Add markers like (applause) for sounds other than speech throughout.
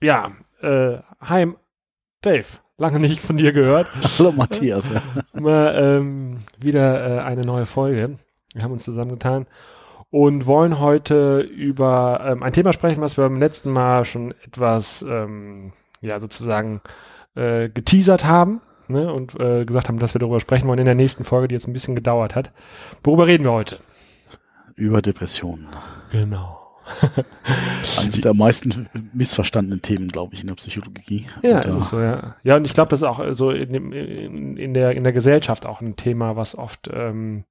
Ja, äh, hi, Dave. Lange nicht von dir gehört. (laughs) Hallo Matthias. Ja. (laughs) Mal ähm, wieder äh, eine neue Folge. Wir haben uns zusammengetan und wollen heute über ähm, ein Thema sprechen, was wir beim letzten Mal schon etwas, ähm, ja, sozusagen äh, geteasert haben ne, und äh, gesagt haben, dass wir darüber sprechen wollen in der nächsten Folge, die jetzt ein bisschen gedauert hat. Worüber reden wir heute? Über Depressionen. Genau. (laughs) Eines der meisten missverstandenen Themen, glaube ich, in der Psychologie. Ja, und, ist es so, ja. Ja, und ich glaube, das ist auch so in, dem, in, in, der, in der Gesellschaft auch ein Thema, was oft, ähm,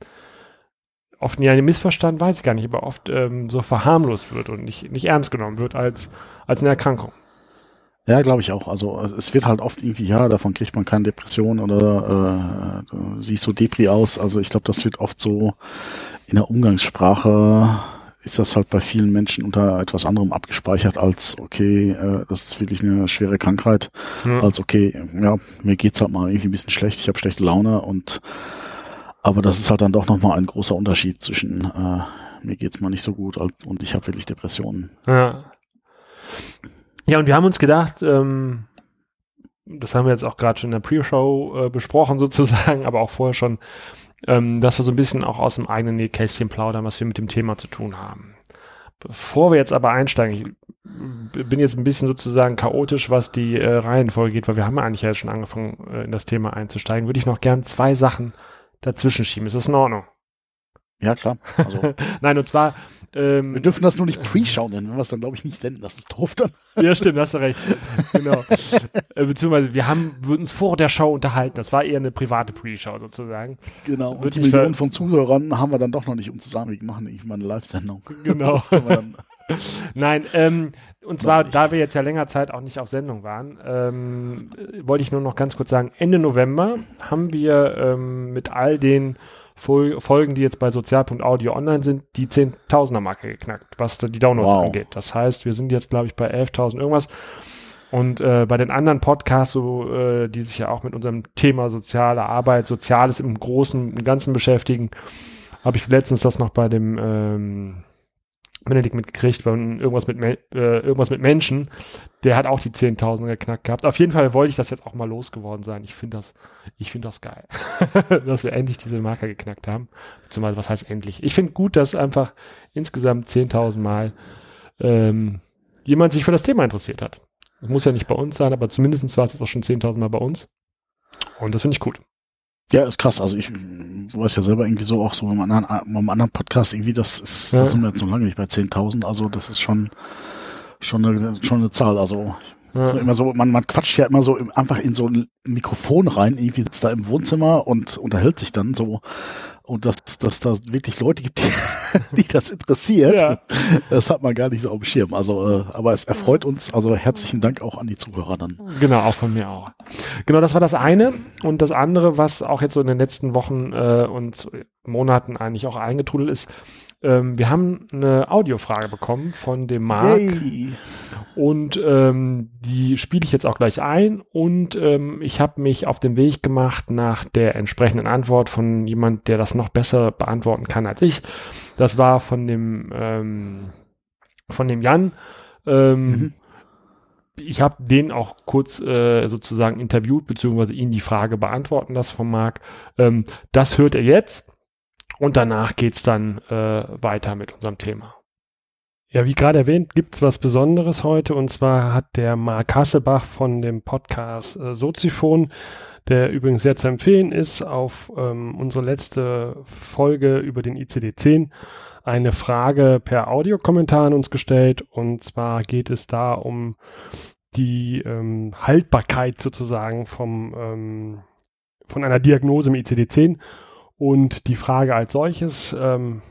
oft ja, missverstanden, weiß ich gar nicht, aber oft ähm, so verharmlost wird und nicht, nicht ernst genommen wird als, als eine Erkrankung. Ja, glaube ich auch. Also es wird halt oft irgendwie, ja, davon kriegt man keine Depression oder äh, siehst so Depri aus. Also ich glaube, das wird oft so in der Umgangssprache ist das halt bei vielen Menschen unter etwas anderem abgespeichert als, okay, äh, das ist wirklich eine schwere Krankheit, ja. als, okay, ja, mir geht's halt mal irgendwie ein bisschen schlecht, ich habe schlechte Laune und aber das ist halt dann doch nochmal ein großer Unterschied zwischen äh, mir geht's mal nicht so gut und ich habe wirklich Depressionen. Ja. Ja, und wir haben uns gedacht, ähm, das haben wir jetzt auch gerade schon in der Pre-Show äh, besprochen sozusagen, (laughs) aber auch vorher schon, ähm, dass wir so ein bisschen auch aus dem eigenen Nähkästchen plaudern, was wir mit dem Thema zu tun haben. Bevor wir jetzt aber einsteigen, ich bin jetzt ein bisschen sozusagen chaotisch, was die äh, Reihenfolge geht, weil wir haben eigentlich ja schon angefangen, äh, in das Thema einzusteigen, würde ich noch gern zwei Sachen dazwischen schieben. Ist das in Ordnung? Ja, klar. Also, (laughs) Nein, und zwar. Ähm, wir dürfen das nur nicht Pre-Show nennen, wenn wir es dann, glaube ich, nicht senden. Das ist doof dann. (laughs) ja, stimmt, hast du recht. Genau. äh, beziehungsweise, wir haben wir uns vor der Show unterhalten. Das war eher eine private Pre-Show sozusagen. Genau. Und die Millionen von Zuhörern haben wir dann doch noch nicht um zusammen. Wir machen irgendwie mal eine Live-Sendung. Genau. (laughs) Nein, ähm, und zwar, da wir jetzt ja länger Zeit auch nicht auf Sendung waren, ähm, wollte ich nur noch ganz kurz sagen, Ende November haben wir ähm, mit all den Folgen, die jetzt bei Sozial.audio online sind, die 10.000er Marke geknackt, was die Downloads wow. angeht. Das heißt, wir sind jetzt, glaube ich, bei 11.000 irgendwas. Und äh, bei den anderen Podcasts, so, äh, die sich ja auch mit unserem Thema soziale Arbeit, Soziales im Großen und Ganzen beschäftigen, habe ich letztens das noch bei dem ähm, Benedikt mitgekriegt, irgendwas mit, äh, irgendwas mit Menschen, der hat auch die 10.000 geknackt gehabt. Auf jeden Fall wollte ich das jetzt auch mal losgeworden sein. Ich finde das, ich finde das geil, (laughs) dass wir endlich diese Marker geknackt haben. Beziehungsweise, was heißt endlich? Ich finde gut, dass einfach insgesamt 10.000 Mal ähm, jemand sich für das Thema interessiert hat. Das muss ja nicht bei uns sein, aber zumindest war es jetzt auch schon 10.000 Mal bei uns. Und das finde ich gut. Ja, ist krass. Also ich weiß ja selber irgendwie so auch so beim anderen, beim anderen Podcast irgendwie, das ist, ja. da sind wir jetzt noch lange nicht bei 10.000. Also das ist schon, schon eine, schon eine Zahl. Also ja. immer so, man, man quatscht ja immer so im, einfach in so ein Mikrofon rein, irgendwie sitzt da im Wohnzimmer und unterhält sich dann so und dass, dass da wirklich Leute gibt, die, (laughs) die das interessiert, ja. das hat man gar nicht so auf dem Schirm. Also, äh, aber es erfreut uns. Also herzlichen Dank auch an die Zuhörer dann. Genau, auch von mir auch. Genau, das war das eine. Und das andere, was auch jetzt so in den letzten Wochen äh, und Monaten eigentlich auch eingetrudelt ist, ähm, wir haben eine Audiofrage bekommen von dem Marc. Hey. Und ähm, die spiele ich jetzt auch gleich ein. Und ähm, ich habe mich auf den Weg gemacht nach der entsprechenden Antwort von jemand, der das noch besser beantworten kann als ich. Das war von dem ähm, von dem Jan. Ähm, mhm. Ich habe den auch kurz äh, sozusagen interviewt, beziehungsweise ihn die Frage beantworten lassen von Marc. Ähm, das hört er jetzt. Und danach geht's dann äh, weiter mit unserem Thema. Ja, wie gerade erwähnt, gibt's was Besonderes heute. Und zwar hat der Mark Hassebach von dem Podcast äh, Soziphon, der übrigens sehr zu empfehlen ist, auf ähm, unsere letzte Folge über den ICD-10 eine Frage per Audiokommentar an uns gestellt. Und zwar geht es da um die ähm, Haltbarkeit sozusagen vom, ähm, von einer Diagnose im ICD-10 und die Frage als solches ähm,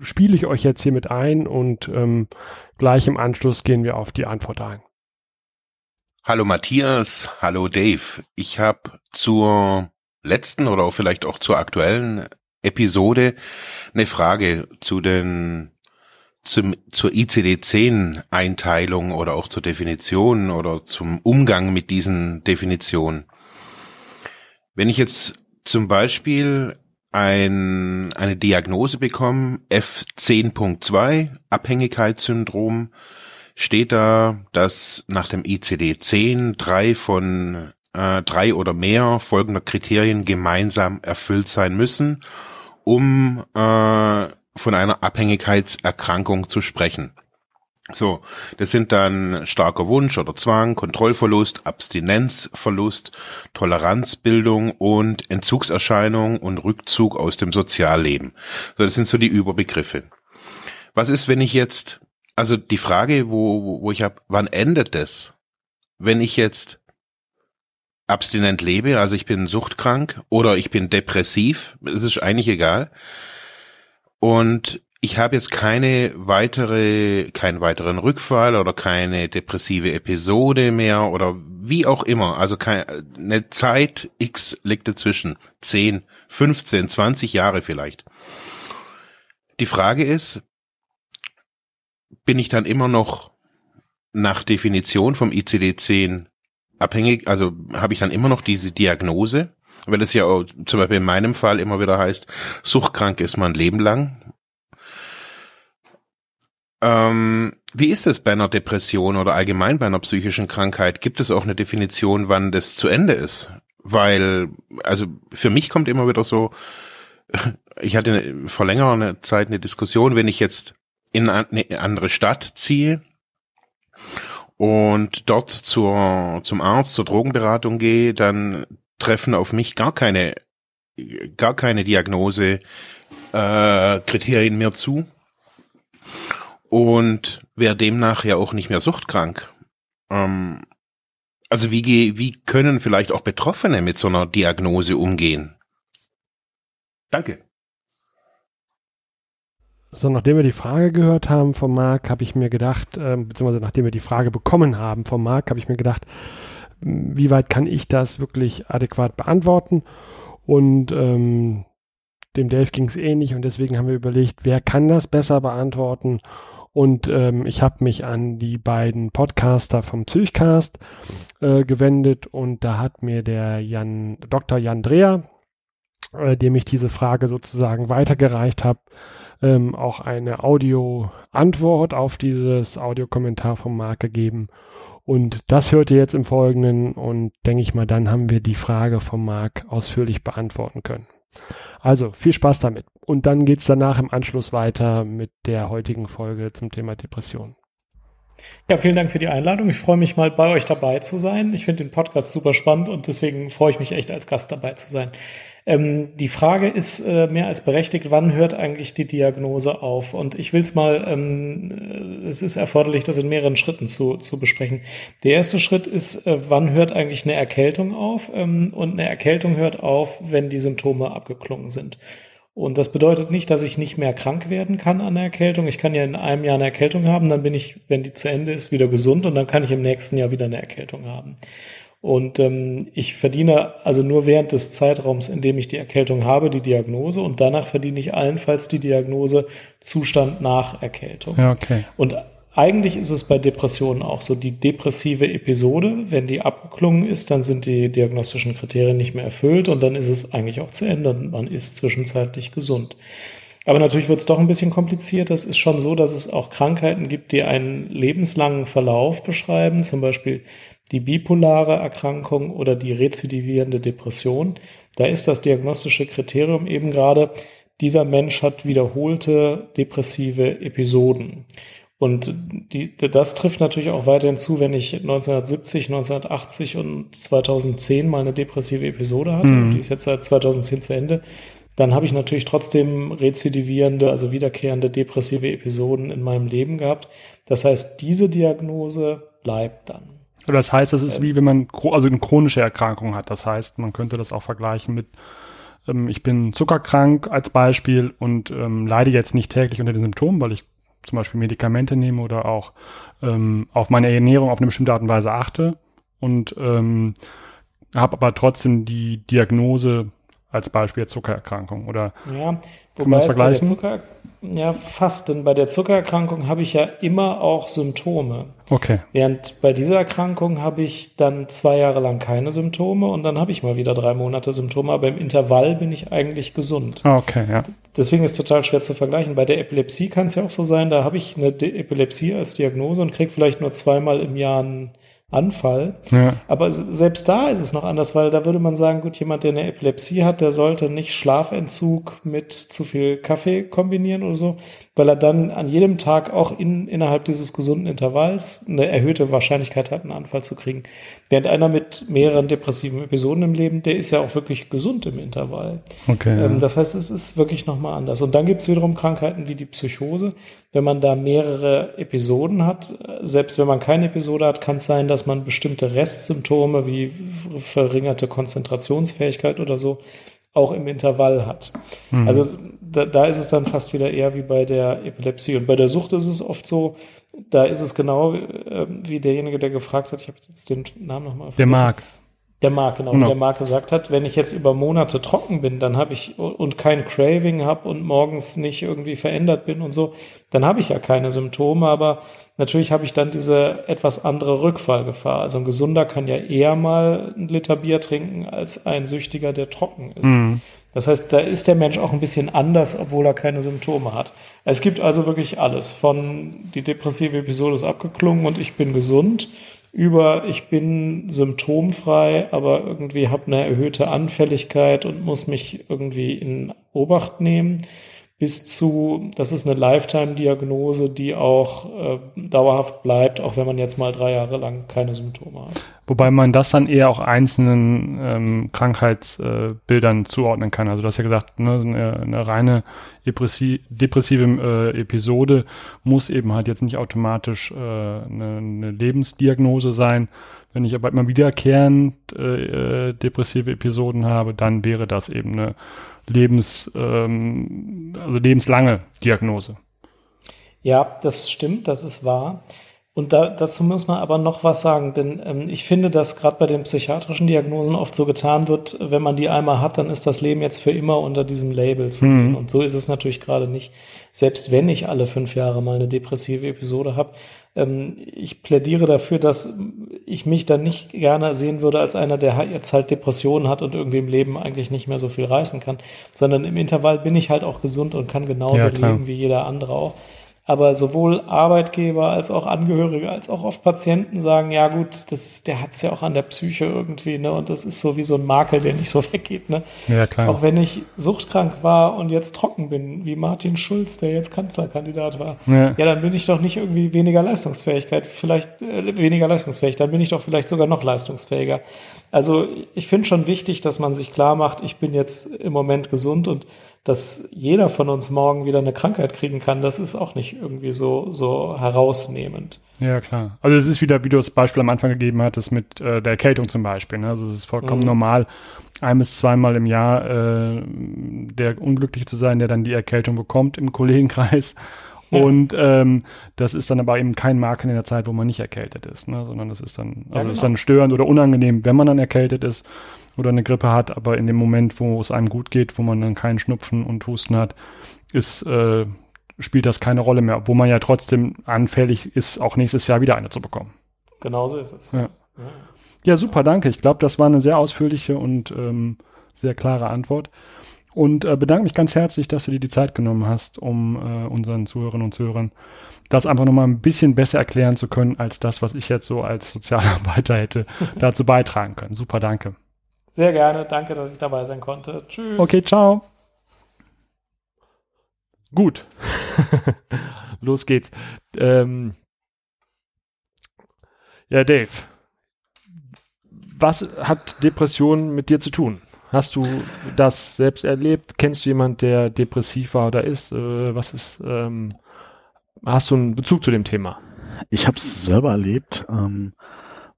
spiele ich euch jetzt hier mit ein und ähm, gleich im Anschluss gehen wir auf die Antwort ein. Hallo Matthias, hallo Dave. Ich habe zur letzten oder vielleicht auch zur aktuellen Episode eine Frage zu den zum, zur ICD-10-Einteilung oder auch zur Definition oder zum Umgang mit diesen Definitionen. Wenn ich jetzt zum Beispiel ein, eine Diagnose bekommen, F10.2, Abhängigkeitssyndrom, steht da, dass nach dem ICD-10 drei von äh, drei oder mehr folgender Kriterien gemeinsam erfüllt sein müssen, um äh, von einer Abhängigkeitserkrankung zu sprechen. So, das sind dann starker Wunsch oder Zwang, Kontrollverlust, Abstinenzverlust, Toleranzbildung und Entzugserscheinung und Rückzug aus dem Sozialleben. So, das sind so die Überbegriffe. Was ist, wenn ich jetzt, also die Frage, wo, wo ich habe, wann endet das? Wenn ich jetzt abstinent lebe, also ich bin suchtkrank oder ich bin depressiv, es ist eigentlich egal. Und ich habe jetzt keine weitere, keinen weiteren Rückfall oder keine depressive Episode mehr oder wie auch immer. Also keine, eine Zeit X liegt dazwischen. 10, 15, 20 Jahre vielleicht. Die Frage ist, bin ich dann immer noch nach Definition vom ICD-10 abhängig, also habe ich dann immer noch diese Diagnose, weil es ja auch, zum Beispiel in meinem Fall immer wieder heißt, suchtkrank ist man Leben lang. Ähm, wie ist es bei einer Depression oder allgemein bei einer psychischen Krankheit? Gibt es auch eine Definition, wann das zu Ende ist? Weil, also für mich kommt immer wieder so, (laughs) ich hatte vor längerer Zeit eine Diskussion, wenn ich jetzt in eine andere Stadt ziehe und dort zur, zum Arzt, zur Drogenberatung gehe, dann treffen auf mich gar keine, gar keine Diagnose, äh, Kriterien mehr zu und wäre demnach ja auch nicht mehr suchtkrank. Ähm, also wie, wie können vielleicht auch Betroffene mit so einer Diagnose umgehen? Danke. So, nachdem wir die Frage gehört haben vom Marc, habe ich mir gedacht, äh, beziehungsweise nachdem wir die Frage bekommen haben vom Marc, habe ich mir gedacht, wie weit kann ich das wirklich adäquat beantworten? Und ähm, dem Dave ging es ähnlich und deswegen haben wir überlegt, wer kann das besser beantworten? Und ähm, ich habe mich an die beiden Podcaster vom Psychcast äh, gewendet und da hat mir der Jan, Dr. Jan Dreher, äh, dem ich diese Frage sozusagen weitergereicht habe, ähm, auch eine Audio-Antwort auf dieses Audiokommentar vom Marc gegeben. Und das hört ihr jetzt im Folgenden und denke ich mal, dann haben wir die Frage vom Marc ausführlich beantworten können. Also viel Spaß damit. Und dann geht's danach im Anschluss weiter mit der heutigen Folge zum Thema Depression. Ja, vielen Dank für die Einladung. Ich freue mich mal bei euch dabei zu sein. Ich finde den Podcast super spannend und deswegen freue ich mich echt als Gast dabei zu sein. Ähm, die Frage ist äh, mehr als berechtigt, wann hört eigentlich die Diagnose auf? Und ich will es mal, ähm, es ist erforderlich, das in mehreren Schritten zu, zu besprechen. Der erste Schritt ist, äh, wann hört eigentlich eine Erkältung auf? Ähm, und eine Erkältung hört auf, wenn die Symptome abgeklungen sind. Und das bedeutet nicht, dass ich nicht mehr krank werden kann an der Erkältung. Ich kann ja in einem Jahr eine Erkältung haben, dann bin ich, wenn die zu Ende ist, wieder gesund und dann kann ich im nächsten Jahr wieder eine Erkältung haben. Und ähm, ich verdiene also nur während des Zeitraums, in dem ich die Erkältung habe, die Diagnose und danach verdiene ich allenfalls die Diagnose Zustand nach Erkältung. Ja, okay. Und eigentlich ist es bei Depressionen auch so, die depressive Episode, wenn die abgeklungen ist, dann sind die diagnostischen Kriterien nicht mehr erfüllt und dann ist es eigentlich auch zu Ende und man ist zwischenzeitlich gesund. Aber natürlich wird es doch ein bisschen kompliziert. Es ist schon so, dass es auch Krankheiten gibt, die einen lebenslangen Verlauf beschreiben, zum Beispiel die bipolare Erkrankung oder die rezidivierende Depression. Da ist das diagnostische Kriterium eben gerade, dieser Mensch hat wiederholte depressive Episoden. Und die, das trifft natürlich auch weiterhin zu, wenn ich 1970, 1980 und 2010 mal eine depressive Episode hatte. Mhm. Die ist jetzt seit 2010 zu Ende. Dann habe ich natürlich trotzdem rezidivierende, also wiederkehrende depressive Episoden in meinem Leben gehabt. Das heißt, diese Diagnose bleibt dann. Das heißt, es ist ähm. wie wenn man also eine chronische Erkrankung hat. Das heißt, man könnte das auch vergleichen mit, ähm, ich bin zuckerkrank als Beispiel und ähm, leide jetzt nicht täglich unter den Symptomen, weil ich zum Beispiel Medikamente nehme oder auch ähm, auf meine Ernährung auf eine bestimmte Art und Weise achte und ähm, habe aber trotzdem die Diagnose als Beispiel Zuckererkrankung oder Ja, wobei es bei der vergleichen? Zucker, ja, fast, denn bei der Zuckererkrankung habe ich ja immer auch Symptome. okay. Während bei dieser Erkrankung habe ich dann zwei Jahre lang keine Symptome und dann habe ich mal wieder drei Monate Symptome, aber im Intervall bin ich eigentlich gesund. Ah, okay, ja. Deswegen ist total schwer zu vergleichen. Bei der Epilepsie kann es ja auch so sein, da habe ich eine Epilepsie als Diagnose und kriege vielleicht nur zweimal im Jahr einen Anfall. ja. Aber selbst da ist es noch anders, weil da würde man sagen, gut, jemand, der eine Epilepsie hat, der sollte nicht Schlafentzug mit zu viel Kaffee kombinieren oder so, weil er dann an jedem Tag auch in, innerhalb dieses gesunden Intervalls eine erhöhte Wahrscheinlichkeit hat, einen Anfall zu kriegen. Während einer mit mehreren depressiven Episoden im Leben, der ist ja auch wirklich gesund im Intervall. Okay. Ähm, ja. das heißt, es ist wirklich nochmal anders. Und dann gibt es wiederum Krankheiten wie die Psychose. Wenn man da mehrere Episoden hat, selbst wenn man keine Episode hat, kann es sein, dass man bestimmte Restsymptome wie verringerte Konzentrationsfähigkeit oder so auch im Intervall hat. Mhm. Also da, da ist es dann fast wieder eher wie bei der Epilepsie. Und bei der Sucht ist es oft so, da ist es genau äh, wie derjenige, der gefragt hat, ich habe jetzt den Namen nochmal der Marc. Der Marc, genau, Genau. wie der Marc gesagt hat, wenn ich jetzt über Monate trocken bin, dann habe ich und kein Craving habe und morgens nicht irgendwie verändert bin und so, dann habe ich ja keine Symptome, aber natürlich habe ich dann diese etwas andere Rückfallgefahr. Also ein Gesunder kann ja eher mal ein Liter Bier trinken als ein Süchtiger, der trocken ist. Mhm. Das heißt, da ist der Mensch auch ein bisschen anders, obwohl er keine Symptome hat. Es gibt also wirklich alles. Von die depressive Episode ist abgeklungen und ich bin gesund, über ich bin symptomfrei, aber irgendwie habe eine erhöhte Anfälligkeit und muss mich irgendwie in Obacht nehmen, bis zu, das ist eine Lifetime-Diagnose, die auch äh, dauerhaft bleibt, auch wenn man jetzt mal drei Jahre lang keine Symptome hat. Wobei man das dann eher auch einzelnen ähm, Krankheitsbildern äh, zuordnen kann. Also du hast ja gesagt, ne, eine, eine reine depressi depressive äh, Episode muss eben halt jetzt nicht automatisch äh, eine, eine Lebensdiagnose sein. Wenn ich aber immer wiederkehrend äh, äh, depressive Episoden habe, dann wäre das eben eine Lebens, ähm, also lebenslange Diagnose. Ja, das stimmt, das ist wahr. Und da, dazu muss man aber noch was sagen, denn ähm, ich finde, dass gerade bei den psychiatrischen Diagnosen oft so getan wird, wenn man die einmal hat, dann ist das Leben jetzt für immer unter diesem Label zu sehen. Und so ist es natürlich gerade nicht. Selbst wenn ich alle fünf Jahre mal eine depressive Episode habe, ich plädiere dafür, dass ich mich dann nicht gerne sehen würde als einer, der jetzt halt Depressionen hat und irgendwie im Leben eigentlich nicht mehr so viel reißen kann, sondern im Intervall bin ich halt auch gesund und kann genauso Ja, leben wie jeder andere auch. Aber sowohl Arbeitgeber als auch Angehörige, als auch oft Patienten sagen, ja gut, das, der hat's ja auch an der Psyche irgendwie, ne? Und das ist so wie so ein Makel, der nicht so (laughs) weggeht, ne? Ja, klar. Auch wenn ich suchtkrank war und jetzt trocken bin, wie Martin Schulz, der jetzt Kanzlerkandidat war, Ja. ja, dann bin ich doch nicht irgendwie weniger Leistungsfähigkeit, vielleicht äh, weniger leistungsfähig, dann bin ich doch vielleicht sogar noch leistungsfähiger. Also ich finde schon wichtig, dass man sich klar macht, ich bin jetzt im Moment gesund und dass jeder von uns morgen wieder eine Krankheit kriegen kann, das ist auch nicht irgendwie so, so herausnehmend. Ja, klar. Also es ist wieder, wie du das Beispiel am Anfang gegeben hattest, mit äh, der Erkältung zum Beispiel. Ne? Also es ist vollkommen Mhm. normal, ein bis zweimal im Jahr äh, der Unglückliche zu sein, der dann die Erkältung bekommt im Kollegenkreis. Ja. Und ähm, das ist dann aber eben kein Makel in der Zeit, wo man nicht erkältet ist, ne? sondern das ist dann, also Ja, ist genau. dann störend oder unangenehm, wenn man dann erkältet ist oder eine Grippe hat, aber in dem Moment, wo es einem gut geht, wo man dann keinen Schnupfen und Husten hat, ist äh, spielt das keine Rolle mehr, obwohl man ja trotzdem anfällig ist, auch nächstes Jahr wieder eine zu bekommen. Genauso ist es. Ja. Ja. Super, danke. Ich glaube, das war eine sehr ausführliche und ähm, sehr klare Antwort. Und äh, bedanke mich ganz herzlich, dass du dir die Zeit genommen hast, um äh, unseren Zuhörerinnen und Zuhörern das einfach nochmal ein bisschen besser erklären zu können, als das, was ich jetzt so als Sozialarbeiter hätte (laughs) dazu beitragen können. Super, danke. Sehr gerne. Danke, dass ich dabei sein konnte. Tschüss. Okay, ciao. Gut. (laughs) Los geht's. Ähm, ja, Dave. Was hat Depression mit dir zu tun? Hast du das selbst erlebt? Kennst du jemand, der depressiv war oder ist? Äh, was ist, ähm, hast du einen Bezug zu dem Thema? Ich habe es selber erlebt, ähm,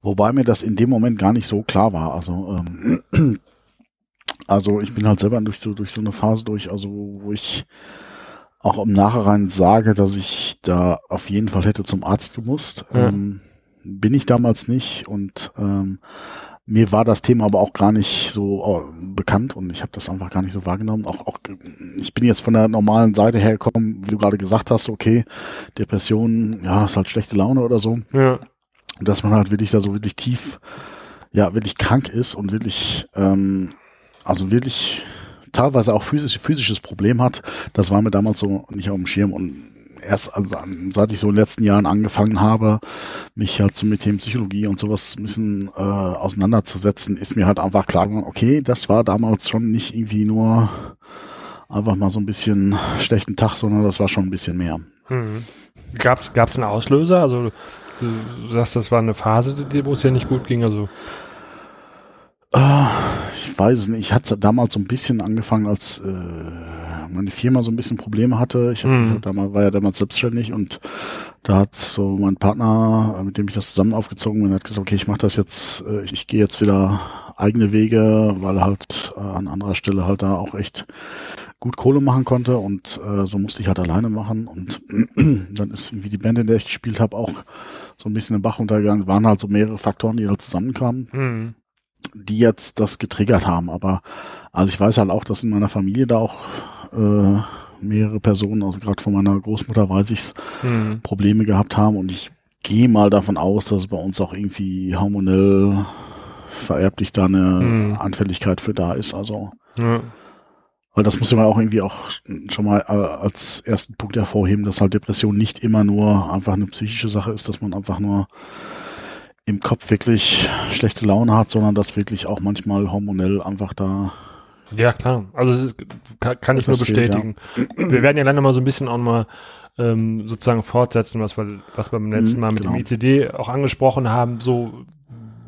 wobei mir das in dem Moment gar nicht so klar war. Also, ähm, (clears throat) also ich bin halt selber durch so durch so eine Phase durch, also wo ich auch im Nachhinein sage, dass ich da auf jeden Fall hätte zum Arzt gemusst. Ja. Ähm, bin ich damals nicht und ähm, mir war das Thema aber auch gar nicht so oh, bekannt und ich habe das einfach gar nicht so wahrgenommen. Auch, auch ich bin jetzt von der normalen Seite hergekommen, wie du gerade gesagt hast, okay, Depression, ja, ist halt schlechte Laune oder so. Ja. Und dass man halt wirklich da so wirklich tief, ja, wirklich krank ist und wirklich, ähm, also wirklich teilweise auch physisch, physisches Problem hat, das war mir damals so nicht auf dem Schirm und erst also, seit ich so in den letzten Jahren angefangen habe, mich halt so mit Themen Psychologie und sowas ein bisschen äh, auseinanderzusetzen, ist mir halt einfach klar geworden, okay, das war damals schon nicht irgendwie nur einfach mal so ein bisschen schlechten Tag, sondern das war schon ein bisschen mehr. Mhm. Gab's gab's einen Auslöser? Also du sagst, das war eine Phase, wo es ja nicht gut ging. Also äh, ich weiß es nicht. Ich hatte damals so ein bisschen angefangen, als äh, meine Firma so ein bisschen Probleme hatte. Ich Mhm. damals, war ja damals selbstständig und da hat so mein Partner, äh, mit dem ich das zusammen aufgezogen bin, hat gesagt, okay, ich mache das jetzt, äh, ich, ich gehe jetzt wieder eigene Wege, weil halt äh, an anderer Stelle halt da auch echt gut Kohle machen konnte und äh, so musste ich halt alleine machen und (clears throat) dann ist irgendwie die Band, in der ich gespielt habe, auch so ein bisschen den Bach untergegangen. Waren halt so mehrere Faktoren, die da zusammenkamen mhm. die jetzt das getriggert haben. Aber also ich weiß halt auch, dass in meiner Familie da auch äh, mehrere Personen, also gerade von meiner Großmutter weiß ich's, Mhm. Probleme gehabt haben und ich gehe mal davon aus, dass es bei uns auch irgendwie hormonell vererblich da eine Mhm. Anfälligkeit für da ist. Also Ja. Weil das muss man auch irgendwie auch schon mal äh, als ersten Punkt hervorheben, dass halt Depression nicht immer nur einfach eine psychische Sache ist, dass man einfach nur im Kopf wirklich schlechte Laune hat, sondern dass wirklich auch manchmal hormonell einfach da Ja, klar. Also ist, kann, kann ich nur Etwas fehlt, bestätigen. Wir werden ja dann mal so ein bisschen auch mal ähm, sozusagen fortsetzen, was wir, was wir beim letzten Mhm, Mal mit genau. dem ICD auch angesprochen haben, so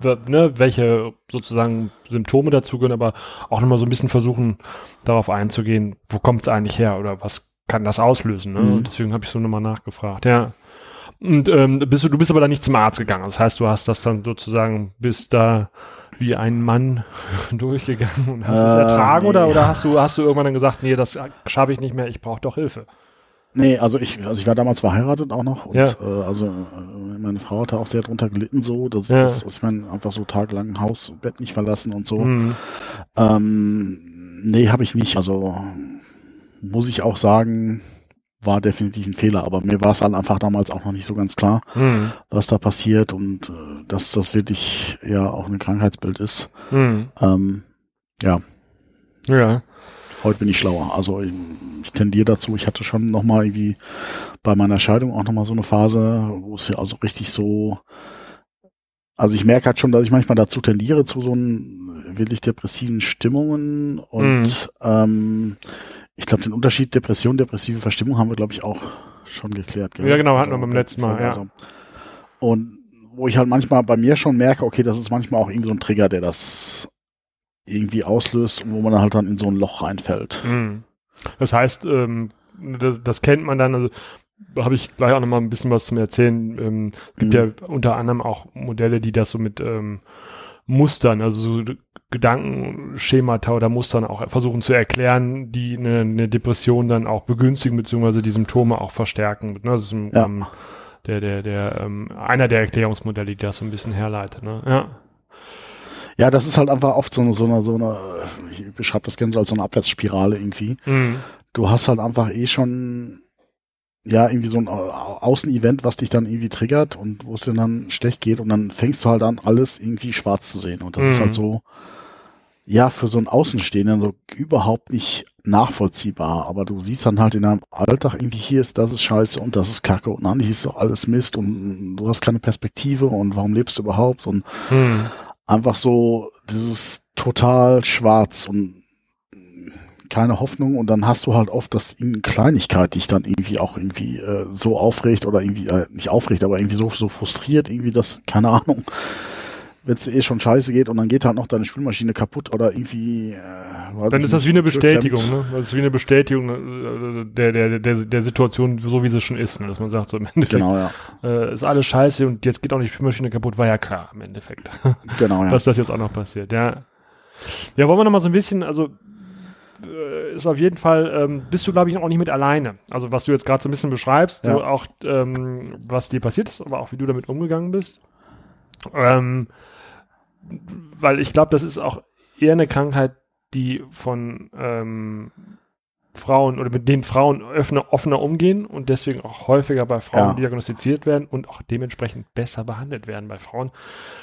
ne, welche sozusagen Symptome dazugehören, aber auch nochmal so ein bisschen versuchen, darauf einzugehen, wo kommt es eigentlich her oder was kann das auslösen. Ne? Mhm. Und deswegen habe ich so nochmal nachgefragt. Ja. Und ähm, bist du, du bist aber da nicht zum Arzt gegangen. Das heißt, du hast das dann sozusagen, bist da wie ein Mann (laughs) durchgegangen und hast es Äh, ertragen oder, nee. oder hast du, hast du irgendwann dann gesagt, nee, das schaffe ich nicht mehr, ich brauche doch Hilfe. Nee, also ich, also ich war damals verheiratet auch noch und Ja. äh, also äh, meine Frau hatte auch sehr drunter gelitten so, dass Ja. das, ich meine, einfach so tagelang Haus, Bett nicht verlassen und so. Mhm. Ähm, nee, habe ich nicht. Also muss ich auch sagen, war definitiv ein Fehler, aber mir war es halt einfach damals auch noch nicht so ganz klar, Mhm. was da passiert und äh, dass das wirklich ja auch ein Krankheitsbild ist. Mhm. Ähm, ja, Ja. Heute bin ich schlauer. Also ich, ich tendiere dazu. Ich hatte schon noch mal irgendwie bei meiner Scheidung auch noch mal so eine Phase, wo es ja also richtig so, also ich merke halt schon, dass ich manchmal dazu tendiere zu so einen wirklich depressiven Stimmungen und ähm, ich glaube, den Unterschied Depression, depressive Verstimmung haben wir, glaube ich, auch schon geklärt. gell? Ja, genau, hatten wir beim letzten Mal, ja. also- Und wo ich halt manchmal bei mir schon merke, okay, das ist manchmal auch irgendwie so ein Trigger, der das irgendwie auslöst und wo man halt dann in so ein Loch reinfällt. Mhm. Das heißt, ähm, das, das kennt man dann, also da habe ich gleich auch noch mal ein bisschen was zum Erzählen. Ähm, es gibt Mhm. ja unter anderem auch Modelle, die das so mit ähm, Mustern, also so Gedankenschemata oder Mustern auch versuchen zu erklären, die eine, eine Depression dann auch begünstigen, beziehungsweise die Symptome auch verstärken. Ne? Das ist ein, Ja. der, der, der, ähm, einer der Erklärungsmodelle, die das so ein bisschen herleitet. Ne? Ja. Ja, das ist halt einfach oft so eine, so eine, so eine, ich beschreibe das gerne so als so eine Abwärtsspirale irgendwie. Mhm. Du hast halt einfach eh schon, ja, irgendwie so ein Au- Außenevent, was dich dann irgendwie triggert und wo es dir dann schlecht geht und dann fängst du halt an, alles irgendwie schwarz zu sehen. Und das ist Mhm. halt so, ja, für so einen Außenstehenden so überhaupt nicht nachvollziehbar. Aber du siehst dann halt in deinem Alltag irgendwie hier ist, das ist scheiße und das ist kacke und dann ist doch alles Mist und du hast keine Perspektive und warum lebst du überhaupt und Mhm. Einfach so dieses total schwarz und keine Hoffnung. Und dann hast du halt oft, dass irgendeine Kleinigkeit dich dann irgendwie auch irgendwie äh, so aufregt oder irgendwie, äh, nicht aufregt, aber irgendwie so, so frustriert, irgendwie das, keine Ahnung, wenn es eh schon scheiße geht und dann geht halt noch deine Spülmaschine kaputt oder irgendwie äh, Dann ist das wie eine Bestätigung, ne? Das ist wie eine Bestätigung äh, der, der, der, der Situation, so wie sie schon ist, ne? Dass man sagt, so im Endeffekt Genau, ja. äh, ist alles scheiße und jetzt geht auch die Spülmaschine kaputt, war ja klar im Endeffekt, (laughs) Genau, ja. dass das jetzt auch noch passiert, ja. Ja, wollen wir noch mal so ein bisschen, also äh, ist auf jeden Fall, ähm, bist du, glaube ich, auch nicht mit alleine. Also was du jetzt gerade so ein bisschen beschreibst, Ja. so auch ähm, was dir passiert ist, aber auch wie du damit umgegangen bist. Ähm, weil ich glaube, das ist auch eher eine Krankheit, die von ähm, Frauen oder mit denen Frauen offener, offener umgehen und deswegen auch häufiger bei Frauen Ja. diagnostiziert werden und auch dementsprechend besser behandelt werden bei Frauen.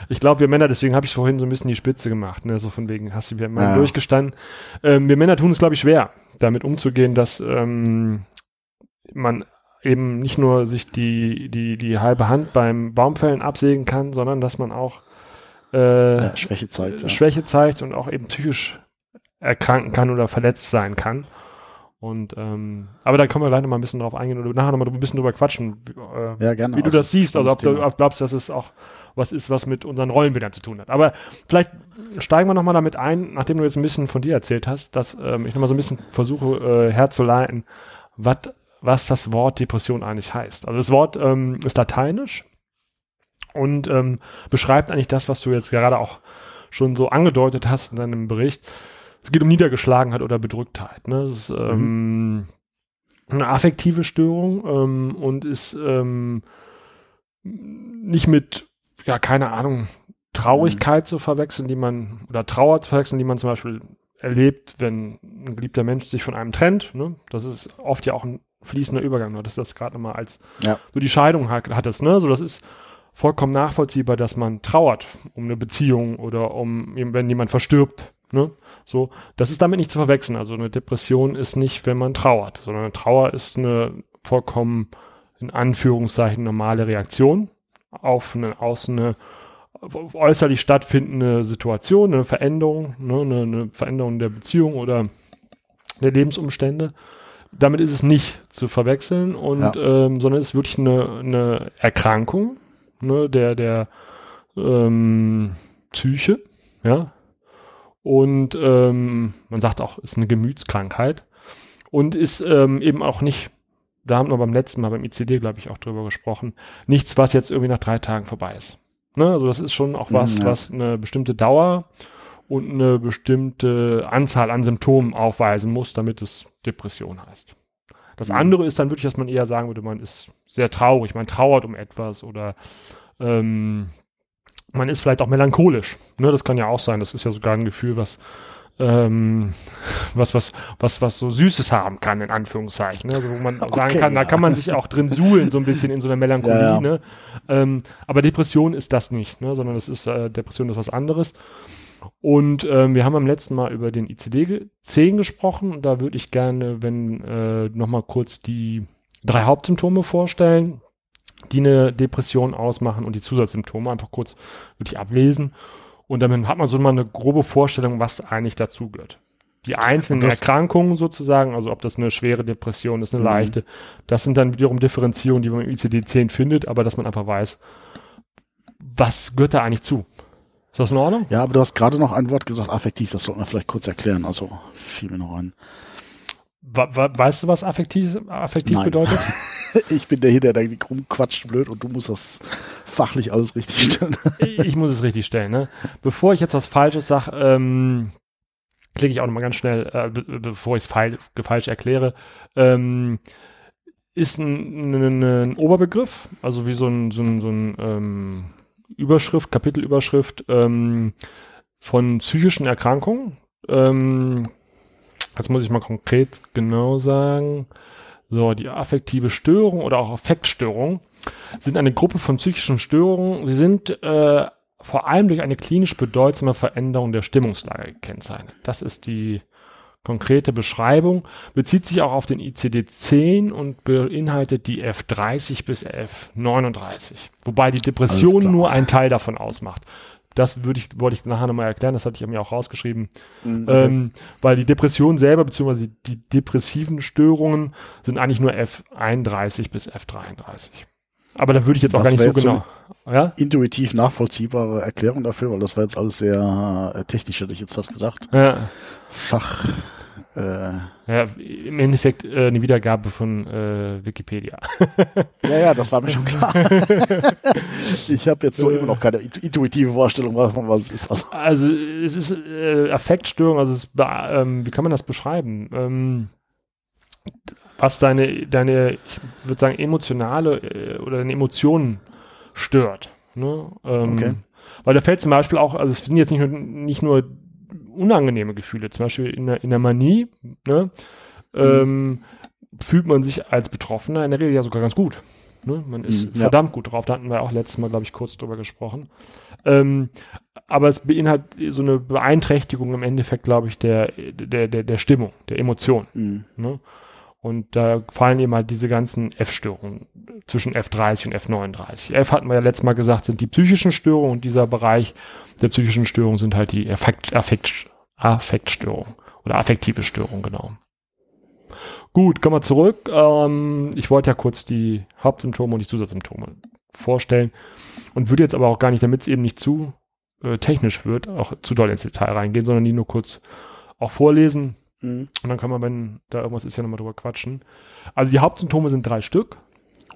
Ich glaube, wir Männer, deswegen habe ich vorhin so ein bisschen die Spitze gemacht, ne? so von wegen, hast du wieder mal Ja. durchgestanden. Ähm, wir Männer tun es, glaube ich, schwer, damit umzugehen, dass ähm, man eben nicht nur sich die, die, die halbe Hand beim Baumfällen absägen kann, sondern dass man auch äh, Ja, Schwäche zeigt. Ja. Schwäche zeigt und auch eben psychisch erkranken kann oder verletzt sein kann. Und ähm, aber da können wir gleich noch mal ein bisschen drauf eingehen oder nachher noch mal ein bisschen drüber quatschen, wie, äh, Ja, gerne. wie du Also, das siehst, also ob du ob glaubst, dass es auch was ist, was mit unseren Rollenbildern zu tun hat. Aber vielleicht steigen wir noch mal damit ein, nachdem du jetzt ein bisschen von dir erzählt hast, dass ähm, ich noch mal so ein bisschen versuche äh, herzuleiten, was was das Wort Depression eigentlich heißt. Also das Wort ähm, ist lateinisch und ähm, beschreibt eigentlich das, was du jetzt gerade auch schon so angedeutet hast in deinem Bericht. Es geht um Niedergeschlagenheit oder Bedrücktheit. Ne? Das ist ähm, eine affektive Störung ähm, und ist ähm, nicht mit, ja, keine Ahnung, Traurigkeit zu verwechseln, die man, oder Trauer zu verwechseln, die man zum Beispiel erlebt, wenn ein geliebter Mensch sich von einem trennt. Ne? Das ist oft ja auch ein fließender Übergang. Du hattest das gerade mal als Ja. so die Scheidung hat, hattest. Ne? So, das ist vollkommen nachvollziehbar, dass man trauert um eine Beziehung oder um, wenn jemand verstirbt. Ne? So, das ist damit nicht zu verwechseln. Also eine Depression ist nicht, wenn man trauert, sondern eine Trauer ist eine vollkommen in Anführungszeichen normale Reaktion auf eine aus eine äußerlich stattfindende Situation, eine Veränderung, ne, eine, eine Veränderung der Beziehung oder der Lebensumstände. Damit ist es nicht zu verwechseln und ähm, sondern es ist wirklich eine, eine Erkrankung ne, der der ähm, Psyche, ja. Und ähm, man sagt auch, ist eine Gemütskrankheit und ist ähm, eben auch nicht, da haben wir beim letzten Mal beim ICD, glaube ich, auch drüber gesprochen, nichts, was jetzt irgendwie nach drei Tagen vorbei ist. Ne? Also das ist schon auch was, Mhm, ja. was eine bestimmte Dauer und eine bestimmte Anzahl an Symptomen aufweisen muss, damit es Depression heißt. Das Mhm. andere ist dann wirklich, dass man eher sagen würde, man ist sehr traurig, man trauert um etwas oder ähm, man ist vielleicht auch melancholisch. Ne, das kann ja auch sein. Das ist ja sogar ein Gefühl, was ähm, was, was, was, was so Süßes haben kann, in Anführungszeichen. Ne? Also wo man (laughs) sagen Okay, kann, da ja. kann man sich auch drin suhlen, so ein bisschen in so einer Melancholie. Ja, ja. Ne? Ähm, aber Depression ist das nicht, ne? sondern das ist, äh, Depression ist was anderes. Und ähm, wir haben am letzten Mal über den ICD-10 gesprochen. Und da würde ich gerne, wenn äh, nochmal kurz die drei Hauptsymptome vorstellen, die eine Depression ausmachen und die Zusatzsymptome einfach kurz wirklich ablesen. Und dann hat man so mal eine grobe Vorstellung, was eigentlich dazugehört. Die einzelnen Erkrankungen sozusagen, also ob das eine schwere Depression ist, eine Mhm. leichte, das sind dann wiederum Differenzierungen, die man im ICD-10 findet, aber dass man einfach weiß, was gehört da eigentlich zu. Ist das in Ordnung? Ja, aber du hast gerade noch ein Wort gesagt, affektiv, das sollten wir vielleicht kurz erklären. Also fiel mir noch ein. Weißt du, was affektiv, affektiv Nein. bedeutet? (laughs) Ich bin der hier, der da rumquatscht blöd und du musst das fachlich alles richtig stellen. ich muss es richtig stellen. Ne? Bevor ich jetzt was Falsches sage, ähm, klicke ich auch nochmal ganz schnell, äh, be bevor ich es falsch, falsch erkläre. Ähm, ist ein, ein, ein Oberbegriff, also wie so ein, so ein, so ein ähm, Überschrift, Kapitelüberschrift ähm, von psychischen Erkrankungen. Ähm, jetzt muss ich mal konkret genau sagen. So, die affektive Störung oder auch Affektstörung sind eine Gruppe von psychischen Störungen. Sie sind äh, vor allem durch eine klinisch bedeutsame Veränderung der Stimmungslage gekennzeichnet. Das ist die konkrete Beschreibung, bezieht sich auch auf den ICD-10 und beinhaltet die F30 bis F39. Wobei die Depression nur ein Teil davon ausmacht. Das würde ich, wollte ich nachher nochmal erklären, das hatte ich mir auch rausgeschrieben. Mhm, Ähm, weil die Depression selber, beziehungsweise die depressiven Störungen sind eigentlich nur F31 bis F33. Aber da würde ich jetzt auch Das gar nicht so jetzt so genau. ja? Intuitiv nachvollziehbare Erklärung dafür, weil das war jetzt alles sehr äh, technisch, hätte ich jetzt fast gesagt. Ja, Fach. Äh, ja, im Endeffekt äh, eine Wiedergabe von äh, Wikipedia. (laughs) ja, ja, das war mir schon klar. (laughs) ich habe jetzt so Äh. immer noch keine intu- intuitive Vorstellung, was, was es ist. Also, Also es ist äh, Affektstörung, also es, ähm, wie kann man das beschreiben? Ähm, was deine, deine, ich würde sagen, emotionale äh, oder deine Emotionen stört. Ne? Ähm, Okay. Weil da fällt zum Beispiel auch, also es sind jetzt nicht nur, nicht nur unangenehme Gefühle, zum Beispiel in der, in der Manie, ne, ähm, fühlt man sich als Betroffener in der Regel ja sogar ganz gut. Ne? Man ist Mhm, ja. verdammt gut drauf, da hatten wir auch letztes Mal, glaube ich, kurz drüber gesprochen. Ähm, aber es beinhaltet so eine Beeinträchtigung im Endeffekt, glaube ich, der, der, der, der Stimmung, der Emotion. Mhm. Ne? Und da fallen eben halt diese ganzen F-Störungen zwischen F30 und F39. F hatten wir ja letztes Mal gesagt, sind die psychischen Störungen und dieser Bereich der psychischen Störungen sind halt die Affekt, Affekt, Affektstörungen oder affektive Störungen, genau. Gut, kommen wir zurück. Ähm, ich wollte ja kurz die Hauptsymptome und die Zusatzsymptome vorstellen und würde jetzt aber auch gar nicht, damit es eben nicht zu äh, technisch wird, auch zu doll ins Detail reingehen, sondern die nur kurz auch vorlesen. Mhm. Und dann kann man, wenn da irgendwas ist, ja nochmal drüber quatschen. Also die Hauptsymptome sind drei Stück.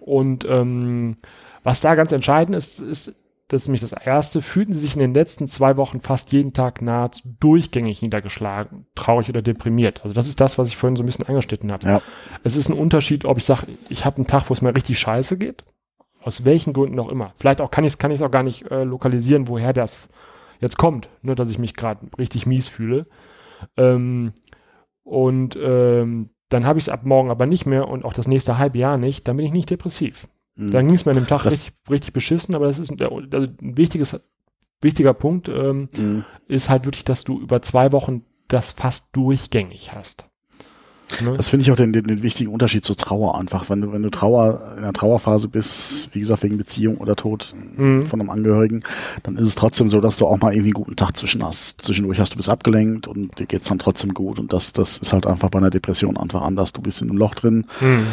Und ähm, was da ganz entscheidend ist, ist, das ist nämlich das erste, fühlten sie sich in den letzten zwei Wochen fast jeden Tag nahezu durchgängig niedergeschlagen, traurig oder deprimiert. Also das ist das, was ich vorhin so ein bisschen angeschnitten habe. Ja. Es ist ein Unterschied, ob ich sage, ich habe einen Tag, wo es mir richtig scheiße geht, aus welchen Gründen auch immer. Vielleicht auch kann ich es kann ich's auch gar nicht äh, lokalisieren, woher das jetzt kommt, ne, dass ich mich gerade richtig mies fühle. Ähm, und ähm, dann habe ich es ab morgen aber nicht mehr und auch das nächste halbe Jahr nicht, dann bin ich nicht depressiv. Mhm. Dann ging es mir an dem Tag Das- richtig, richtig beschissen, aber das ist ein, also ein wichtiges, wichtiger Punkt, ähm, Mhm. ist halt wirklich, dass du über zwei Wochen das fast durchgängig hast. Ne? Das finde ich auch den, den, den wichtigen Unterschied zur Trauer einfach. Wenn du, wenn du Trauer, in einer Trauerphase bist, wie gesagt, wegen Beziehung oder Tod Mhm. von einem Angehörigen, dann ist es trotzdem so, dass du auch mal irgendwie einen guten Tag zwischen hast. Zwischendurch hast du bist abgelenkt und dir geht's dann trotzdem gut. Und das, das ist halt einfach bei einer Depression einfach anders. Du bist in einem Loch drin Mhm.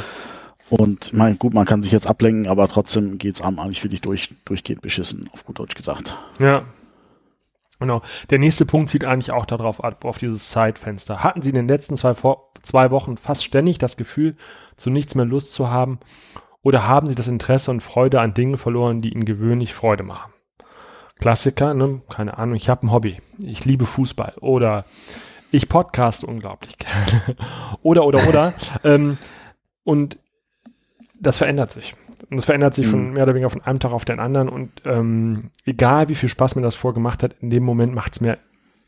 und ich meine, gut, man kann sich jetzt ablenken, aber trotzdem geht's einem eigentlich wirklich durch, durchgehend beschissen, auf gut Deutsch gesagt. Ja. Genau. Der nächste Punkt zieht eigentlich auch darauf ab, auf dieses Zeitfenster. Hatten Sie in den letzten zwei, Vor- zwei Wochen fast ständig das Gefühl, zu nichts mehr Lust zu haben? Oder haben Sie das Interesse und Freude an Dingen verloren, die Ihnen gewöhnlich Freude machen? Klassiker, ne? Keine Ahnung, ich habe ein Hobby. Ich liebe Fußball. Oder ich podcast unglaublich (laughs) gerne. oder, oder, oder. (laughs) ähm, und das verändert sich. Und das verändert sich von Mhm. mehr oder weniger von einem Tag auf den anderen. Und ähm, egal wie viel Spaß mir das vorgemacht hat, in dem Moment macht es mir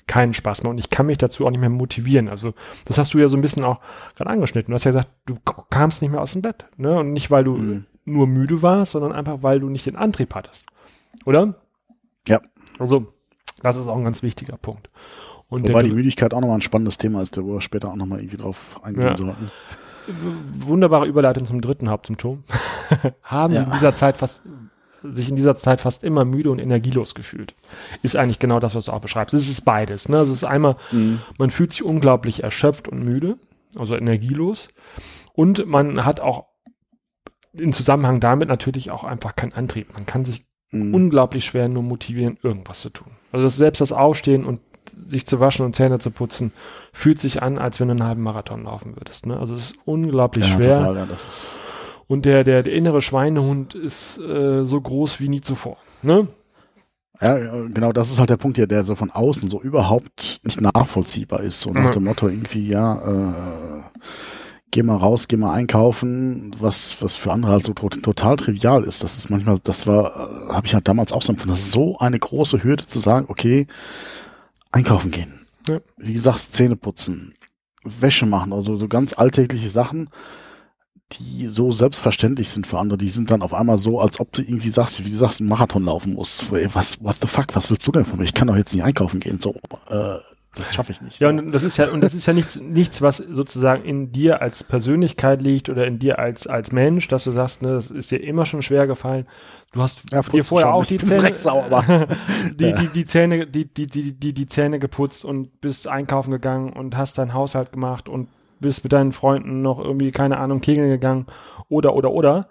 keinen Spaß mehr. Und ich kann mich dazu auch nicht mehr motivieren. Also, das hast du ja so ein bisschen auch gerade angeschnitten. Du hast ja gesagt, du kamst nicht mehr aus dem Bett. Ne? Und nicht, weil du Mhm. nur müde warst, sondern einfach, weil du nicht den Antrieb hattest. Oder? Ja. Also, das ist auch ein ganz wichtiger Punkt. Und Wobei die Müdigkeit auch nochmal ein spannendes Thema ist, wo wir später auch nochmal irgendwie drauf eingehen Ja. sollten. wunderbare Überleitung zum dritten Hauptsymptom. (laughs) Haben Sie Ja. in dieser Zeit fast, sich in dieser Zeit fast immer müde und energielos gefühlt. Ist eigentlich genau das, was du auch beschreibst. Es ist beides. Ne? Also es ist einmal, Mhm. man fühlt sich unglaublich erschöpft und müde, also energielos. Und man hat auch in Zusammenhang damit natürlich auch einfach keinen Antrieb. Man kann sich Mhm. unglaublich schwer nur motivieren, irgendwas zu tun. Also das, selbst das Aufstehen und sich zu waschen und Zähne zu putzen, fühlt sich an, als wenn du einen halben Marathon laufen würdest. Ne? Also es ist unglaublich ja, schwer. total, ja, das ist, Und der, der, der innere Schweinehund ist äh, so groß wie nie zuvor. Ne? ja, genau, das ist halt der Punkt hier, der so von außen so überhaupt nicht nachvollziehbar ist. So nach Ja. dem Motto irgendwie, ja, äh, geh mal raus, geh mal einkaufen, was, was für andere halt so to total trivial ist. Das ist manchmal, das war, äh, habe ich halt damals auch so empfunden, das ist so eine große Hürde zu sagen, okay, einkaufen gehen. Ja. Wie gesagt, Zähne putzen, Wäsche machen, also so ganz alltägliche Sachen, die so selbstverständlich sind für andere, die sind dann auf einmal so, als ob du irgendwie sagst, wie du sagst, einen Marathon laufen musst. Was, what the fuck, was willst du denn von mir? Ich kann doch jetzt nicht einkaufen gehen. So, äh, das schaffe ich nicht. Ja, so. und das ist ja, und das ist ja nichts, nichts, was sozusagen in dir als Persönlichkeit liegt oder in dir als, als Mensch, dass du sagst, ne, das ist dir immer schon schwer gefallen. Du hast Ja, dir vorher schon. auch die Zähne, (laughs) (laughs) die, Ja. die, die Zähne, die, die, die, die, die Zähne geputzt und bist einkaufen gegangen und hast deinen Haushalt gemacht und bist mit deinen Freunden noch irgendwie, keine Ahnung, kegeln gegangen oder, oder, oder.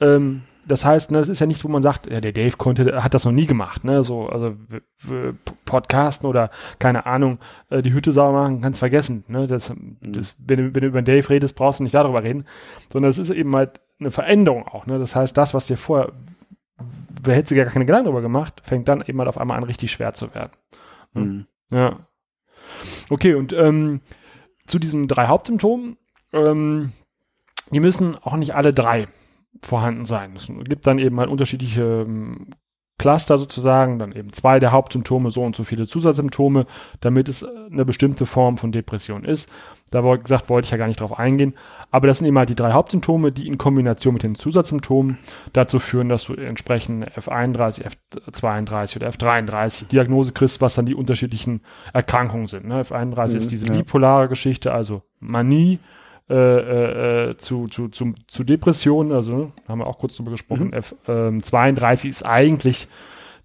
Ähm, das heißt, ne, das ist ja nichts, wo man sagt, ja, der Dave konnte, hat das noch nie gemacht, ne, so, also Podcasten oder keine Ahnung, äh, die Hütte sauber machen, kannst vergessen, ne, das, das, wenn du, wenn du über den Dave redest, brauchst du nicht darüber reden, sondern es ist eben halt eine Veränderung auch, ne, das heißt, das, was dir vorher, wer hätte sich gar keine Gedanken darüber gemacht, fängt dann eben halt auf einmal an, richtig schwer zu werden. Mhm. Ja. Okay, und ähm, zu diesen drei Hauptsymptomen, ähm, die müssen auch nicht alle drei vorhanden sein. Es gibt dann eben halt unterschiedliche ähm, Cluster sozusagen, dann eben zwei der Hauptsymptome, so und so viele Zusatzsymptome, damit es eine bestimmte Form von Depression ist. Da wollte gesagt, wollte ich ja gar nicht drauf eingehen. Aber das sind eben halt die drei Hauptsymptome, die in Kombination mit den Zusatzsymptomen dazu führen, dass du entsprechend F31, F32 oder F33 Diagnose kriegst, was dann die unterschiedlichen Erkrankungen sind. Ne? F31 mhm, ist diese ja. bipolare Geschichte, also Manie, äh, äh, äh, zu, zu, zu, zu Depressionen, also haben wir auch kurz drüber gesprochen. Mhm. F32 ähm, ist eigentlich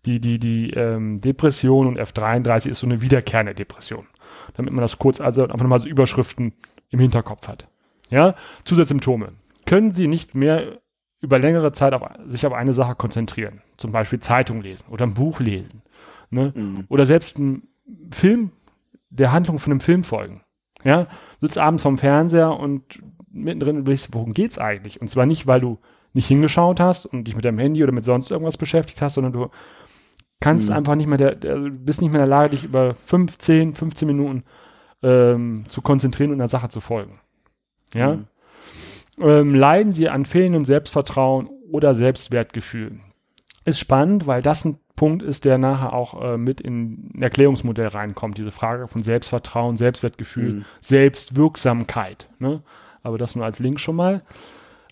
die, die, die ähm, Depression und F33 ist so eine wiederkehrende Depression damit man das kurz, also einfach mal so Überschriften im Hinterkopf hat. Ja, Zusatzsymptome. Können Sie nicht mehr über längere Zeit auf, sich auf eine Sache konzentrieren? Zum Beispiel Zeitung lesen oder ein Buch lesen. Ne? Mhm. Oder selbst ein Film, der Handlung von einem Film folgen. Ja, sitzt abends vorm Fernseher und mittendrin überlegst, worum geht's eigentlich? Und zwar nicht, weil du nicht hingeschaut hast und dich mit deinem Handy oder mit sonst irgendwas beschäftigt hast, sondern du kannst mhm. einfach nicht mehr, der, der, bist nicht mehr in der Lage, dich über 15, 15 Minuten ähm, zu konzentrieren und der Sache zu folgen. Ja. Mhm. Ähm, leiden sie an fehlendem Selbstvertrauen oder Selbstwertgefühl? Ist spannend, weil das ein Punkt ist, der nachher auch äh, mit in ein Erklärungsmodell reinkommt. Diese Frage von Selbstvertrauen, Selbstwertgefühl, mhm. Selbstwirksamkeit. Ne? Aber das nur als Link schon mal.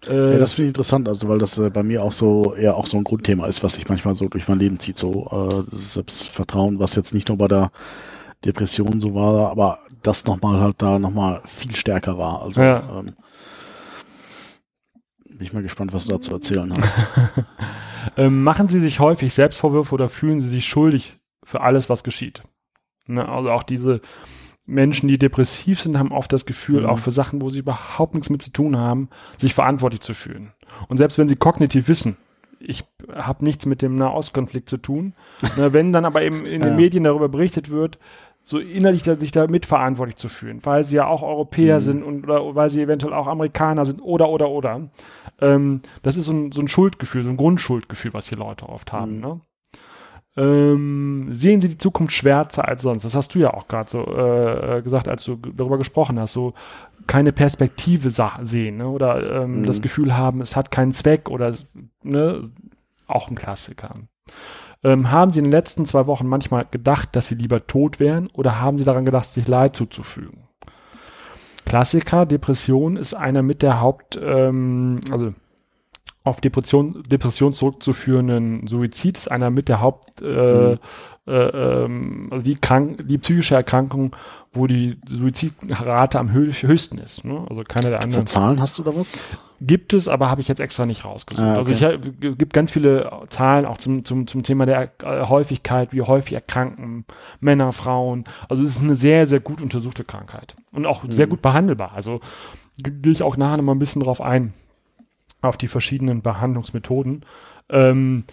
Äh, ja, das finde ich interessant, also weil das äh, bei mir auch so eher auch so ein Grundthema ist, was sich manchmal so durch mein Leben zieht, so äh, Selbstvertrauen, was jetzt nicht nur bei der Depression so war, aber das nochmal halt da nochmal viel stärker war. Also ja. ähm, bin ich mal gespannt, was du dazu erzählen hast. (laughs) ähm, machen Sie sich häufig Selbstvorwürfe oder fühlen Sie sich schuldig für alles, was geschieht? Ne, also auch diese Menschen, die depressiv sind, haben oft das Gefühl, mhm. auch für Sachen, wo sie überhaupt nichts mit zu tun haben, sich verantwortlich zu fühlen. Und selbst wenn sie kognitiv wissen, ich habe nichts mit dem Nahostkonflikt zu tun, (laughs) ne, wenn dann aber eben in ja. den Medien darüber berichtet wird, so innerlich sich da mitverantwortlich zu fühlen, weil sie ja auch Europäer mhm. sind und oder weil sie eventuell auch Amerikaner sind oder oder oder. Ähm, das ist so ein, so ein Schuldgefühl, so ein Grundschuldgefühl, was hier Leute oft haben. Mhm. Ne? ähm, sehen sie die Zukunft schwärzer als sonst. Das hast du ja auch gerade so äh, gesagt, als du darüber gesprochen hast, so keine Perspektive sehen ne? oder ähm, mhm. das Gefühl haben, es hat keinen Zweck oder ne? auch ein Klassiker. Ähm, haben Sie in den letzten zwei Wochen manchmal gedacht, dass Sie lieber tot wären oder haben Sie daran gedacht, sich Leid zuzufügen? Klassiker, Depression ist einer mit der Haupt, ähm, also auf Depression, Depression zurückzuführenden Suizid ist einer mit der Haupt, äh, mhm. äh, ähm, also die, krank, die psychische Erkrankung, wo die Suizidrate am höchsten ist. Ne? Also keine der anderen. Zahlen hast du da was? Gibt es, aber habe ich jetzt extra nicht rausgesucht. Ah, okay. Also ich, es gibt ganz viele Zahlen auch zum, zum, zum Thema der äh, Häufigkeit, wie häufig erkranken Männer, Frauen. Also es ist eine sehr, sehr gut untersuchte Krankheit und auch mhm. sehr gut behandelbar. Also gehe ich auch nachher noch mal ein bisschen drauf ein auf die verschiedenen Behandlungsmethoden, ähm,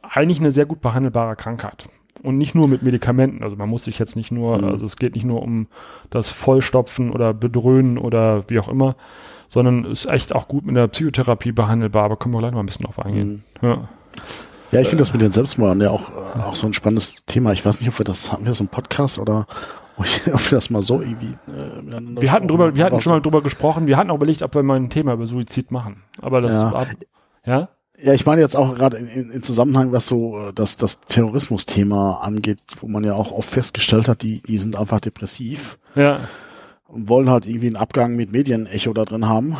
eigentlich eine sehr gut behandelbare Krankheit. Und nicht nur mit Medikamenten. Also man muss sich jetzt nicht nur, mhm. also es geht nicht nur um das Vollstopfen oder Bedröhnen oder wie auch immer, sondern ist echt auch gut mit der Psychotherapie behandelbar. Aber können wir gleich mal ein bisschen drauf eingehen. Mhm. Ja. Ja, ich finde das mit den Selbstmorden ja auch, äh, auch so ein spannendes Thema. Ich weiß nicht, ob wir das, haben wir so einen Podcast oder (laughs) ob wir das mal so irgendwie äh, miteinander Wir hatten drüber, wir hatten schon mal drüber gesprochen. Wir hatten auch überlegt, ob wir mal ein Thema über Suizid machen. Aber das ja. War, ja? Ja, ich meine jetzt auch gerade in, in Zusammenhang, was so äh, das, das Terrorismus-Thema angeht, wo man ja auch oft festgestellt hat, die, die sind einfach depressiv. Ja. Und wollen halt irgendwie einen Abgang mit Medienecho da drin haben.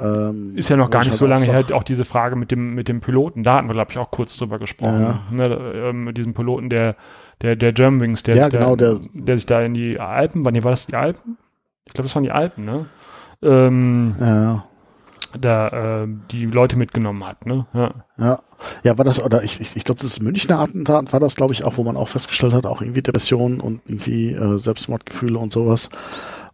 Ähm, ist ja noch gar nicht halt so lange her, auch diese Frage mit dem, mit dem Piloten. Da hatten wir, glaube ich, auch kurz drüber gesprochen. Ja. Ne, äh, mit diesem Piloten, der der, der Germanwings, der, ja, genau, der, der, der sich da in die Alpen, wann war das die Alpen? Ich glaube, das waren die Alpen, ne? Ähm, ja. Da äh, die Leute mitgenommen hat, ne? Ja. Ja, ja war das, oder ich, ich, ich glaube, das Münchner Attentat war das, glaube ich, auch, wo man auch festgestellt hat, auch irgendwie Depressionen und irgendwie äh, Selbstmordgefühle und sowas,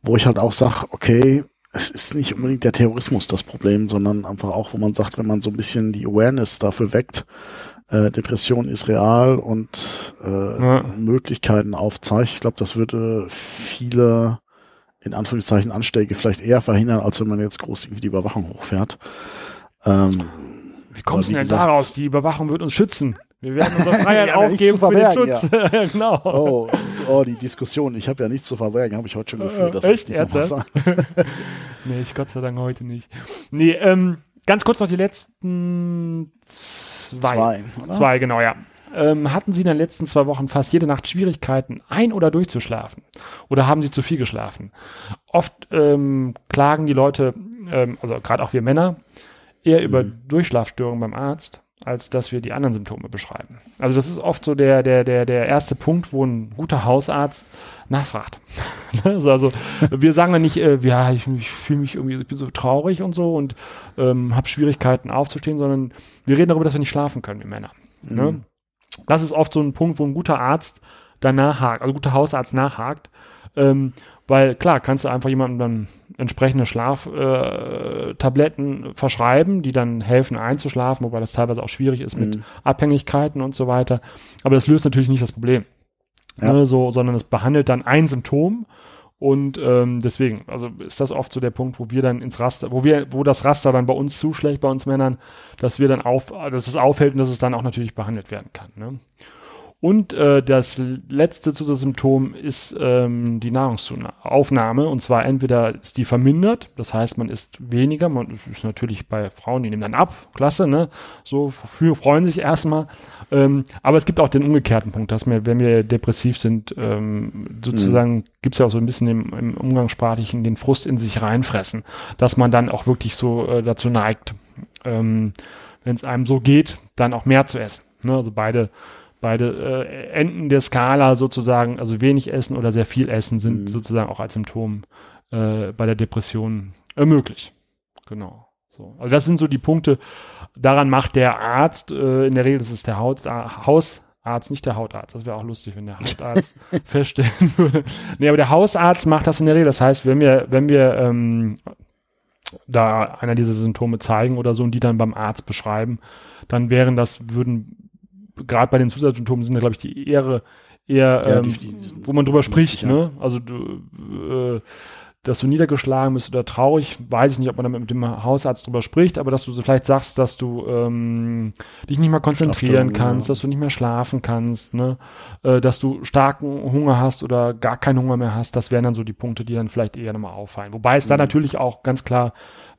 wo ich halt auch sag, okay, es ist nicht unbedingt der Terrorismus das Problem, sondern einfach auch, wo man sagt, wenn man so ein bisschen die Awareness dafür weckt, äh, Depression ist real und äh, ja. Möglichkeiten aufzeigt. Ich glaube, das würde viele in Anführungszeichen Anschläge vielleicht eher verhindern, als wenn man jetzt groß irgendwie die Überwachung hochfährt. Ähm, wie kommst du denn gesagt, daraus? Die Überwachung wird uns schützen. Wir werden unsere (laughs) Freiheit ja, aufgeben für den Schutz. Ja. (laughs) genau. Oh, oh, die Diskussion. Ich habe ja nichts zu verbergen, habe ich heute schon gefühlt. Äh, echt? Ernsthaft? (laughs) nee, ich Gott sei Dank heute nicht. Nee, ähm, ganz kurz noch die letzten Zwei. Zwei, oder? Zwei genau, ja. Ähm, hatten Sie in den letzten zwei Wochen fast jede Nacht Schwierigkeiten, ein- oder durchzuschlafen? Oder haben Sie zu viel geschlafen? Oft ähm, klagen die Leute, ähm, also gerade auch wir Männer, eher über Durchschlafstörungen beim Arzt, als dass wir die anderen Symptome beschreiben. Also das ist oft so der, der, der, der erste Punkt, wo ein guter Hausarzt nachfragt. (laughs) also, also wir sagen dann nicht, äh, ja, ich, ich fühle mich irgendwie, ich bin so traurig und so und ähm, habe Schwierigkeiten aufzustehen, sondern wir reden darüber, dass wir nicht schlafen können, wir Männer. Ne? Das ist oft so ein Punkt, wo ein guter Arzt danach hakt, also ein guter Hausarzt nachhakt. Ähm, weil klar, kannst du einfach jemandem dann entsprechende Schlaftabletten äh, verschreiben, die dann helfen einzuschlafen, wobei das teilweise auch schwierig ist mit Mhm. Abhängigkeiten und so weiter. Aber das löst natürlich nicht das Problem. Ja. Ne, so, sondern es behandelt dann ein Symptom und ähm, deswegen, also ist das oft so der Punkt, wo wir dann ins Raster, wo wir, wo das Raster dann bei uns zuschlägt, bei uns Männern, dass wir dann auf, dass es auffällt und dass es dann auch natürlich behandelt werden kann. Ne? Und äh, das letzte Zusatzsymptom ist ähm, die Nahrungsaufnahme. Und zwar entweder ist die vermindert, das heißt, man isst weniger. Man ist natürlich bei Frauen, die nehmen dann ab, klasse, ne? So für, freuen sich erstmal. Ähm, aber es gibt auch den umgekehrten Punkt, dass wir, wenn wir depressiv sind, ähm, sozusagen gibt's ja auch so ein bisschen im, im Umgangssprachlichen den Frust in sich reinfressen, dass man dann auch wirklich so äh, dazu neigt, ähm, wenn es einem so geht, dann auch mehr zu essen. Ne? Also beide beide äh, Enden der Skala sozusagen, also wenig essen oder sehr viel essen, sind Mhm. sozusagen auch als Symptom äh, bei der Depression äh, möglich. Genau. So. Also das sind so die Punkte. Daran macht der Arzt, äh, in der Regel ist es der Haut, Hausarzt, nicht der Hautarzt. Das wäre auch lustig, wenn der Hautarzt (laughs) feststellen würde. Nee, aber der Hausarzt macht das in der Regel. Das heißt, wenn wir, wenn wir ähm, da einer dieser Symptome zeigen oder so und die dann beim Arzt beschreiben, dann wären das, würden, gerade bei den Zusatzsymptomen sind da, glaube ich, die eher, eher Ja, ähm, die- die- wo man drüber spricht, ne? Also du, äh, dass du niedergeschlagen bist oder traurig, weiß ich nicht, ob man damit mit dem Hausarzt drüber spricht, aber dass du so vielleicht sagst, dass du ähm, dich nicht mehr konzentrieren Schlafstörungen, kannst, ja. dass du nicht mehr schlafen kannst, ne? Äh, dass du starken Hunger hast oder gar keinen Hunger mehr hast, das wären dann so die Punkte, die dann vielleicht eher nochmal auffallen. Wobei es da Mhm. natürlich auch ganz klar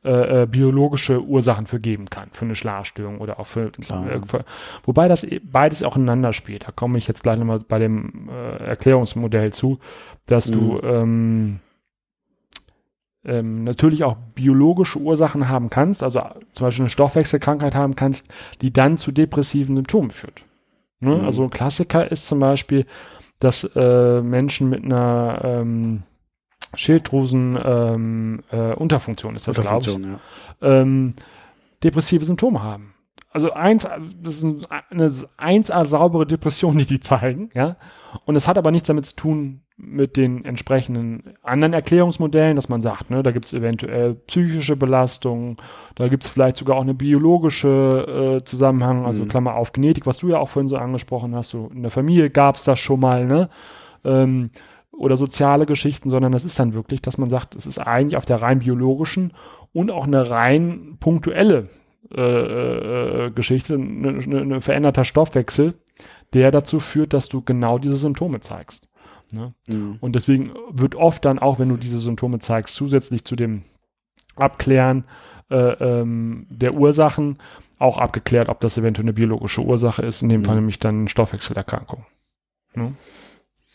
äh, äh, biologische Ursachen für geben kann, für eine Schlafstörung oder auch für, Klar. äh, für wobei das e- beides auch ineinander spielt. Da komme ich jetzt gleich nochmal bei dem äh, Erklärungsmodell zu, dass du Mhm. ähm, ähm, natürlich auch biologische Ursachen haben kannst, also zum Beispiel eine Stoffwechselkrankheit haben kannst, die dann zu depressiven Symptomen führt. Ne? Mhm. Also ein Klassiker ist zum Beispiel, dass äh, Menschen mit einer ähm, Schilddrüsen ähm, äh, Unterfunktion ist das, glaube ich, ja. ähm, depressive Symptome haben. Also eins, das ist ein- eine 1A saubere Depression, die die zeigen, ja. Und es hat aber nichts damit zu tun mit den entsprechenden anderen Erklärungsmodellen, dass man sagt, ne, da gibt es eventuell psychische Belastungen, da gibt es vielleicht sogar auch eine biologische äh, Zusammenhang, also Mhm. Klammer auf Genetik, was du ja auch vorhin so angesprochen hast, so in der Familie gab es das schon mal, ne? Ähm, oder soziale Geschichten, sondern das ist dann wirklich, dass man sagt, es ist eigentlich auf der rein biologischen und auch eine rein punktuelle äh, äh, Geschichte, ein ne, ne veränderter Stoffwechsel, der dazu führt, dass du genau diese Symptome zeigst. Ne? Mhm. Und deswegen wird oft dann auch, wenn du diese Symptome zeigst, zusätzlich zu dem Abklären äh, ähm, der Ursachen auch abgeklärt, ob das eventuell eine biologische Ursache ist, in dem Mhm. Fall nämlich dann Stoffwechselerkrankung. Ne?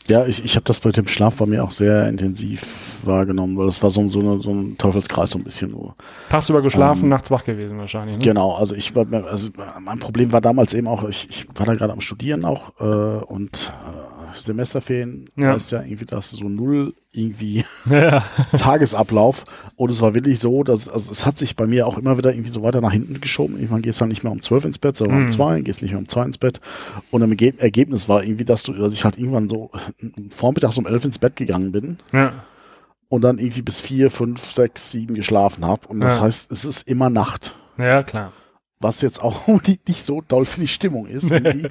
Ja, ich, ich habe das bei dem Schlaf bei mir auch sehr intensiv wahrgenommen, weil das war so, so, eine, so ein Teufelskreis so ein bisschen nur. Tagsüber geschlafen, Ähm, nachts wach gewesen wahrscheinlich. Ne? Genau, also ich war, also mein Problem war damals eben auch, ich, ich war da gerade am Studieren auch äh, und äh, Semesterferien Ja. heißt ja irgendwie, dass so null irgendwie (laughs) Ja. Tagesablauf und es war wirklich so, dass also es hat sich bei mir auch immer wieder irgendwie so weiter nach hinten geschoben. Irgendwann gehst du halt nicht mehr um zwölf ins Bett, sondern Mhm. um zwei, gehst nicht mehr um zwei ins Bett und im Erge- Ergebnis war irgendwie, dass du, dass ich halt irgendwann so vormittags um elf ins Bett gegangen bin ja. und dann irgendwie bis vier, fünf, sechs, sieben geschlafen habe und das Ja. heißt, es ist immer Nacht Ja, klar. Was jetzt auch (laughs) nicht, so doll für die Stimmung ist. Irgendwie.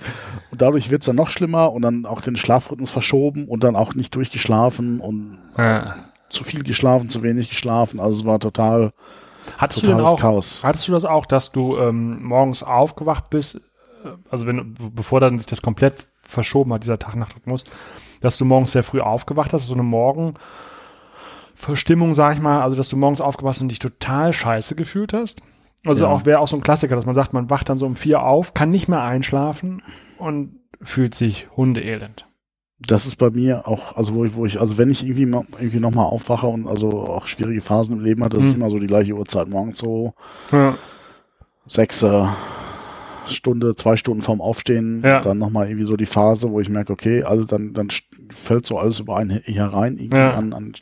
Und dadurch wird's dann noch schlimmer und dann auch den Schlafrhythmus verschoben und dann auch nicht durchgeschlafen und Ja. zu viel geschlafen, zu wenig geschlafen. Also es war total, Hattest du totales auch, Chaos. hattest du das auch, dass du ähm, morgens aufgewacht bist, äh, also wenn, du- bevor dann sich das komplett verschoben hat, dieser Tag-Nacht-Rhythmus, dass du morgens sehr früh aufgewacht hast, so eine Morgenverstimmung, sag ich mal, also dass du morgens aufgewacht und dich total scheiße gefühlt hast? Also Ja. auch wäre auch so ein Klassiker, dass man sagt, man wacht dann so um vier auf, kann nicht mehr einschlafen und fühlt sich hundeelend. Das ist bei mir auch, also wo ich, wo ich, also wenn ich irgendwie mal, irgendwie nochmal aufwache und also auch schwierige Phasen im Leben hatte, das ist Hm. immer so die gleiche Uhrzeit morgens so Ja. sechs äh, Stunde, zwei Stunden vorm Aufstehen, Ja. dann nochmal irgendwie so die Phase, wo ich merke, okay, also dann, dann fällt so alles über einen herein, irgendwie Ja. an, an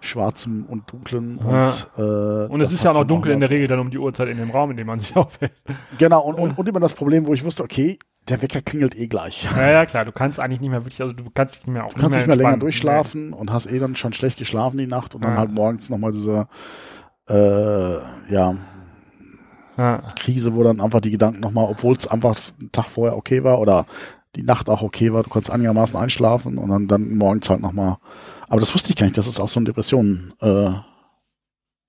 schwarzem und dunklen Ja. und äh, Und es ist ja noch dunkel in der Regel dann um die Uhrzeit in dem Raum, in dem man sich (laughs) aufhält. Genau, und, und, und immer das Problem, wo ich wusste, okay, der Wecker klingelt eh gleich. Ja, ja, klar, du kannst eigentlich nicht mehr wirklich, also du kannst nicht mehr auch Du kannst nicht mehr länger entspannen. durchschlafen und hast eh dann schon schlecht geschlafen die Nacht und dann Ja. halt morgens nochmal diese äh, ja, Nee. Ja. Krise, wo dann einfach die Gedanken nochmal, obwohl es einfach einen Tag vorher okay war oder die Nacht auch okay war, du konntest einigermaßen einschlafen und dann, dann morgens halt nochmal. Aber das wusste ich gar nicht, das ist auch so eine Depression. Äh,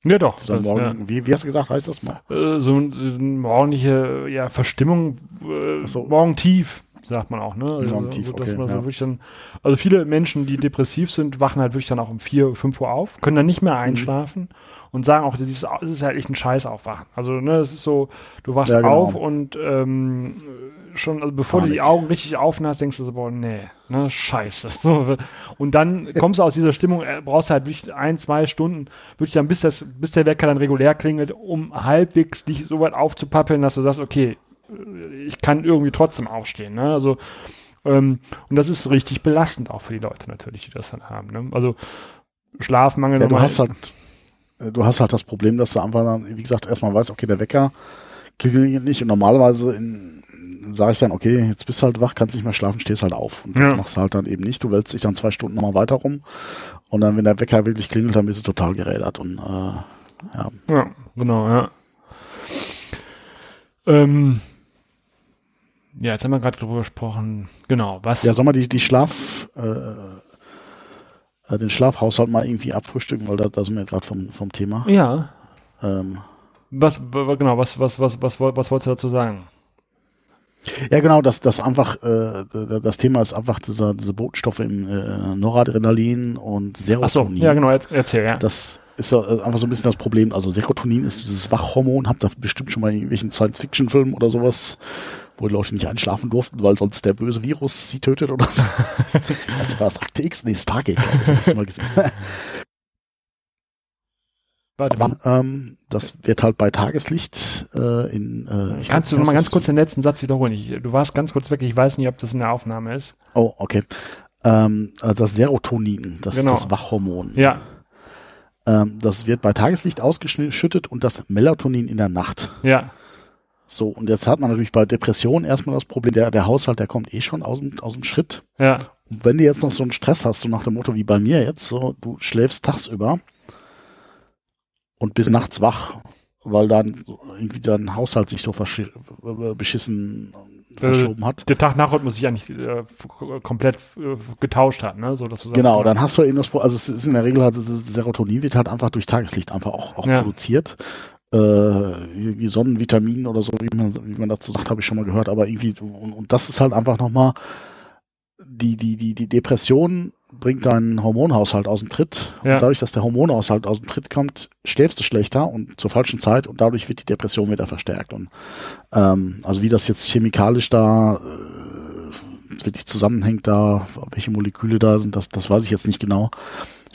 ja, doch. so morgen, wie, wie hast du gesagt, heißt das mal? ja. Äh, so, ein- so eine morgendliche ja, Verstimmung, äh, so. morgen tief, sagt man auch, ne? Also, Morgen tief, so, dass okay, man so ja. wirklich dann, also viele Menschen, die depressiv sind, wachen halt wirklich dann auch um vier, fünf Uhr auf, können dann nicht Mhm. mehr einschlafen und sagen auch, das ist, halt echt ein Scheiß aufwachen. Also, ne, es ist so, du wachst Ja, genau. auf und ähm, schon, also bevor du die Panik. Augen richtig offen hast, denkst du so, boah, nee, ne, scheiße. (laughs) So, und dann kommst du aus dieser Stimmung, äh, brauchst halt wirklich ein, zwei Stunden, wirklich dann, bis das, bis der Wecker dann regulär klingelt, um halbwegs dich so weit aufzupappeln, dass du sagst, okay, äh, ich kann irgendwie trotzdem aufstehen, ne, also, ähm, und das ist richtig belastend auch für die Leute natürlich, die das dann haben, ne, also, Schlafmangel. Ja, du hast halt, äh, du hast halt das Problem, dass du einfach dann, wie gesagt, erstmal weißt, okay, der Wecker klingelt nicht und normalerweise in, sage ich dann, okay, jetzt bist du halt wach, kannst nicht mehr schlafen, stehst halt auf. Und das Ja. machst du halt dann eben nicht. Du wälzt dich dann zwei Stunden nochmal weiter rum. Und dann, wenn der Wecker wirklich klingelt, dann bist du total gerädert. Und äh, ja, Ja, genau, ja. Ähm, ja, jetzt haben wir gerade drüber gesprochen. Genau, was. ja, soll man die, die Schlaf, äh, äh, den Schlafhaushalt mal irgendwie abfrühstücken, weil da, da sind wir gerade vom, vom Thema. ja. Ähm, Was, genau, was, was, was, was, woll- was wolltest du dazu sagen? Ja, genau, das, das einfach, äh, das Thema ist einfach dieser, diese Botenstoffe im äh, Noradrenalin und Ach so, Serotonin. ja, genau, erzähl, ja. Das ist ja äh, einfach so ein bisschen das Problem. Also Serotonin ist dieses Wachhormon, habt ihr bestimmt schon mal in irgendwelchen Science-Fiction-Filmen oder sowas, wo die Leute nicht einschlafen durften, weil sonst der böse Virus sie tötet oder so. (laughs) also war das Akte X? Nee, Stargate, glaube ich, mal gesehen. Warte, Aber ähm, das wird halt bei Tageslicht äh, in äh, ich kannst du glaub, noch mal das ganz kurz den letzten Satz wiederholen? Ich, du warst ganz kurz weg, ich weiß nicht, ob das in der Aufnahme ist. Oh, okay. Ähm, äh, das Serotonin, das Genau. ist das Wachhormon. Ja, Ähm, das wird bei Tageslicht ausgeschüttet und das Melatonin in der Nacht. ja, So, und jetzt hat man natürlich bei Depressionen erstmal das Problem, der, der Haushalt, der kommt eh schon aus dem, aus dem Schritt. ja, Und wenn du jetzt noch so einen Stress hast, so nach dem Motto wie bei mir jetzt, so, du schläfst tagsüber und bist nachts wach, weil dann irgendwie dein Haushalt sich so äh, beschissen äh, verschoben hat. der Tag-Nach-Rhythmus sich eigentlich äh, komplett äh, getauscht hat, ne? So, dass du sagst, Genau, dann hast du eben das Problem, also es ist in der Regel halt, Serotonin wird halt einfach durch Tageslicht einfach auch, auch Ja. produziert. Äh, irgendwie Sonnenvitamin oder so, wie man, wie man dazu sagt, habe ich schon mal gehört, aber irgendwie, und, und das ist halt einfach nochmal, die, die, die, die Depression bringt deinen Hormonhaushalt aus dem Tritt. Ja. Und dadurch, dass der Hormonhaushalt aus dem Tritt kommt, schläfst du schlechter und zur falschen Zeit und dadurch wird die Depression wieder verstärkt. Und ähm, also wie das jetzt chemikalisch da äh, wirklich zusammenhängt, da, welche Moleküle da sind, das, das weiß ich jetzt nicht genau.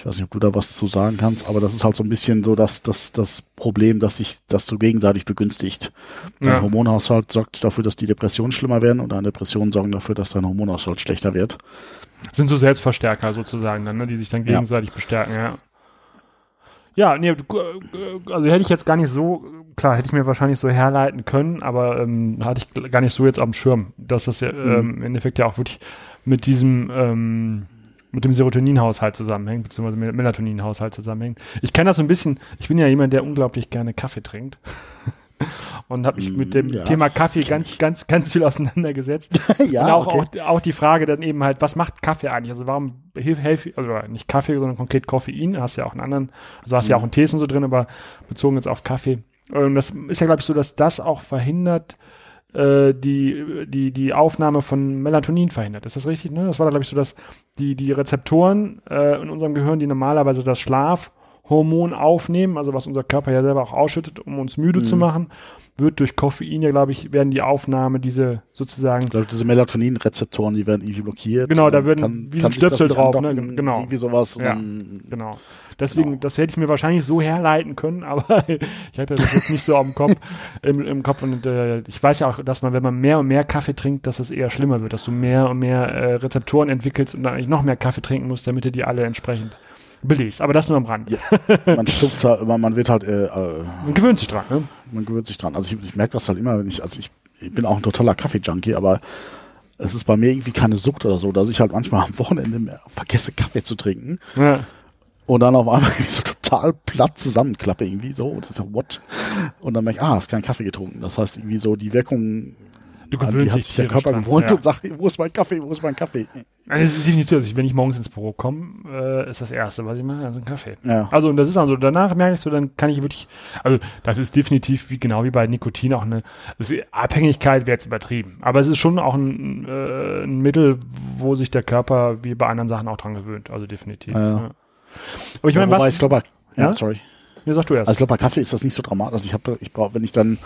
Ich weiß nicht, ob du da was zu sagen kannst, aber das ist halt so ein bisschen so das, das, das Problem, dass sich das so gegenseitig begünstigt. Dein Ja. Hormonhaushalt sorgt dafür, dass die Depressionen schlimmer werden und deine Depressionen sorgen dafür, dass dein Hormonhaushalt schlechter wird. sind so Selbstverstärker sozusagen dann, ne, die sich dann Ja. gegenseitig bestärken, ja. Ja, nee, äh, also hätte ich jetzt gar nicht so, klar, hätte ich mir wahrscheinlich so herleiten können, aber ähm, hatte ich gar nicht so jetzt am Schirm, dass das ja ähm, im Endeffekt ja auch wirklich mit diesem, ähm, mit dem Serotoninhaushalt zusammenhängt, beziehungsweise mit dem Melatoninhaushalt zusammenhängt. Ich kenne das so ein bisschen, ich bin ja jemand, der unglaublich gerne Kaffee trinkt. (laughs) Und habe mich mit dem Ja, Thema Kaffee ganz, ganz, ganz viel auseinandergesetzt. (laughs) ja, Und auch, okay. auch, auch die Frage dann eben halt, was macht Kaffee eigentlich? Also warum hilft, also nicht Kaffee, sondern konkret Koffein, hast ja auch einen anderen, also hast ja auch einen Tees und so drin, aber bezogen jetzt auf Kaffee. Und das ist ja, glaube ich, so, dass das auch verhindert, äh, die, die, die Aufnahme von Melatonin verhindert. Ist das richtig? Ne? Das war, glaube ich, so, dass die, die Rezeptoren äh, in unserem Gehirn, die normalerweise das Hormon aufnehmen, also was unser Körper ja selber auch ausschüttet, um uns müde Mhm. zu machen, wird durch Koffein ja, glaube ich, werden die Aufnahme, diese sozusagen Ich glaube, diese Melatonin-Rezeptoren, die werden irgendwie blockiert. Genau, da Und werden wie so Stöpsel drauf, ne? Genau. Irgendwie sowas. Ja. Genau. Deswegen, Genau. das hätte ich mir wahrscheinlich so herleiten können, (laughs) aber ich hatte das jetzt nicht so am Kopf, (laughs) im, im Kopf. Und äh, ich weiß ja auch, dass man, wenn man mehr und mehr Kaffee trinkt, dass es eher schlimmer wird, dass du mehr und mehr äh, Rezeptoren entwickelst und dann eigentlich noch mehr Kaffee trinken musst, damit du die alle entsprechend belegst. Aber das nur am Rand. Ja. (laughs) man stumpft halt, man, man wird halt, äh, äh, Man gewöhnt sich dran, ne? man gewöhnt sich dran. Also ich, ich merke das halt immer, wenn ich, also ich, ich bin auch ein totaler Kaffee-Junkie, aber es ist bei mir irgendwie keine Sucht oder so, dass ich halt manchmal am Wochenende mehr vergesse, Kaffee zu trinken Ja. Und dann auf einmal (laughs) so total platt zusammenklappe irgendwie so und so, what? Und dann merke ich, ah, hast keinen Kaffee getrunken. Das heißt irgendwie so, die Wirkung, Du an gewöhnst die hat sich der Körper gewohnt Ja. und sagt, wo ist mein Kaffee, wo ist mein Kaffee? Also es ist definitiv so, dass wenn ich morgens ins Büro komme, äh, ist das Erste, was ich mache, also ein Kaffee. Ja. Also und das ist also danach merke ich so, dann kann ich wirklich, also das ist definitiv wie genau wie bei Nikotin auch eine also Abhängigkeit wäre jetzt übertrieben, aber es ist schon auch ein, äh, ein Mittel, wo sich der Körper wie bei anderen Sachen auch dran gewöhnt, also definitiv. Ja. Ja. Aber ich Ja, meine, wobei was? ich glaube, ja, Ja? sorry. Nee, sag du erst. Also ich glaube, bei Kaffee ist das nicht so dramatisch. Ich habe, ich brauche, wenn ich dann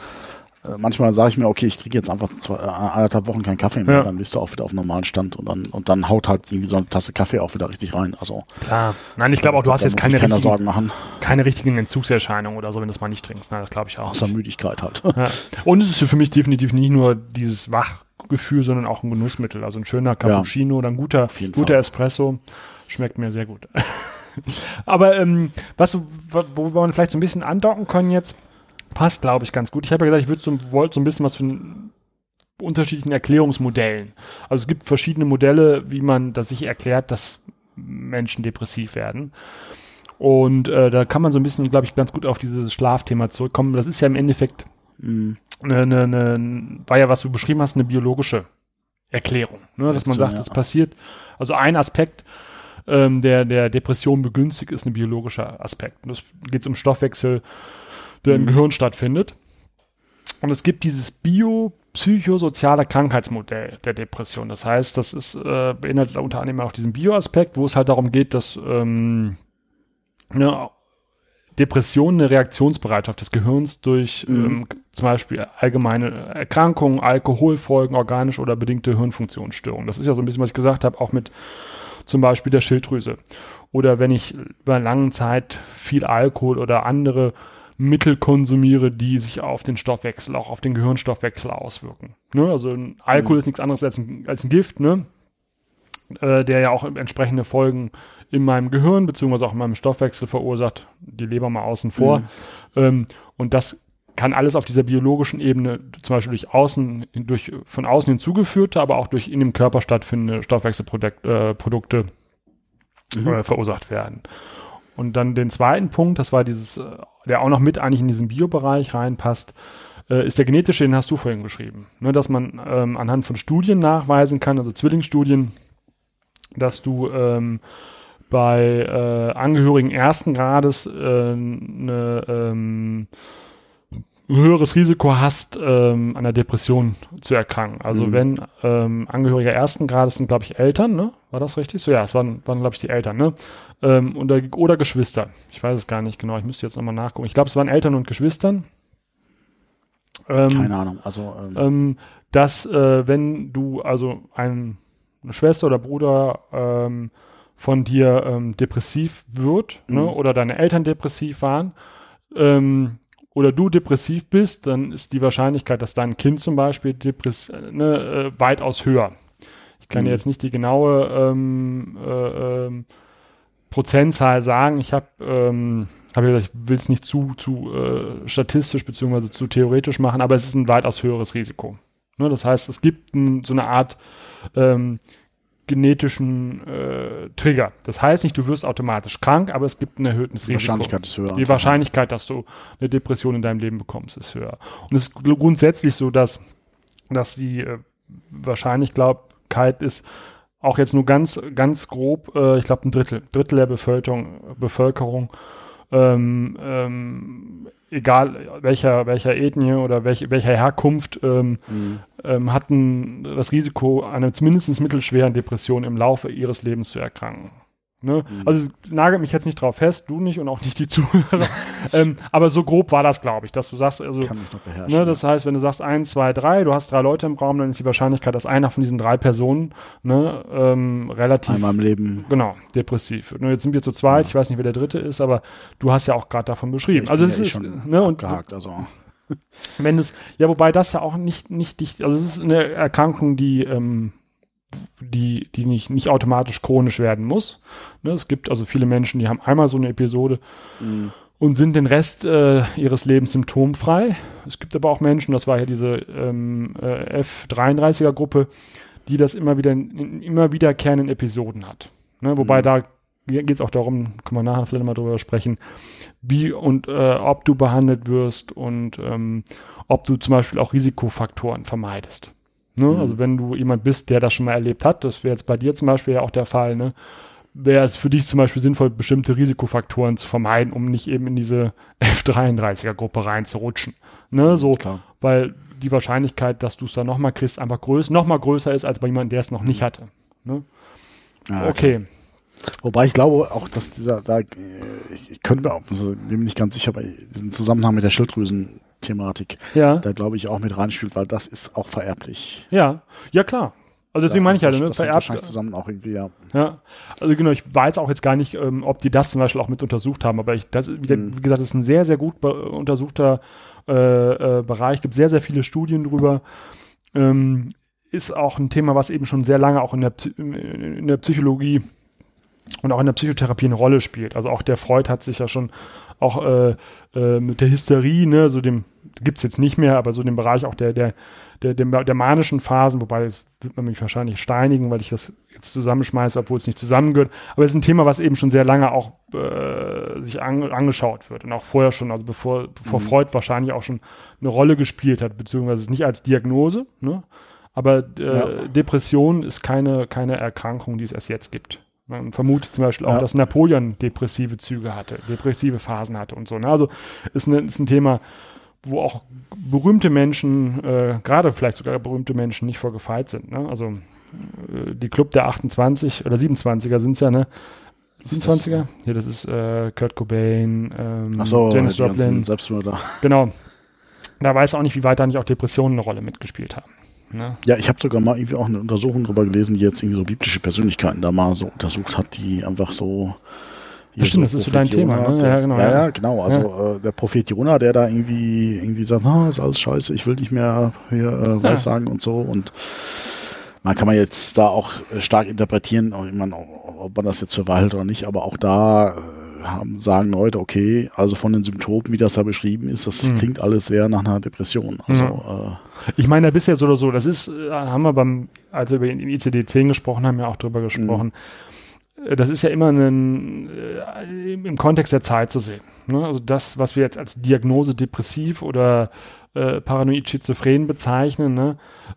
äh, manchmal sage ich mir, okay, ich trinke jetzt einfach zwei, äh, anderthalb Wochen keinen Kaffee mehr, Ja. dann bist du auch wieder auf einem normalen Stand und dann und dann haut halt irgendwie so eine Tasse Kaffee auch wieder richtig rein. Also Klar. Nein, ich glaube auch, du hast jetzt keine richtigen, Sorgen machen, keine richtigen Entzugserscheinungen oder so, wenn du es mal nicht trinkst. Nein, das glaube ich auch. außer Müdigkeit halt. Ja. Und es ist für mich definitiv nicht nur dieses Wachgefühl, sondern auch ein Genussmittel. Also ein schöner Cappuccino oder ein guter, guter Fall. Espresso schmeckt mir sehr gut. (laughs) Aber ähm, was, wo wir vielleicht so ein bisschen andocken können jetzt, passt, glaube ich, ganz gut. Ich habe ja gesagt, ich würde so, wollte so ein bisschen was von unterschiedlichen Erklärungsmodellen. Also es gibt verschiedene Modelle, wie man das sich erklärt, dass Menschen depressiv werden. Und äh, da kann man so ein bisschen, glaube ich, ganz gut auf dieses Schlafthema zurückkommen. Das ist ja im Endeffekt Mhm. eine, eine, eine, war ja, was du beschrieben hast, eine biologische Erklärung. Ne? Dass man sagt, es passiert. Also ein Aspekt, ähm, der der Depression begünstigt, ist ein biologischer Aspekt. Und das geht um Stoffwechsel, der im Mhm. Gehirn stattfindet. Und es gibt dieses biopsychosoziale Krankheitsmodell der Depression. Das heißt, das ist äh, beinhaltet unter anderem auch diesen Bioaspekt, wo es halt darum geht, dass ähm, ne, Depression eine Reaktionsbereitschaft des Gehirns durch Mhm. ähm, zum Beispiel allgemeine Erkrankungen, Alkoholfolgen, organische oder bedingte Hirnfunktionsstörungen. Das ist ja so ein bisschen, was ich gesagt habe, auch mit zum Beispiel der Schilddrüse. Oder wenn ich über lange Zeit viel Alkohol oder andere Mittel konsumiere, die sich auf den Stoffwechsel, auch auf den Gehirnstoffwechsel auswirken. Ne? Also Alkohol ist nichts anderes als ein, als ein Gift, ne? äh, der ja auch entsprechende Folgen in meinem Gehirn beziehungsweise auch in meinem Stoffwechsel verursacht, die Leber mal außen vor. Ähm, und das kann alles auf dieser biologischen Ebene, zum Beispiel durch außen, durch von außen hinzugeführte, aber auch durch in dem Körper stattfindende Stoffwechselprodukte äh, Produkte, äh, verursacht werden. Und dann den zweiten Punkt, das war dieses, äh, der auch noch mit eigentlich in diesen Biobereich reinpasst, äh, ist der genetische, den hast du vorhin beschrieben. Ne, dass man ähm, anhand von Studien nachweisen kann, also Zwillingsstudien, dass du ähm, bei äh, Angehörigen ersten Grades eine, ähm, ein höheres Risiko hast, ähm, an der Depression zu erkranken. Also Mhm. wenn ähm, Angehörige ersten Grades sind, glaube ich, Eltern, ne? War das richtig? So ja, es waren, waren glaube ich, die Eltern, ne? Ähm, oder, oder Geschwister. Ich weiß es gar nicht genau. Ich müsste jetzt nochmal nachgucken. Ich glaube, es waren Eltern und Geschwistern. Ähm, Keine Ahnung. Also ähm, ähm, dass äh, wenn du also ein, eine Schwester oder Bruder ähm, von dir ähm, depressiv wird ne, Mhm. oder deine Eltern depressiv waren ähm, oder du depressiv bist, dann ist die Wahrscheinlichkeit, dass dein Kind zum Beispiel depress ne, äh, weitaus höher. Ich kann dir Mhm. jetzt nicht die genaue ähm, äh, ähm, Prozentzahl sagen. Ich habe ähm, hab gesagt, ich will es nicht zu, zu äh, statistisch beziehungsweise zu theoretisch machen, aber es ist ein weitaus höheres Risiko. Ne, das heißt, es gibt ein, so eine Art ähm, genetischen äh, Trigger. Das heißt nicht, du wirst automatisch krank, aber es gibt ein erhöhtes die Risiko. Wahrscheinlichkeit ist höher. Die Wahrscheinlichkeit, dass du eine Depression in deinem Leben bekommst, ist höher. Und es ist grundsätzlich so, dass, dass die äh, Wahrscheinlichkeit ist, auch jetzt nur ganz, ganz grob, äh, ich glaube ein Drittel, Drittel der Bevölkerung, Bevölkerung ähm, ähm, egal welcher, welcher Ethnie oder welche, welcher Herkunft, ähm, Mhm. ähm, hatten das Risiko, einer zumindest mittelschweren Depression im Laufe ihres Lebens zu erkranken. Ne? Mhm. Also nagelt mich jetzt nicht drauf fest, du nicht und auch nicht die (laughs) Zuhörer. ähm, aber so grob war das, glaube ich, dass du sagst, also, Kann mich noch beherrschen, ne, das heißt, wenn du sagst eins, zwei, drei, du hast drei Leute im Raum, dann ist die Wahrscheinlichkeit, dass einer von diesen drei Personen ne, ähm, relativ einmal im Leben genau depressiv. Nur jetzt sind wir zu zweit, ja. ich weiß nicht, wer der dritte ist, aber du hast ja auch gerade davon beschrieben. also es ja ist schon ne, und gehakt, also (laughs) wenn es ja, wobei das ja auch nicht nicht dicht, also es ist eine Erkrankung, die ähm, die, die nicht, nicht automatisch chronisch werden muss. Ne, es gibt also viele Menschen, die haben einmal so eine Episode mhm. und sind den Rest äh, ihres Lebens symptomfrei. Es gibt aber auch Menschen, das war ja diese ähm, äh, F33er-Gruppe, die das immer wieder in, immer wiederkehrenden Episoden hat. Ne, wobei mhm. da geht es auch darum, können wir nachher vielleicht mal drüber sprechen, wie und äh, ob du behandelt wirst und ähm, ob du zum Beispiel auch Risikofaktoren vermeidest. Ne? Mhm. Also wenn du jemand bist, der das schon mal erlebt hat, das wäre jetzt bei dir zum Beispiel ja auch der Fall, ne? wäre es für dich zum Beispiel sinnvoll, bestimmte Risikofaktoren zu vermeiden, um nicht eben in diese (laughs) F33er-Gruppe reinzurutschen. Ne? So, Klar. weil die Wahrscheinlichkeit, dass du es dann nochmal kriegst, einfach größer, noch mal größer ist, als bei jemandem, der es noch nicht mhm. hatte. Ne? Ah, okay. Klar. Wobei ich glaube auch, dass dieser, da, ich könnte mir auch, also, bin mir nicht ganz sicher, bei diesem Zusammenhang mit der Schilddrüsen Thematik ja. da glaube ich auch mit reinspielt, weil das ist auch vererblich. Ja, ja klar. Also deswegen meine ich ja, halt, ne, das vererbt. zusammen auch irgendwie, ja. Ja, also genau, ich weiß auch jetzt gar nicht, ähm, ob die das zum Beispiel auch mit untersucht haben, aber ich, das, wie, mhm. wie gesagt, das ist ein sehr, sehr gut untersuchter äh, äh, Bereich, gibt sehr, sehr viele Studien drüber. Ähm, ist auch ein Thema, was eben schon sehr lange auch in der, in der Psychologie und auch in der Psychotherapie eine Rolle spielt. Also auch der Freud hat sich ja schon auch äh, äh, mit der Hysterie, ne, so dem, gibt's jetzt nicht mehr, aber so dem Bereich auch der, der, der, der, der manischen Phasen, wobei es wird man mich wahrscheinlich steinigen, weil ich das jetzt zusammenschmeiße, obwohl es nicht zusammengehört. Aber es ist ein Thema, was eben schon sehr lange auch äh, sich an, angeschaut wird und auch vorher schon, also bevor, bevor mhm. Freud wahrscheinlich auch schon eine Rolle gespielt hat, beziehungsweise nicht als Diagnose, ne? Aber äh, ja. Depression ist keine, keine Erkrankung, die es erst jetzt gibt. Man vermutet zum Beispiel auch, ja. dass Napoleon depressive Züge hatte, depressive Phasen hatte und so. Ne? Also ist, ne, ist ein Thema, wo auch berühmte Menschen, äh, gerade vielleicht sogar berühmte Menschen nicht vorgefeilt sind. Ne? Also äh, die Club der 28 oder 27er sind es ja, ne? 27er? Ja, das ist äh, Kurt Cobain, ähm, so, Janis Joplin. Selbstmörder. Genau. Da weiß auch nicht, wie weit da nicht auch Depressionen eine Rolle mitgespielt haben. Ne? Ja, ich habe sogar mal irgendwie auch eine Untersuchung darüber gelesen, die jetzt irgendwie so biblische Persönlichkeiten da mal so untersucht hat, die einfach so. Ja, stimmt, das ist so dein Thema. Ne? Ja, genau. Ja, ja, genau. Also ja. Äh, der Prophet Jonah, der da irgendwie irgendwie sagt, ah, ist alles scheiße, ich will nicht mehr hier äh, weiß sagen und so und man kann man jetzt da auch stark interpretieren, ich meine, ob man das jetzt verwaltet oder nicht, aber auch da haben, sagen Leute, okay, also von den Symptomen, wie das da beschrieben ist, das mhm. klingt alles sehr nach einer Depression. Also, mhm. äh, ich meine, bisher ja so oder so, das ist, äh, haben wir beim, als wir über den ICD-10 gesprochen haben, ja auch drüber gesprochen. Mhm. Das ist ja immer ein, äh, im Kontext der Zeit zu sehen. Ne? Also das, was wir jetzt als Diagnose depressiv oder äh, paranoid schizophren bezeichnen, ne?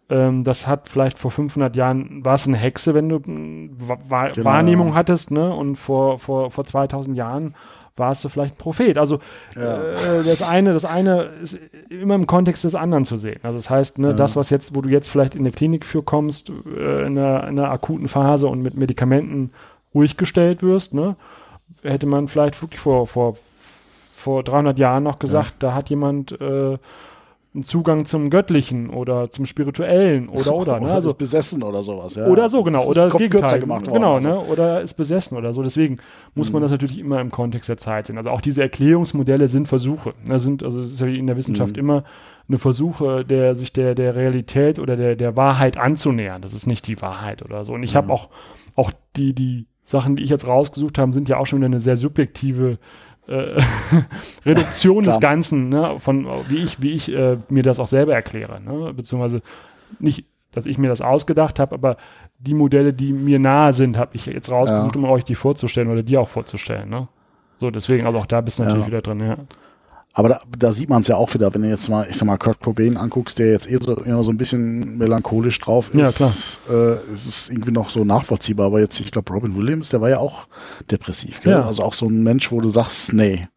Ähm, das hat vielleicht vor 500 Jahren, war es eine Hexe, wenn du Wahr genau. Wahrnehmung hattest, ne? Und vor, vor, vor 2000 Jahren warst du vielleicht ein Prophet. Also ja. äh, das eine, das eine ist immer im Kontext des anderen zu sehen. Also das heißt, ne, ja. das, was jetzt, wo du jetzt vielleicht in der Klinik für kommst, äh, in, einer, in einer akuten Phase und mit Medikamenten ruhig gestellt wirst, ne, hätte man vielleicht wirklich vor, vor, vor 300 Jahren noch gesagt, ja. da hat jemand äh, einen Zugang zum Göttlichen oder zum Spirituellen (laughs) oder oder, ne? Also ist besessen oder sowas, ja. Oder so, genau. Oder das Gegenteil. Gemacht worden, genau, also. ne? Oder ist besessen oder so. Deswegen muss mhm. man das natürlich immer im Kontext der Zeit sehen. Also auch diese Erklärungsmodelle sind Versuche. Das sind, also das ist ja in der Wissenschaft mhm. immer eine Versuche, der sich der, der Realität oder der, der Wahrheit anzunähern. Das ist nicht die Wahrheit oder so. Und ich mhm. habe auch, auch die, die Sachen, die ich jetzt rausgesucht habe, sind ja auch schon wieder eine sehr subjektive äh, (laughs) Reduktion des Ganzen, ne, von wie ich, wie ich äh, mir das auch selber erkläre, ne? beziehungsweise nicht, dass ich mir das ausgedacht habe, aber die Modelle, die mir nahe sind, habe ich jetzt rausgesucht, ja. um euch die vorzustellen oder die auch vorzustellen. Ne? So, deswegen, also auch da bist du natürlich ja. wieder drin, ja. Aber da, da sieht man es ja auch wieder, wenn du jetzt mal, ich sag mal, Kurt Cobain anguckst, der jetzt eher so, eher so ein bisschen melancholisch drauf ist. Ja, klar. Äh, es ist irgendwie noch so nachvollziehbar. Aber jetzt, ich glaube, Robin Williams, der war ja auch depressiv. Gell? Ja. Also auch so ein Mensch, wo du sagst, nee,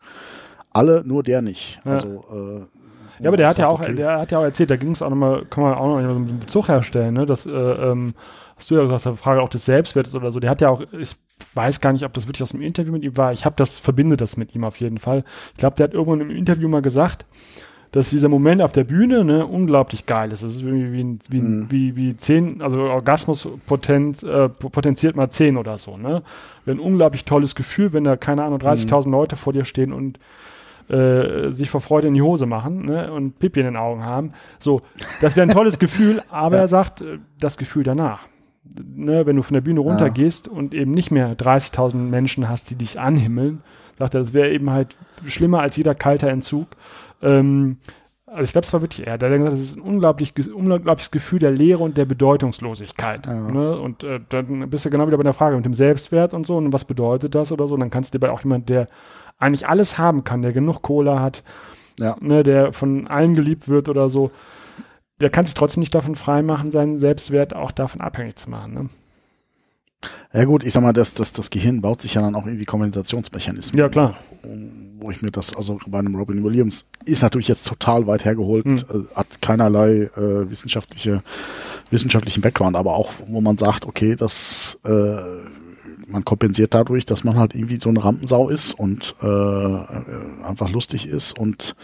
alle, nur der nicht. Ja. Also, äh, ja, aber der hat ja auch, okay. der hat ja auch erzählt, da ging es auch nochmal, kann man auch noch einen Bezug herstellen, ne? Das, äh, ähm, hast du ja gesagt, die Frage auch des Selbstwertes oder so, der hat ja auch, ich weiß gar nicht, ob das wirklich aus dem Interview mit ihm war. Ich habe das, verbinde das mit ihm auf jeden Fall. Ich glaube, der hat irgendwann im Interview mal gesagt, dass dieser Moment auf der Bühne ne, unglaublich geil ist. Das ist irgendwie wie, wie, Mhm. wie, wie zehn, also Orgasmus potent, äh, potenziert mal zehn oder so. Ne? Wäre ein unglaublich tolles Gefühl, wenn da, keine Ahnung, 30.000 Leute vor dir stehen und äh, sich vor Freude in die Hose machen ne, und Pipi in den Augen haben. So, das wäre ein tolles (laughs) Gefühl, aber er sagt, äh, das Gefühl danach. Ne, wenn du von der Bühne runtergehst und eben nicht mehr 30.000 Menschen hast, die dich anhimmeln, sagt er, das wäre eben halt schlimmer als jeder kalter Entzug. Ähm, also ich glaube, es war wirklich er. Der hat gesagt, das ist ein unglaublich, unglaubliches Gefühl der Leere und der Bedeutungslosigkeit. Ja. Ne? Und äh, dann bist du genau wieder bei der Frage mit dem Selbstwert und so und was bedeutet das oder so. Und dann kannst du dir bei auch jemand, der eigentlich alles haben kann, der genug Kohle hat, Ja. ne, der von allen geliebt wird oder so, der kann sich trotzdem nicht davon freimachen, seinen Selbstwert auch davon abhängig zu machen. Ne? Ja gut, ich sag mal, das, das, das Gehirn baut sich ja dann auch irgendwie Kompensationsmechanismen. Ja, klar. Wo ich mir das, also bei einem Robin Williams, ist natürlich jetzt total weit hergeholt, Hm. äh, hat keinerlei äh, wissenschaftliche, wissenschaftlichen Background, aber auch, wo man sagt, okay, das, äh, man kompensiert dadurch, dass man halt irgendwie so eine Rampensau ist und äh, äh, einfach lustig ist und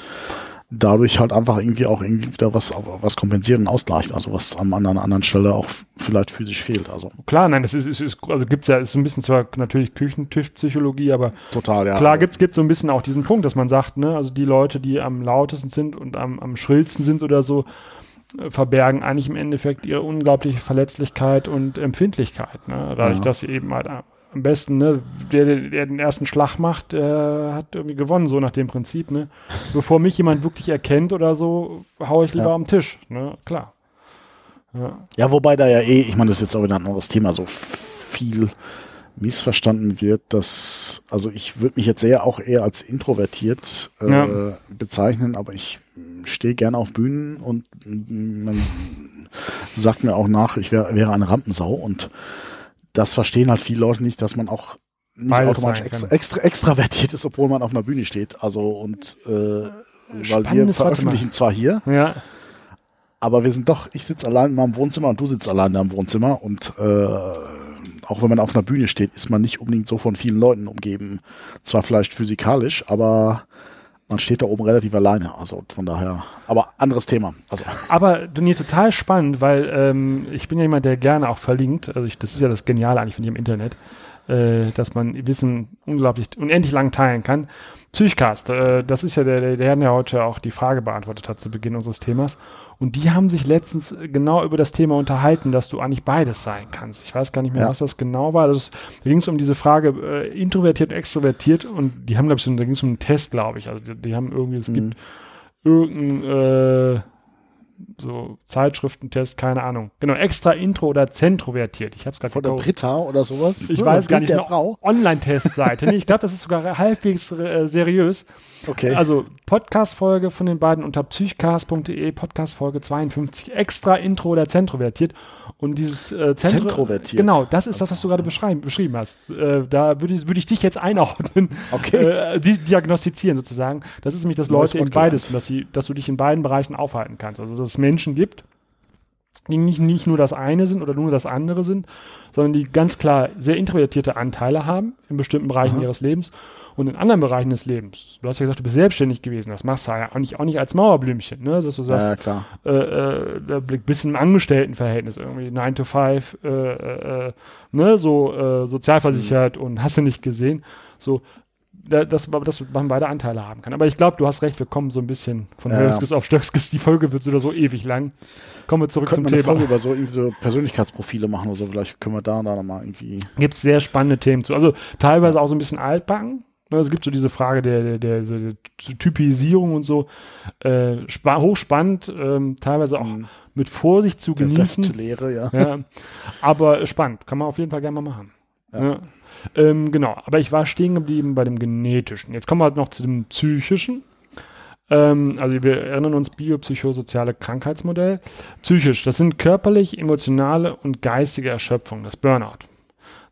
dadurch halt einfach irgendwie auch irgendwie wieder was, was kompensieren und ausgleicht, also was an einer anderen Stelle auch vielleicht physisch fehlt. Also Klar, nein, das ist, ist, ist also gibt's ja, ist so ein bisschen zwar natürlich Küchentischpsychologie, aber total, ja. Klar also, gibt's gibt's so ein bisschen auch diesen Punkt, dass man sagt, ne, also die Leute, die am lautesten sind und am, am schrillsten sind oder so, äh, verbergen eigentlich im Endeffekt ihre unglaubliche Verletzlichkeit und Empfindlichkeit. Ne? Dadurch, Ja. dass sie eben halt am besten, ne, der, der den ersten Schlag macht, der hat irgendwie gewonnen, so nach dem Prinzip, ne? Bevor mich jemand wirklich erkennt oder so, hau ich lieber Ja. am Tisch, ne? Klar. Ja. Ja, wobei da ja eh, ich meine, das ist jetzt auch wieder ein anderes Thema, so viel missverstanden wird, dass, also ich würde mich jetzt eher auch eher als introvertiert äh, Ja. bezeichnen, aber ich stehe gerne auf Bühnen und mm, man sagt mir auch nach, ich wär, wäre eine Rampensau und das verstehen halt viele Leute nicht, dass man auch nicht Beides automatisch extra, extra, extravertiert ist, obwohl man auf einer Bühne steht. Also und äh, weil wir veröffentlichen zwar hier, ja. aber wir sind doch, ich sitze allein in meinem Wohnzimmer und du sitzt allein in deinem Wohnzimmer und äh, auch wenn man auf einer Bühne steht, ist man nicht unbedingt so von vielen Leuten umgeben. Zwar vielleicht physikalisch, aber man steht da oben relativ alleine. Also von daher, aber anderes Thema. Also Aber nee, total spannend, weil ähm, ich bin ja jemand, der gerne auch verlinkt. Also ich, das ist ja das Geniale eigentlich von im Internet, äh, dass man Wissen unglaublich unendlich lang teilen kann. Psychcast, äh, das ist ja der, der, der ja heute auch die Frage beantwortet hat zu Beginn unseres Themas. Und die haben sich letztens genau über das Thema unterhalten, dass du eigentlich beides sein kannst. Ich weiß gar nicht mehr, Ja. was das genau war. Das, da ging es um diese Frage äh, introvertiert und extrovertiert und die haben, glaube ich, so, da ging es um einen Test, glaube ich. Also die, die haben irgendwie, es Mhm. gibt irgendein äh, so Zeitschriftentest, keine Ahnung. Genau, extra intro oder zentrovertiert. Ich habe es gerade von der Britta oder sowas. Ich Ne, weiß gar nicht, der eine Frau. Online-Testseite. nee, ich glaube, das ist sogar halbwegs äh, seriös. Okay. Also Podcast-Folge von den beiden unter psychcast.de, Podcast-Folge 52, extra Intro oder zentrovertiert. Und dieses äh, Zentro Zentrovertiert. Genau, das ist das, was du gerade beschrieben hast. Äh, da würde ich, würde ich dich jetzt einordnen, (laughs) Okay. äh, di diagnostizieren sozusagen. Das ist nämlich, dass Neues Leute in beides, dass, sie, dass du dich in beiden Bereichen aufhalten kannst. Also dass es Menschen gibt, die nicht, nicht nur das eine sind oder nur das andere sind, sondern die ganz klar sehr introvertierte Anteile haben in bestimmten Bereichen Aha. ihres Lebens und in anderen Bereichen des Lebens. Du hast ja gesagt, du bist selbstständig gewesen. Das machst du ja auch nicht, auch nicht als Mauerblümchen, ne? dass du ja, sagst, klar. äh, äh, blick- bist im Angestelltenverhältnis irgendwie, 9 to 5, äh, äh, äh, ne, so äh, sozialversichert und hast du nicht gesehen. So, da, das, dass man beide Anteile haben kann. Aber ich glaube, du hast recht, wir kommen so ein bisschen von Ja, Hölskes auf Stöckskes. Die Folge wird so oder so ewig lang. Kommen wir zurück Könnten wir zum eine Thema. Folge über so, irgendwie so Persönlichkeitsprofile machen oder so. Vielleicht können wir da, da nochmal irgendwie. Gibt es sehr spannende Themen zu. Also teilweise auch so ein bisschen altbacken. Ne, Es gibt so diese Frage der, der, der, der Typisierung und so. Äh, spa- hochspannend, ähm, teilweise auch Mhm. mit Vorsicht zu Der genießen. Säftelehre, ja. ja. Aber spannend, kann man auf jeden Fall gerne mal machen. Ja. Ja. Ähm, genau, aber ich war stehen geblieben bei dem Genetischen. Jetzt kommen wir halt noch zu dem Psychischen. Ähm, also wir erinnern uns biopsychosoziale Krankheitsmodell. Psychisch, das sind körperlich, emotionale und geistige Erschöpfung, das Burnout.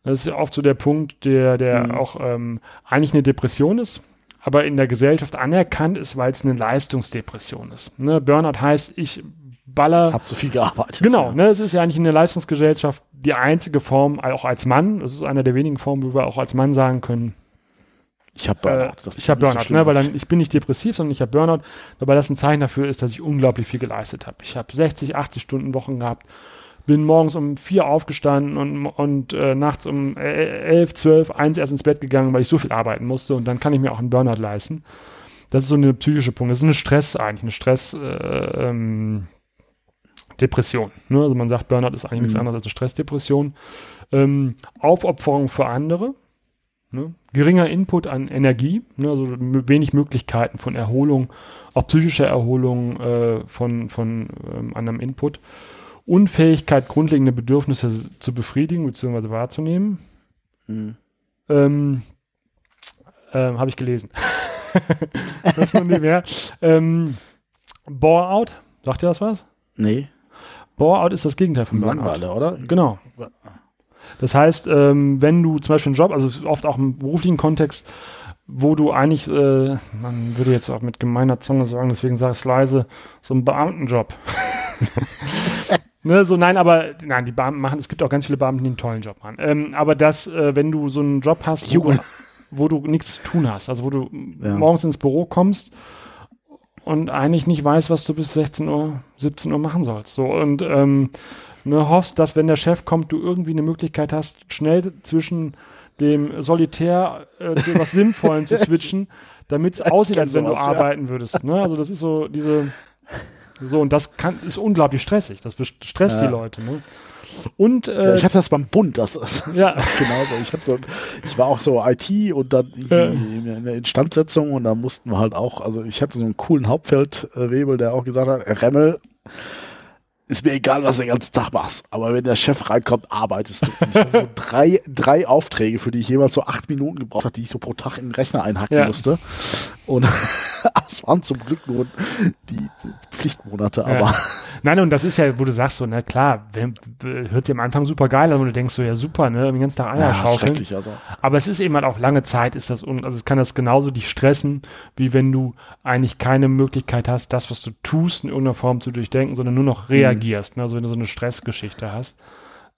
Das ist ja oft so der Punkt, der, der Mhm. auch ähm, eigentlich eine Depression ist, aber in der Gesellschaft anerkannt ist, weil es eine Leistungsdepression ist. Ne? Burnout heißt, ich baller Hab zu viel gearbeitet. Genau, Ja. ne, es ist ja eigentlich eine Leistungsgesellschaft, die einzige Form, auch als Mann, das ist einer der wenigen Formen, wo wir auch als Mann sagen können, Ich habe äh, Burnout. Das ich habe so Burnout, schlimm, ne, weil dann, ich bin nicht depressiv, sondern ich habe Burnout, wobei das ein Zeichen dafür ist, dass ich unglaublich viel geleistet habe. Ich habe 60, 80 Stunden Wochen gehabt, bin morgens um vier aufgestanden und, und äh, nachts um äh, elf, zwölf, eins erst ins Bett gegangen, weil ich so viel arbeiten musste und dann kann ich mir auch einen Burnout leisten. Das ist so eine psychische Punkt. Das ist eine Stress eigentlich, eine Stress, äh, ähm, Depression. Ne? Also man sagt, Burnout ist eigentlich nichts Mhm. anderes als eine Stressdepression. Ähm, Aufopferung für andere. Ne? Geringer Input an Energie, ne? also wenig Möglichkeiten von Erholung, auch psychische Erholung äh, von, von ähm, anderem Input. Unfähigkeit, grundlegende Bedürfnisse zu befriedigen bzw. wahrzunehmen. Mhm. Ähm, ähm, Habe ich gelesen. (laughs) das ist noch nicht mehr. Ähm, Bore-out, sagt ihr das was? Nee, Bore-out ist das Gegenteil von Burnout. Langweile, oder? Genau. Das heißt, ähm, wenn du zum Beispiel einen Job, also oft auch im beruflichen Kontext, wo du eigentlich, äh, man würde jetzt auch mit gemeiner Zunge sagen, deswegen sage ich es leise, so einen Beamtenjob. (laughs) ne, so nein, aber nein, die Beamten machen, es gibt auch ganz viele Beamten, die einen tollen Job machen. Ähm, aber das, äh, wenn du so einen Job hast, wo, du- wo du nichts zu tun hast, also wo du Ja. morgens ins Büro kommst und eigentlich nicht weißt, was du bis 16 Uhr, 17 Uhr machen sollst. So und ähm, ne, hoffst, dass wenn der Chef kommt, du irgendwie eine Möglichkeit hast, schnell zwischen dem Solitär äh, zu was Sinnvollen zu (laughs) switchen, damit es aussieht, als wenn du ja. arbeiten würdest. Ne? Also das ist so diese (laughs) so und das kann ist unglaublich stressig. Das stresst Ja. die Leute. Ne? Und äh, ich hatte das beim Bund, das, das Ja. ist (laughs) genauso. Ich, hatte so, ich war auch so IT und dann irgendwie in der Instandsetzung und da mussten wir halt auch, also ich hatte so einen coolen Hauptfeldwebel, der auch gesagt hat, Remmel, ist mir egal, was du den ganzen Tag machst, aber wenn der Chef reinkommt, arbeitest du. Und ich hatte so (laughs) drei, drei Aufträge, für die ich jeweils so acht Minuten gebraucht habe, die ich so pro Tag in den Rechner einhacken Ja. musste. Und (laughs) (laughs) es waren zum Glück nur die, Pflichtmonate, Ja. aber Nein, und das ist ja, wo du sagst, so, na klar, wenn, w- hört dir am Anfang super geil an und du denkst so, ja super, ne, den ganzen Tag Eier ja, schaukeln. Also. Aber es ist eben halt auf lange Zeit, ist das, un also es kann das genauso dich stressen, wie wenn du eigentlich keine Möglichkeit hast, das, was du tust, in irgendeiner Form zu durchdenken, sondern nur noch reagierst, ne, also wenn du so eine Stressgeschichte hast.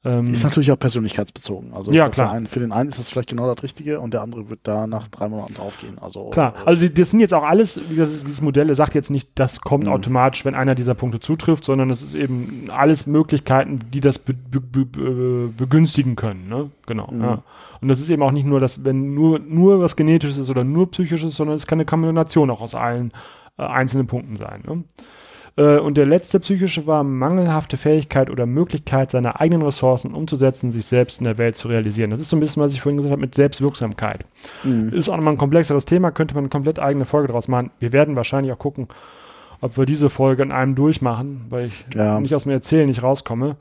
Ähm, Ist natürlich auch persönlichkeitsbezogen. Also Ja, klar. Einen, für den einen ist das vielleicht genau das Richtige und der andere wird da nach drei Monaten draufgehen. Also Klar, äh, also das sind jetzt auch alles, wie das, dieses Modell sagt jetzt nicht, das kommt Mhm. automatisch, wenn einer dieser Punkte zutrifft, sondern es ist eben alles Möglichkeiten, die das be, be, be, be, begünstigen können, ne? Genau. Mhm. Ja. Und das ist eben auch nicht nur, dass wenn nur nur was genetisches ist oder nur psychisches, sondern es kann eine Kombination auch aus allen äh, einzelnen Punkten sein. Ne? Äh, Und der letzte psychische war mangelhafte Fähigkeit oder Möglichkeit, seine eigenen Ressourcen umzusetzen, sich selbst in der Welt zu realisieren. Das ist so ein bisschen, was ich vorhin gesagt habe, mit Selbstwirksamkeit. mh. Ist auch nochmal ein komplexeres Thema, könnte man eine komplett eigene Folge draus machen. Wir werden wahrscheinlich auch gucken, ob wir diese Folge in einem durchmachen, weil ich Ja. nicht aus dem Erzählen nicht rauskomme.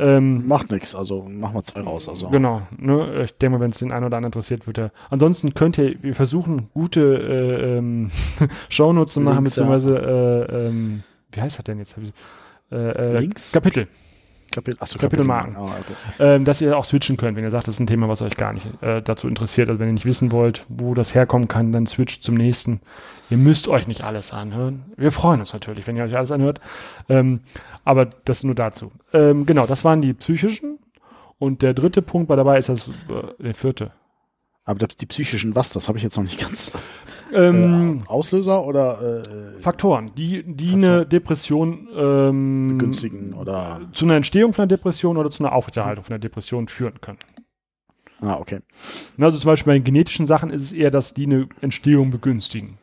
Ähm, macht nichts. Also machen wir zwei raus. Also Genau, ne? ich denke mal, wenn es den einen oder anderen interessiert, wird er. Ansonsten könnt ihr, wir versuchen, gute äh, ähm, (laughs) Shownotes zu machen, Links, ja. beziehungsweise, äh, ähm, wie heißt das denn jetzt? Äh, äh, Links? Kapitel. Kapitel, achso, Kapitelmarken. Ah, okay. ähm, dass ihr auch switchen könnt, wenn ihr sagt, das ist ein Thema, was euch gar nicht äh, dazu interessiert. Also wenn ihr nicht wissen wollt, wo das herkommen kann, dann switcht zum nächsten. Ihr müsst euch nicht alles anhören. Wir freuen uns natürlich, wenn ihr euch alles anhört. Ähm, aber das nur dazu. Ähm, genau, das waren die psychischen. Und der dritte Punkt war dabei, ist das äh, der vierte. Aber die psychischen was, das habe ich jetzt noch nicht ganz. Ähm, äh, Auslöser oder äh, Faktoren, die, die Faktoren. eine Depression ähm, günstigen oder zu einer Entstehung von einer Depression oder zu einer Aufrechterhaltung von einer Depression führen können. Ah, okay. Ne, Also zum Beispiel bei den genetischen Sachen ist es eher, dass die eine Entstehung begünstigen.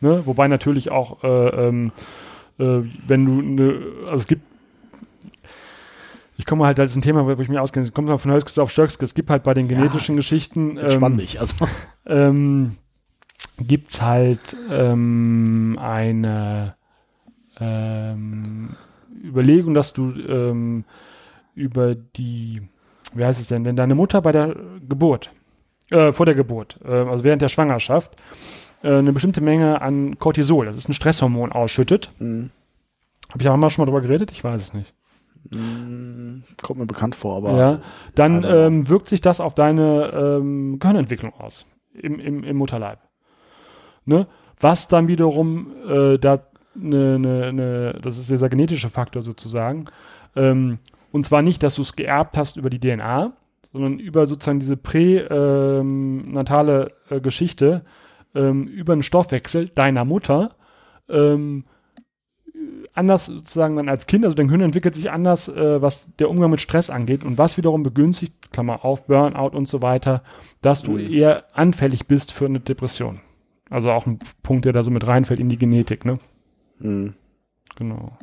Ne? Wobei natürlich auch, äh, ähm, äh, wenn du eine, also es gibt, ich komme halt, das ist ein Thema, wo ich mich auskenne, ich komme mal von Hölzke auf Stöckske, es gibt halt bei den genetischen jetzt Geschichten, ähm, dich. Also (laughs) ähm, gibt's halt ähm, eine ähm, Überlegung, dass du ähm, über die, wie heißt es denn, wenn deine Mutter bei der Geburt, äh, vor der Geburt, äh, also während der Schwangerschaft, äh, eine bestimmte Menge an Cortisol, das ist ein Stresshormon, ausschüttet. mh, Habe ich auch mal schon mal drüber geredet? Ich weiß es nicht. Mh, kommt mir bekannt vor, aber ja, dann ähm, wirkt sich das auf deine ähm, Gehirnentwicklung aus im, im, im Mutterleib. Ne? Was dann wiederum äh, da ne, ne, ne, das ist dieser genetische Faktor sozusagen, ähm, Und zwar nicht, dass du es geerbt hast über die DNA, sondern über sozusagen diese pränatale äh, Geschichte, ähm, über den Stoffwechsel deiner Mutter, ähm, anders sozusagen dann als Kind, also dein Gehirn entwickelt sich anders, äh, was der Umgang mit Stress angeht und was wiederum begünstigt, Klammer auf, Burnout und so weiter, dass du Mhm. eher anfällig bist für eine Depression. Also auch ein Punkt, der da so mit reinfällt in die Genetik, ne? Mhm. Genau.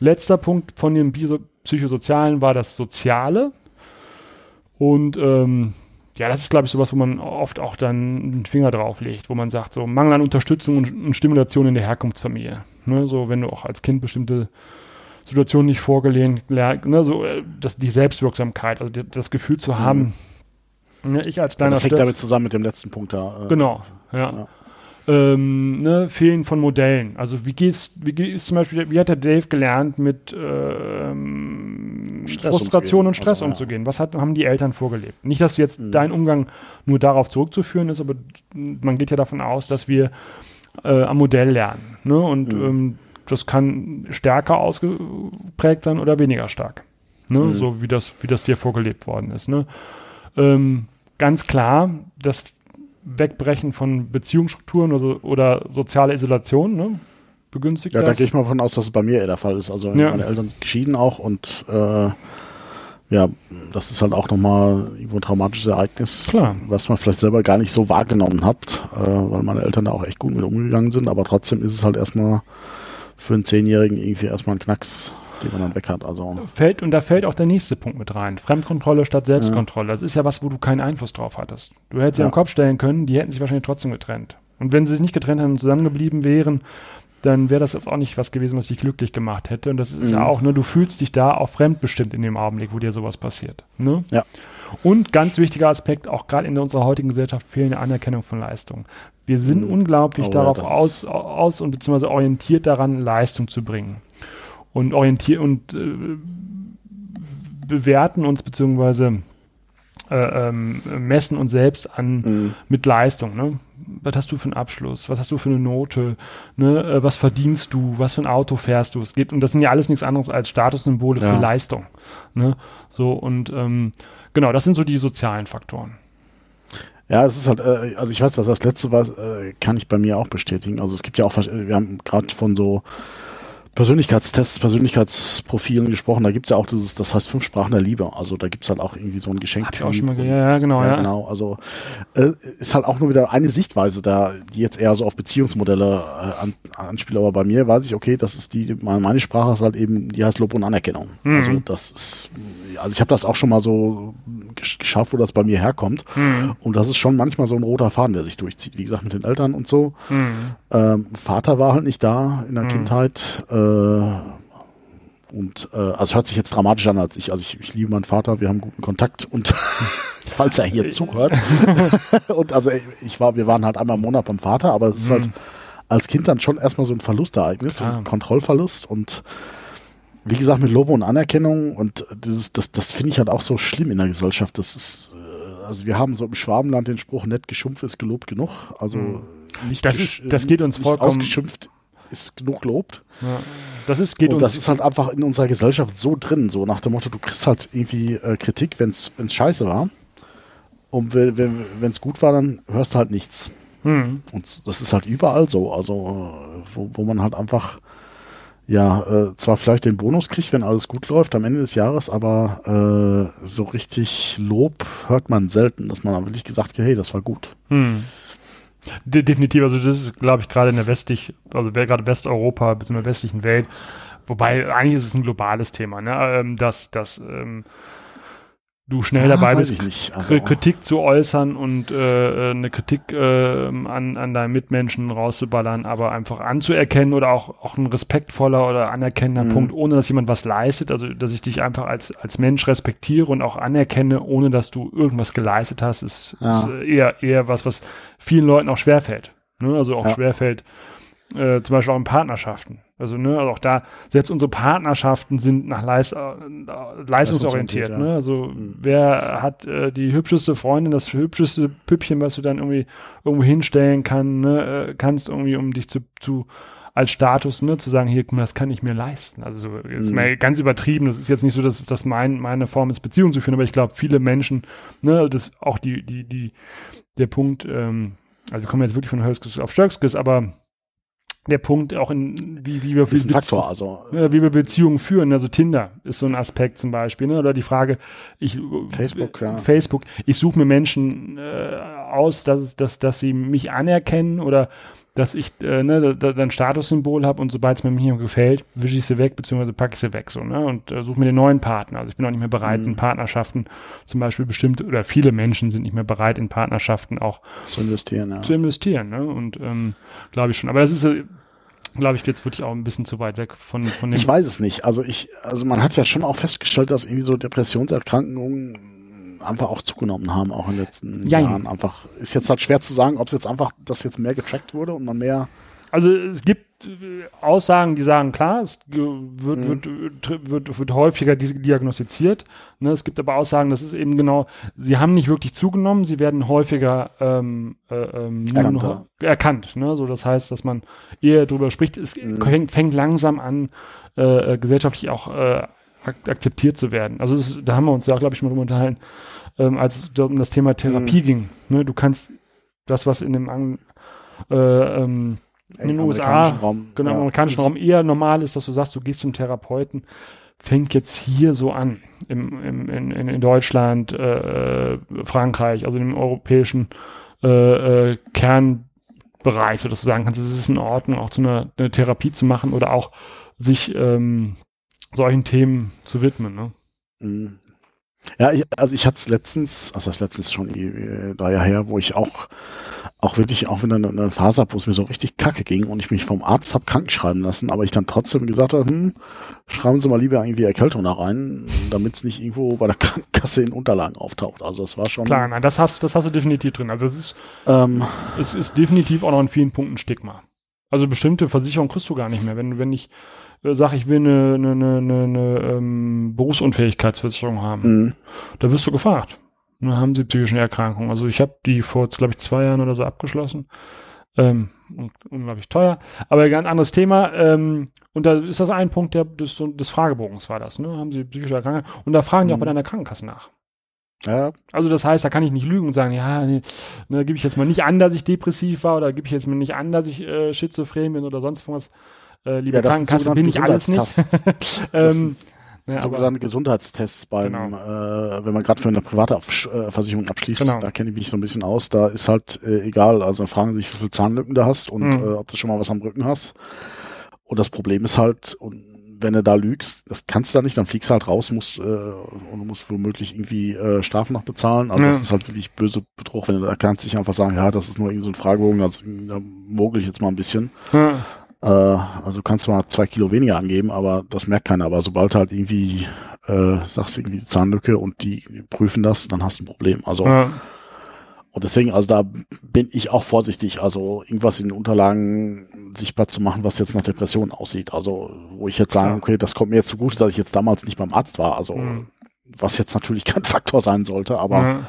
Letzter Punkt von dem Psychosozialen war das Soziale. Und ähm, ja, das ist, glaube ich, sowas, wo man oft auch dann den Finger drauf legt, wo man sagt, so Mangel an Unterstützung und, und Stimulation in der Herkunftsfamilie. Ne, so, wenn du auch als Kind bestimmte Situationen nicht vorgelehnt, ne, so äh, das, die Selbstwirksamkeit, also die, das Gefühl zu haben, ne, ich als Ja, kleiner das hängt damit zusammen mit dem letzten Punkt da. äh, Genau, ja. Ja. Ähm, ne, Fehlen von Modellen. Also wie geht's, wie geht ist zum Beispiel, wie hat der Dave gelernt, mit ähm, Frustration und Stress Also, ja. umzugehen? Was hat, haben die Eltern vorgelebt? Nicht, dass jetzt Mhm. dein Umgang nur darauf zurückzuführen ist, aber man geht ja davon aus, dass wir äh, am Modell lernen. Ne? Und Mhm. ähm, das kann stärker ausgeprägt sein oder weniger stark. Ne? Mhm. So wie das, wie das dir vorgelebt worden ist. Ne? Ähm, ganz klar, das Wegbrechen von Beziehungsstrukturen oder, oder soziale Isolation ne? begünstigt Ja, da das. gehe ich mal von aus, dass es bei mir eher der Fall ist. Also Ja. meine Eltern sind geschieden auch und äh, ja, das ist halt auch nochmal irgendwo ein traumatisches Ereignis, Klar. was man vielleicht selber gar nicht so wahrgenommen hat, äh, weil meine Eltern da auch echt gut mit umgegangen sind, aber trotzdem ist es halt erstmal für einen Zehnjährigen irgendwie erstmal ein Knacks, den man dann weg hat. Also fällt, und da fällt auch der nächste Punkt mit rein. Fremdkontrolle statt Selbstkontrolle. Das ist ja was, wo du keinen Einfluss drauf hattest. Du hättest sie Ja. am Kopf stellen können, die hätten sich wahrscheinlich trotzdem getrennt. Und wenn sie sich nicht getrennt haben und zusammengeblieben wären, dann wäre das jetzt auch nicht was gewesen, was dich glücklich gemacht hätte. Und das ist ja Mhm. auch, ne, du fühlst dich da auch fremdbestimmt in dem Augenblick, wo dir sowas passiert. Ne? Ja. Und ganz wichtiger Aspekt, auch gerade in unserer heutigen Gesellschaft, fehlende Anerkennung von Leistung. Wir sind Mhm. unglaublich Oh ja, darauf aus, aus und beziehungsweise orientiert daran, Leistung zu bringen. Und orientieren und äh, bewerten uns beziehungsweise äh, ähm, messen uns selbst an mh, mit Leistung. Ne? Was hast du für einen Abschluss? Was hast du für eine Note? Ne? Äh, was verdienst du? Was für ein Auto fährst du? Es geht, und das sind ja alles nichts anderes als Statussymbole Ja. für Leistung. Ne? So, und ähm, genau, das sind so die sozialen Faktoren. Ja, es ist halt, äh, also ich weiß, dass das letzte war, äh, kann ich bei mir auch bestätigen. Also es gibt ja auch, wir haben gerade von so Persönlichkeitstests, Persönlichkeitsprofilen gesprochen. Da gibt's ja auch dieses, das heißt fünf Sprachen der Liebe. Also da gibt's halt auch irgendwie so ein Geschenk. Hab ich auch schon mal ge- ja, genau, ja. genau. Also äh, ist halt auch nur wieder eine Sichtweise da, die jetzt eher so auf Beziehungsmodelle äh, an, anspielt. Aber bei mir weiß ich, okay, das ist die, meine, meine Sprache ist halt eben, die heißt Lob und Anerkennung. Mhm. Also das ist, also ich habe das auch schon mal so gesch- geschaut, wo das bei mir herkommt. Mhm. Und das ist schon manchmal so ein roter Faden, der sich durchzieht. Wie gesagt, mit den Eltern und so. Mhm. Ähm, Vater war halt nicht da in der Mhm. Kindheit. Äh, und äh, also es hört sich jetzt dramatisch an als ich. Also ich, ich liebe meinen Vater, wir haben guten Kontakt und (laughs) falls er hier zuhört. (laughs) und also ich- ich war, wir waren halt einmal im Monat beim Vater, aber es ist halt als Kind dann schon erstmal so ein Verlustereignis, so ein Kontrollverlust und wie gesagt, mit Lobe und Anerkennung und dieses, das, das finde ich halt auch so schlimm in der Gesellschaft. Das ist, äh, also wir haben so im Schwabenland den Spruch, nett geschumpft ist gelobt genug. Also Mhm. nicht Das ist- das geht uns vollkommen- ausgeschimpft ist genug gelobt. Ja. Das ist, geht und uns das ist halt einfach in unserer Gesellschaft so drin, so nach dem Motto, du kriegst halt irgendwie äh, Kritik, wenn es scheiße war. Und wenn es gut war, dann hörst du halt nichts. Mhm. Und das ist halt überall so. Also, äh, wo, wo man halt einfach, ja, äh, zwar vielleicht den Bonus kriegt, wenn alles gut läuft am Ende des Jahres, aber äh, so richtig Lob hört man selten, dass man wirklich gesagt hat, hey, das war gut. Hm. De definitiv, also das ist, glaube ich, gerade in der westlich, also gerade Westeuropa, bzw. westlichen Welt, wobei eigentlich ist es ein globales Thema, ne? ähm, dass, dass ähm, du schnell dabei Ah, weiß bist, Also, Kritik zu äußern und äh, eine Kritik ähm, an, an deinen Mitmenschen rauszuballern, aber einfach anzuerkennen oder auch, auch ein respektvoller oder anerkennender Mhm. Punkt, ohne dass jemand was leistet, also dass ich dich einfach als, als Mensch respektiere und auch anerkenne, ohne dass du irgendwas geleistet hast, ist, Ja. ist äh, eher, eher was, was vielen Leuten auch schwerfällt. Ne? Also auch Ja. schwerfällt, äh, zum Beispiel auch in Partnerschaften. Also, ne, also auch da, selbst unsere Partnerschaften sind nach Leis, äh, leistungsorientiert. ja. Ne? Also, Mhm. wer hat äh, die hübscheste Freundin, das hübscheste Püppchen, was du dann irgendwie irgendwo hinstellen kann, ne, äh, kannst, irgendwie, um dich zu, zu als Status, ne, zu sagen, hier, guck mal, das kann ich mir leisten. Also so, ist Mhm. mal ganz übertrieben. Das ist jetzt nicht so, dass das mein, meine Form ist, Beziehung zu führen, aber ich glaube, viele Menschen, ne, das auch die, die, die, der Punkt, ähm, also wir kommen jetzt wirklich von Hölskes auf Stöckskes, aber der Punkt auch in, wie, wie wir ist ein Bezie- Faktor. Also ja, wie wir Beziehungen führen, also Tinder ist so ein Aspekt zum Beispiel, ne? oder die Frage, ich Facebook, ja. Facebook, ich suche mir Menschen äh, aus, dass, dass, dass sie mich anerkennen oder dass ich äh, ne, da, da ein Statussymbol habe und sobald es mir nicht mehr gefällt, wische ich sie weg, beziehungsweise packe ich sie weg so, ne? Und äh, suche mir den neuen Partner. Also ich bin auch nicht mehr bereit, Mhm. in Partnerschaften zum Beispiel bestimmte oder viele Menschen sind nicht mehr bereit, in Partnerschaften auch zu investieren, ja. zu investieren, ne? Und ähm, glaube ich schon. Aber das ist, äh, glaube ich, jetzt wirklich auch ein bisschen zu weit weg von, von dem Ich weiß es nicht. Also ich, also man hat ja schon auch festgestellt, dass irgendwie so Depressionserkrankungen einfach auch zugenommen haben, auch in den letzten Jein. Jahren. Einfach ist jetzt halt schwer zu sagen, ob es jetzt einfach, dass jetzt mehr getrackt wurde und man mehr. Also es gibt äh, Aussagen, die sagen, klar, es wird, Mhm. wird, wird, wird, häufiger di- diagnostiziert. Ne? Es gibt aber Aussagen, das ist eben genau, sie haben nicht wirklich zugenommen, sie werden häufiger ähm, äh, ähm, erkannt. Ne? So, das heißt, dass man eher darüber spricht, es Mhm. fängt, fängt langsam an, äh, äh, gesellschaftlich auch äh, ak akzeptiert zu werden. Also ist, da haben wir uns ja, glaube ich, schon mal drüber unterhalten, ähm, als es um das Thema Therapie ging. Ne? Du kannst das, was in dem äh, ähm, in den USA, Raum, genau, im ja, amerikanischen Raum eher normal ist, dass du sagst, du gehst zum Therapeuten, fängt jetzt hier so an, im, im, in, in, in Deutschland, äh, äh, Frankreich, also im europäischen äh, äh, Kernbereich, sodass du sagen kannst, es ist in Ordnung, auch zu einer, eine Therapie zu machen oder auch sich ähm, solchen Themen zu widmen. Ne? Mhm. Ja, ich, also ich hatte es letztens, also das letztens schon äh, drei Jahre her, wo ich auch, auch wirklich, auch wenn eine, eine Phase habe, wo es mir so richtig kacke ging und ich mich vom Arzt hab krank schreiben lassen, aber ich dann trotzdem gesagt habe, hm, schreiben Sie mal lieber irgendwie Erkältung da rein, damit es nicht irgendwo bei der (laughs) Krankenkasse in Unterlagen auftaucht. Also es war schon, Klar, nein, das hast, das hast du definitiv drin. Also es ist, ähm, es ist definitiv auch noch in vielen Punkten Stigma. Also bestimmte Versicherungen kriegst du gar nicht mehr. Wenn, wenn ich sage, ich will eine, eine, eine, eine, ähm, Berufsunfähigkeitsversicherung haben, mh, da wirst du gefragt. Dann haben sie psychische Erkrankungen. Also ich habe die vor, glaube ich, zwei Jahren oder so abgeschlossen. Ähm, und unglaublich teuer. Aber ein ganz anderes Thema. Ähm, und da ist das ein Punkt der, des, des Fragebogens, war das. Ne? Haben sie psychische Erkrankungen? Und da fragen die auch Mhm. bei deiner Krankenkasse nach. ja, Also das heißt, da kann ich nicht lügen und sagen, ja, nee, ne, gebe ich jetzt mal nicht an, dass ich depressiv war oder gebe ich jetzt mal nicht an, dass ich äh, schizophren bin oder sonst was. Äh, liebe Ja, das sind Krankenkasse, bin ich alles nicht. (laughs) Ähm, sind aber, sogenannte Gesundheitstests beim, Genau. äh, wenn man gerade für eine private Absch äh, Versicherung abschließt, Genau. da kenne ich mich so ein bisschen aus, da ist halt äh, egal, also fragen sie sich, wie viele Zahnlücken du hast und Mhm. äh, ob du schon mal was am Rücken hast. Und das Problem ist halt, und wenn du da lügst, das kannst du da nicht, dann fliegst du halt raus, musst, äh, und musst womöglich irgendwie äh, Strafen noch bezahlen. Also Ja. das ist halt wirklich böse Betrug, wenn du da kannst dich einfach sagen, ja, das ist nur irgendwie so ein Fragebogen, da mogel ich jetzt mal ein bisschen. ja, Äh, also kannst du mal zwei Kilo weniger angeben, aber das merkt keiner. Aber sobald halt irgendwie äh, sagst du irgendwie die Zahnlücke und die prüfen das, dann hast du ein Problem. Also ja, und deswegen, also da bin ich auch vorsichtig, also irgendwas in den Unterlagen sichtbar zu machen, was jetzt nach Depressionen aussieht. Also wo ich jetzt sage, okay, das kommt mir jetzt zugute, dass ich jetzt damals nicht beim Arzt war. Also Mhm. was jetzt natürlich (laughs) kein Faktor sein sollte, aber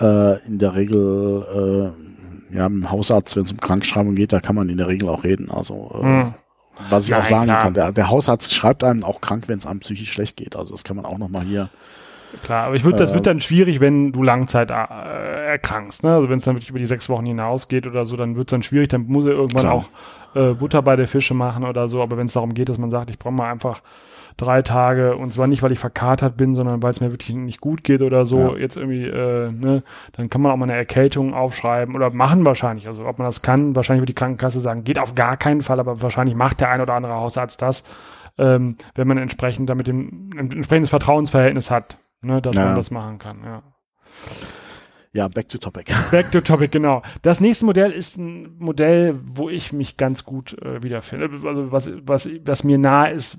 ja. äh, in der Regel äh, ja, mit dem Hausarzt, wenn es um Krankschreibung geht, da kann man in der Regel auch reden. Also äh, Mhm. was ich Nein, auch sagen klar. kann, der, der Hausarzt schreibt einem auch krank, wenn es einem psychisch schlecht geht. Also das kann man auch nochmal hier. Klar, aber ich würde, das Äh, wird dann schwierig, wenn du Langzeit äh, erkrankst. Ne? Also wenn es dann wirklich über die sechs Wochen hinausgeht oder so, dann wird es dann schwierig. Dann muss er irgendwann Klar. auch äh, Butter bei der Fische machen oder so. Aber wenn es darum geht, dass man sagt, ich brauche mal einfach drei Tage und zwar nicht, weil ich verkatert bin, sondern weil es mir wirklich nicht gut geht oder so, Ja. jetzt irgendwie, äh, ne, dann kann man auch mal eine Erkältung aufschreiben oder machen wahrscheinlich. Also ob man das kann, wahrscheinlich wird die Krankenkasse sagen, geht auf gar keinen Fall, aber wahrscheinlich macht der ein oder andere Hausarzt das, ähm, wenn man entsprechend damit ein entsprechendes Vertrauensverhältnis hat, ne, dass Ja. man das machen kann, ja. Ja, back to topic. (laughs) Back to topic, genau. Das nächste Modell ist ein Modell, wo ich mich ganz gut äh, wiederfinde. Also was, was, was mir nahe ist,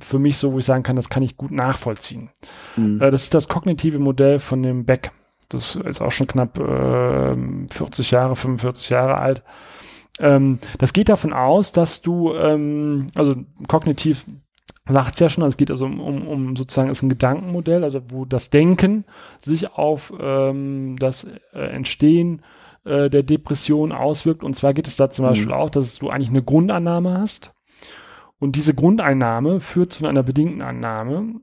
für mich so, wo ich sagen kann, das kann ich gut nachvollziehen. Mhm. Äh, das ist das kognitive Modell von dem Beck. Das ist auch schon knapp äh, 40 Jahre, 45 Jahre alt. Ähm, das geht davon aus, dass du, ähm, also kognitiv sagt es ja schon, also es geht also um, um, um sozusagen ist ein Gedankenmodell, also wo das Denken sich auf ähm, das äh, Entstehen äh, der Depression auswirkt. Und zwar geht es da zum Mhm. Beispiel auch, dass du eigentlich eine Grundannahme hast. Und diese Grundeinnahme führt zu einer bedingten Annahme.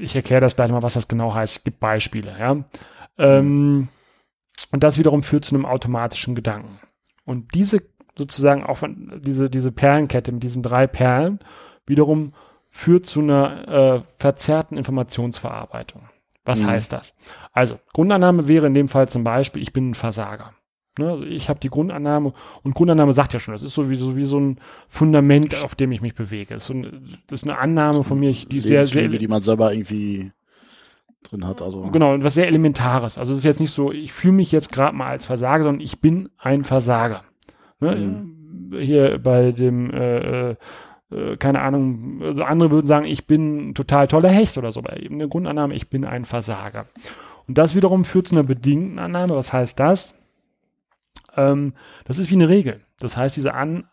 Ich erkläre das gleich mal, was das genau heißt. Es gibt Beispiele, ja. Ähm, und das wiederum führt zu einem automatischen Gedanken. Und diese sozusagen auch von- diese, diese Perlenkette mit diesen drei Perlen wiederum führt zu einer äh, verzerrten Informationsverarbeitung. Was Mhm. heißt das? Also, Grundannahme wäre in dem Fall zum Beispiel, ich bin ein Versager. Ne, also ich habe die Grundannahme und Grundannahme sagt ja schon, das ist so wie so, wie so ein Fundament, auf dem ich mich bewege. Das ist, so ein, das ist eine Annahme von mir, die sehr, sehr, die man selber irgendwie drin hat. Also Genau, und was sehr Elementares. Also es ist jetzt nicht so, ich fühle mich jetzt gerade mal als Versager, sondern ich bin ein Versager. Ne? Hier bei dem, äh, äh, keine Ahnung, also andere würden sagen, ich bin ein total toller Hecht oder so, aber eben eine Grundannahme, ich bin ein Versager. Und das wiederum führt zu einer bedingten Annahme. Was heißt das? Ähm, das ist wie eine Regel. Das heißt, diese An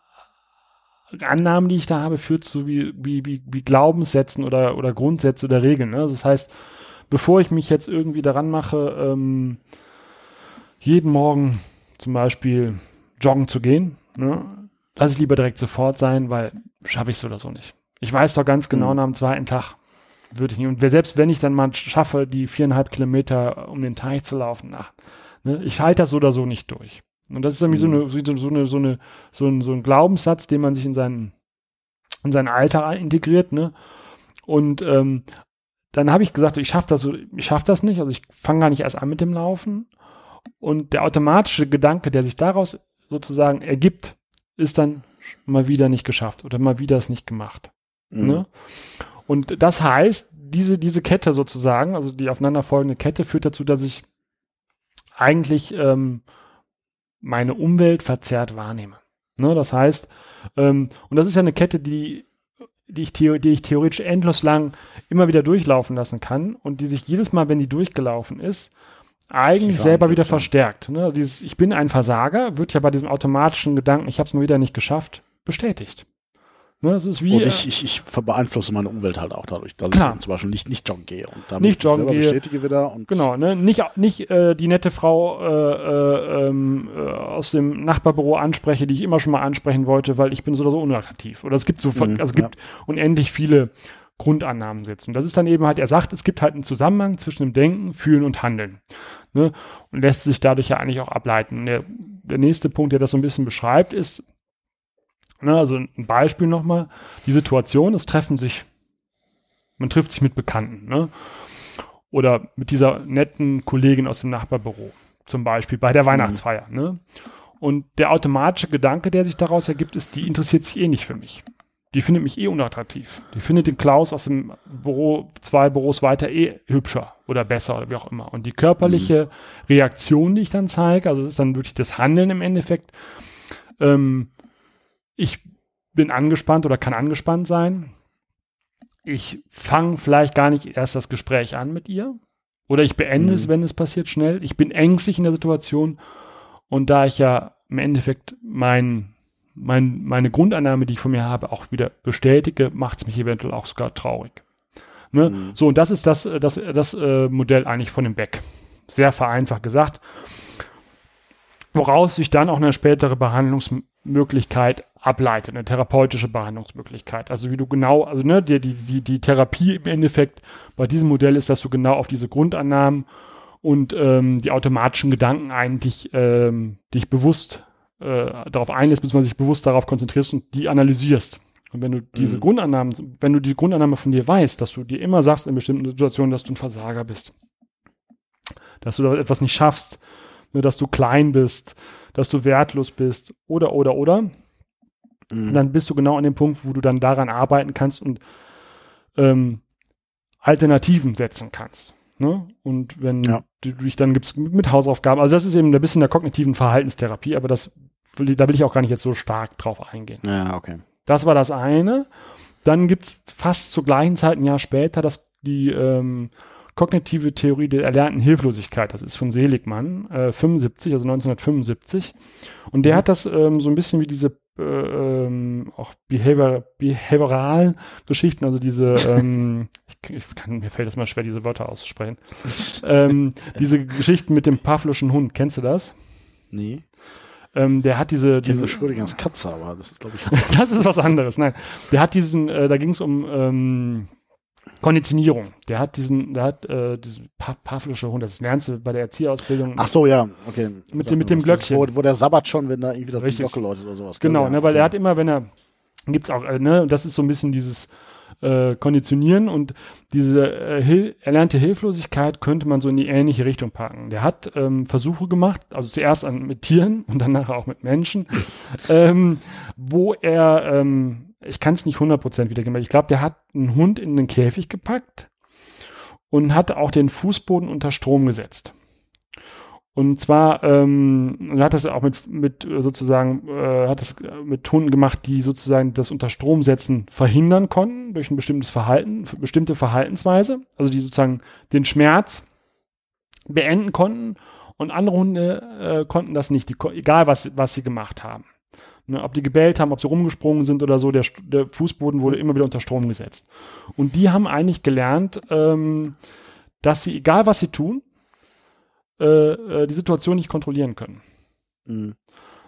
Annahmen, die ich da habe, führt zu wie, wie, wie, wie Glaubenssätzen oder, oder Grundsätze oder Regeln. Ne? Also das heißt, bevor ich mich jetzt irgendwie daran mache, ähm, jeden Morgen zum Beispiel joggen zu gehen, ne, lass ich lieber direkt sofort sein, weil schaffe ich es oder so nicht. Ich weiß doch ganz genau, Mhm. nach dem zweiten Tag würde ich nicht. Und selbst wenn ich dann mal schaffe, die viereinhalb Kilometer um den Teich zu laufen, ach, ne, ich halte das so oder so nicht durch. Und das ist irgendwie so, eine, so, so, eine, so, eine, so, ein, so ein Glaubenssatz, den man sich in seinen, in seinen Alltag integriert, ne? Und ähm, dann habe ich gesagt, ich schaffe das, so, ich schaff das nicht, also ich fange gar nicht erst an mit dem Laufen. Und der automatische Gedanke, der sich daraus sozusagen ergibt, ist dann mal wieder nicht geschafft oder mal wieder es nicht gemacht. Mhm. Ne? Und das heißt, diese, diese Kette sozusagen, also die aufeinanderfolgende Kette, führt dazu, dass ich eigentlich ähm, meine Umwelt verzerrt wahrnehme. Ne? Das heißt, ähm, und das ist ja eine Kette, die, die, ich die ich theoretisch endlos lang immer wieder durchlaufen lassen kann und die sich jedes Mal, wenn die durchgelaufen ist, eigentlich selber wieder ja. verstärkt. Ne? Dieses Ich bin ein Versager wird ja bei diesem automatischen Gedanken, ich habe es mal wieder nicht geschafft, bestätigt. Ne? Es ist wie Und äh, ich, ich, ich beeinflusse meine Umwelt halt auch dadurch, dass Klar. ich zum Beispiel nicht, nicht joggen gehe und damit Nicht ich joggen selber gehe. bestätige wieder und Genau, ne? Nicht, nicht äh, die nette Frau äh, äh, ähm, äh, aus dem Nachbarbüro anspreche, die ich immer schon mal ansprechen wollte, weil ich bin so oder so unattraktiv. Oder es gibt so, Mhm, also es gibt unendlich viele Grundannahmen sitzen. Das ist dann eben halt, er sagt, es gibt halt einen Zusammenhang zwischen dem Denken, Fühlen und Handeln. Ne? Und lässt sich dadurch ja eigentlich auch ableiten. Der, der nächste Punkt, der das so ein bisschen beschreibt, ist, ne, also ein Beispiel nochmal, die Situation, es treffen sich, man trifft sich mit Bekannten, ne? oder mit dieser netten Kollegin aus dem Nachbarbüro, zum Beispiel bei der Weihnachtsfeier. Ne? Und der automatische Gedanke, der sich daraus ergibt, ist, die interessiert sich eh nicht für mich. Die findet mich eh unattraktiv. Die findet den Klaus aus dem Büro, zwei Büros weiter eh hübscher oder besser oder wie auch immer. Und die körperliche Reaktion, die ich dann zeige, also das ist dann wirklich das Handeln im Endeffekt. Ähm, ich bin angespannt oder kann angespannt sein ich fange vielleicht gar nicht erst das Gespräch an mit ihr. Oder ich beende Mhm. es, wenn es passiert, schnell. Ich bin ängstlich in der Situation. Und da ich ja im Endeffekt mein, mein, meine Grundannahme, die ich von mir habe, auch wieder bestätige, macht es mich eventuell auch sogar traurig. Ne? Mhm. So, und das ist das, das, das äh, Modell eigentlich von dem Beck. Sehr vereinfacht gesagt. Woraus sich dann auch eine spätere Behandlungsmöglichkeit ableitet, eine therapeutische Behandlungsmöglichkeit. Also wie du genau, also ne, die, die, die, die Therapie im Endeffekt bei diesem Modell ist, dass du genau auf diese Grundannahmen und ähm, die automatischen Gedanken eigentlich ähm, dich bewusst äh, darauf einlässt, beziehungsweise dich bewusst darauf konzentrierst und die analysierst. Und wenn du diese Mhm. Grundannahmen, wenn du die Grundannahme von dir weißt, dass du dir immer sagst in bestimmten Situationen, dass du ein Versager bist, dass du da etwas nicht schaffst, ne, dass du klein bist, dass du wertlos bist oder oder oder, Mhm. dann bist du genau an dem Punkt, wo du dann daran arbeiten kannst und ähm, Alternativen setzen kannst. Ne? Und wenn Ja. du dich dann gibst mit Hausaufgaben, also das ist eben ein bisschen der kognitiven Verhaltenstherapie, aber das da will ich auch gar nicht jetzt so stark drauf eingehen. ja, okay. Das war das eine. Dann gibt's fast zur gleichen Zeit, ein Jahr später, das, die ähm, kognitive Theorie der erlernten Hilflosigkeit. Das ist von Seligmann, äh, 75, also 1975. Und der Mhm. hat das ähm, so ein bisschen wie diese äh, ähm, auch Behavior, behavioralen Geschichten, also diese, (laughs) ähm, ich, ich kann, mir fällt es mal schwer, diese Wörter auszusprechen. ähm, diese Geschichten mit dem Pavloschen Hund, kennst du das? Nee. Ähm, der hat diese, Diese diese Schrödingers Katze, aber das ist, glaube ich, (laughs) was das ist was anderes. Nein, der hat diesen, äh, da ging es um ähm, Konditionierung. Der hat diesen, der hat äh, diesen pa Pavlische Hund, das lernst du bei der Erzieherausbildung. Ach so, ja, okay. Mit dem- mit dem ist, Glöckchen. Wo, wo der Sabbat schon, wenn da irgendwie das Richtig. Glocke läutet oder sowas. Genau, ja, ne, weil okay. er hat immer, wenn er, gibt's auch, äh, ne, und das ist so ein bisschen dieses äh, Konditionieren und diese äh, Hil erlernte Hilflosigkeit könnte man so in die ähnliche Richtung packen. Der hat ähm, Versuche gemacht, also zuerst an, mit Tieren (laughs) und dann nachher auch mit Menschen, (laughs) ähm, wo er, ähm, ich kann es nicht 100% wiedergeben, aber ich glaube, der hat einen Hund in den Käfig gepackt und hat auch den Fußboden unter Strom gesetzt. Und zwar ähm, hat das auch mit, mit äh, sozusagen, äh, hat es mit Hunden gemacht, die sozusagen das Unterstromsetzen verhindern konnten durch ein bestimmtes Verhalten, bestimmte Verhaltensweise, also die sozusagen den Schmerz beenden konnten und andere Hunde äh, konnten das nicht, die, egal was, was sie gemacht haben. Ne, ob die gebellt haben, ob sie rumgesprungen sind oder so, der, der Fußboden wurde immer wieder unter Strom gesetzt. Und die haben eigentlich gelernt, ähm, dass sie, egal was sie tun, äh, äh, die Situation nicht kontrollieren können. Mhm.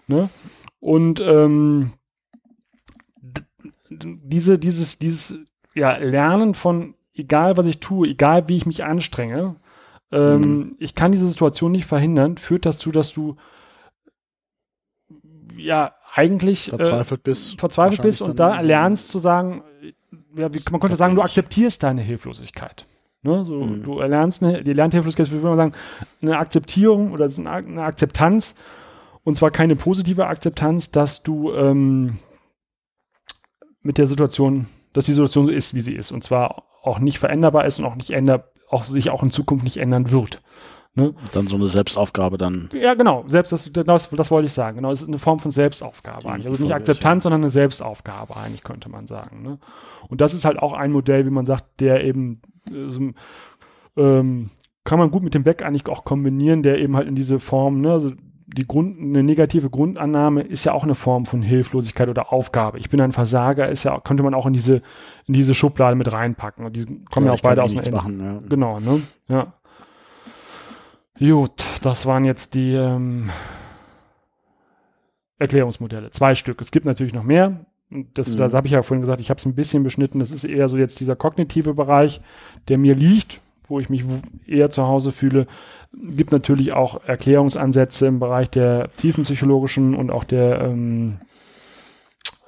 Ne? Und ähm, diese, dieses, dieses ja, Lernen von, egal was ich tue, egal wie ich mich anstrenge, ähm, Mhm. ich kann diese Situation nicht verhindern, führt dazu, dass du ja eigentlich äh, Verzweifelt bist. verzweifelt bist und da lernst zu sagen, ja, wie, man könnte sagen, du akzeptierst deine Hilflosigkeit. Ne? So, Mhm. Du erlernst eine, die Lernhilflosigkeit, würde man sagen, eine Akzeptierung oder eine Akzeptanz und zwar keine positive Akzeptanz, dass du ähm, mit der Situation, dass die Situation so ist, wie sie ist und zwar auch nicht veränderbar ist und auch nicht änder, auch sich auch in Zukunft nicht ändern wird. Dann so eine Selbstaufgabe dann. Ja, genau. Selbst das, das, das wollte ich sagen. Genau, es ist eine Form von Selbstaufgabe Die- eigentlich. Also nicht Akzeptanz, sondern eine Selbstaufgabe eigentlich, könnte man sagen. Ne? Und das ist halt auch ein Modell, wie man sagt, der eben äh, ähm, kann man gut mit dem Back eigentlich auch kombinieren, der eben halt in diese Form, ne, also die Grund, eine negative Grundannahme ist ja auch eine Form von Hilflosigkeit oder Aufgabe. Ich bin ein Versager, ist ja, könnte man auch in diese, in diese Schublade mit reinpacken. Und die kommen ja, auch ich kann beide eh aus machen, ja. Genau, ne? Ja. Gut, das waren jetzt die ähm, Erklärungsmodelle. Zwei Stück. Es gibt natürlich noch mehr. Das, Mhm. das habe ich ja vorhin gesagt, ich habe es ein bisschen beschnitten. Das ist eher so jetzt dieser kognitive Bereich, der mir liegt, wo ich mich eher zu Hause fühle. Gibt natürlich auch Erklärungsansätze im Bereich der tiefenpsychologischen und auch der, ähm,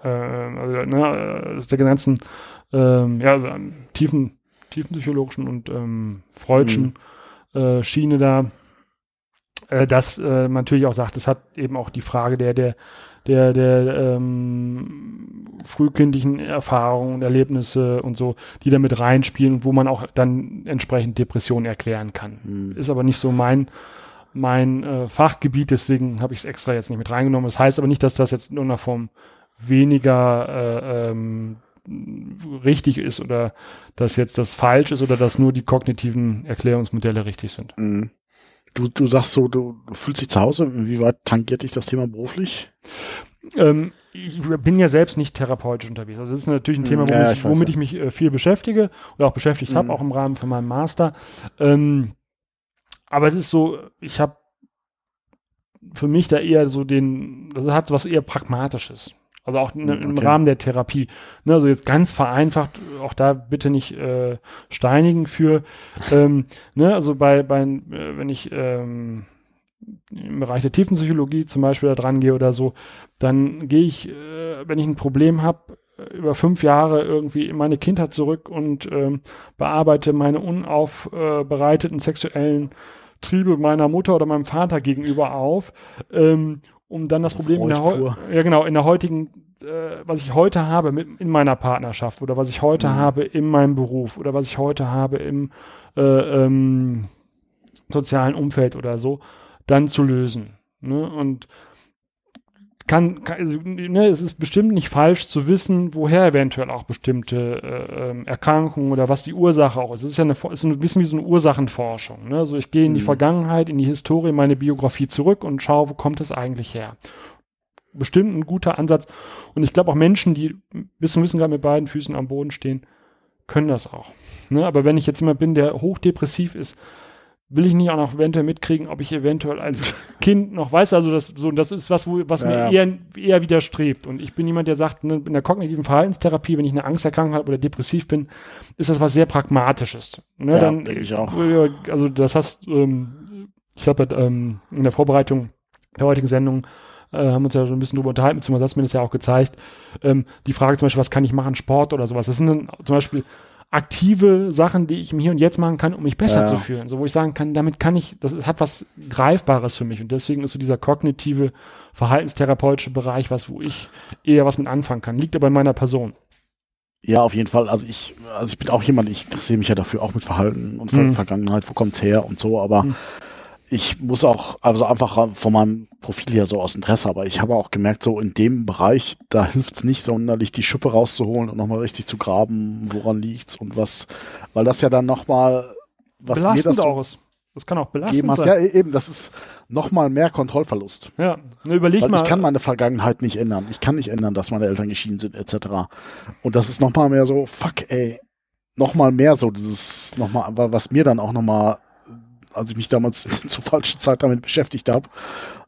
äh, also, ne, äh, der ganzen ähm, ja, also, ähm, tiefen, tiefenpsychologischen und ähm, freudschen äh, Schiene da, äh, dass äh, man natürlich auch sagt, es hat eben auch die Frage der, der, der, der ähm, frühkindlichen Erfahrungen und Erlebnisse und so, die da mit reinspielen und wo man auch dann entsprechend Depressionen erklären kann. Hm. Ist aber nicht so mein, mein äh, Fachgebiet, deswegen habe ich es extra jetzt nicht mit reingenommen. Das heißt aber nicht, dass das jetzt in irgendeiner Form weniger äh, ähm, richtig ist oder dass jetzt das falsch ist oder dass nur die kognitiven Erklärungsmodelle richtig sind. Mhm. Du, du sagst so, du, du fühlst dich zu Hause. Wie weit tangiert dich das Thema beruflich? Ähm, ich bin ja selbst nicht therapeutisch unterwegs. Also das ist natürlich ein Mhm, Thema, womit, ja, ich, womit ich mich äh, viel beschäftige oder auch beschäftigt habe, Mhm. auch im Rahmen von meinem Master. Ähm, aber es ist so, ich habe für mich da eher so den, das hat was eher Pragmatisches. Also auch ne, Mhm, im okay. Rahmen der Therapie. Ne, also jetzt ganz vereinfacht, auch da bitte nicht äh, steinigen für, ähm, ne, also bei, bei äh, wenn ich ähm, im Bereich der Tiefenpsychologie zum Beispiel da dran gehe oder so, dann gehe ich, äh, wenn ich ein Problem habe, über fünf Jahre irgendwie in meine Kindheit zurück und ähm, bearbeite meine unaufbereiteten sexuellen Triebe meiner Mutter oder meinem Vater gegenüber auf, ähm, um dann das Problem in der, ja, genau, in der heutigen, äh, was ich heute habe mit, in meiner Partnerschaft oder was ich heute Mhm. habe in meinem Beruf oder was ich heute habe im äh, ähm, sozialen Umfeld oder so, dann zu lösen. Ne? Und kann, kann also, ne, es ist bestimmt nicht falsch zu wissen, woher eventuell auch bestimmte äh, ähm, Erkrankungen oder was die Ursache auch ist. Es ist ja eine, ist ein bisschen wie so eine Ursachenforschung. Ne? Also ich gehe in die Mhm. Vergangenheit, in die Historie, meine Biografie zurück und schaue, wo kommt es eigentlich her. Bestimmt ein guter Ansatz. Und ich glaube auch Menschen, die bis zum Wissen gerade mit beiden Füßen am Boden stehen, können das auch. Ne? Aber wenn ich jetzt jemand bin, der hochdepressiv ist, will ich nicht auch noch eventuell mitkriegen, ob ich eventuell als (laughs) Kind noch weiß, also das so das ist was wo, was Ja, mir eher eher widerstrebt und ich bin jemand, der sagt, ne, in der kognitiven Verhaltenstherapie, wenn ich eine Angsterkrankung habe oder depressiv bin, ist das was sehr pragmatisches. Ne, Ja, dann ich auch. Also das hast ähm, ich habe ähm, in der Vorbereitung der heutigen Sendung äh, haben uns ja so ein bisschen drüber unterhalten, beziehungsweise hast mir das ja auch gezeigt. Ähm, die Frage zum Beispiel, was kann ich machen, Sport oder sowas. Das sind dann zum Beispiel aktive Sachen, die ich im Hier und Jetzt machen kann, um mich besser Ja. zu fühlen. So, wo ich sagen kann, damit kann ich, das hat was Greifbares für mich. Und deswegen ist so dieser kognitive, verhaltenstherapeutische Bereich was, wo ich eher was mit anfangen kann. Liegt aber in meiner Person. Ja, auf jeden Fall. Also ich, also ich bin auch jemand, ich interessiere mich ja dafür auch mit Verhalten und Ver Mhm. Vergangenheit, wo kommt's her und so, aber Mhm. Ich muss auch, also einfach von meinem Profil her so aus Interesse, aber ich habe auch gemerkt, so in dem Bereich, da hilft's nicht sonderlich, die Schippe rauszuholen und nochmal richtig zu graben, woran liegt's und was, weil das ja dann nochmal, was mir belastend das so auch ist. Das kann auch belastend sein. ja eben, das ist nochmal mehr Kontrollverlust. Ja, ne, überleg Weil mal. ich kann meine Vergangenheit nicht ändern. Ich kann nicht ändern, dass meine Eltern geschieden sind, etc. Und das ist nochmal mehr so, fuck, ey, nochmal mehr so dieses, nochmal, was mir dann auch nochmal, als ich mich damals (laughs) zur falschen Zeit damit beschäftigt habe,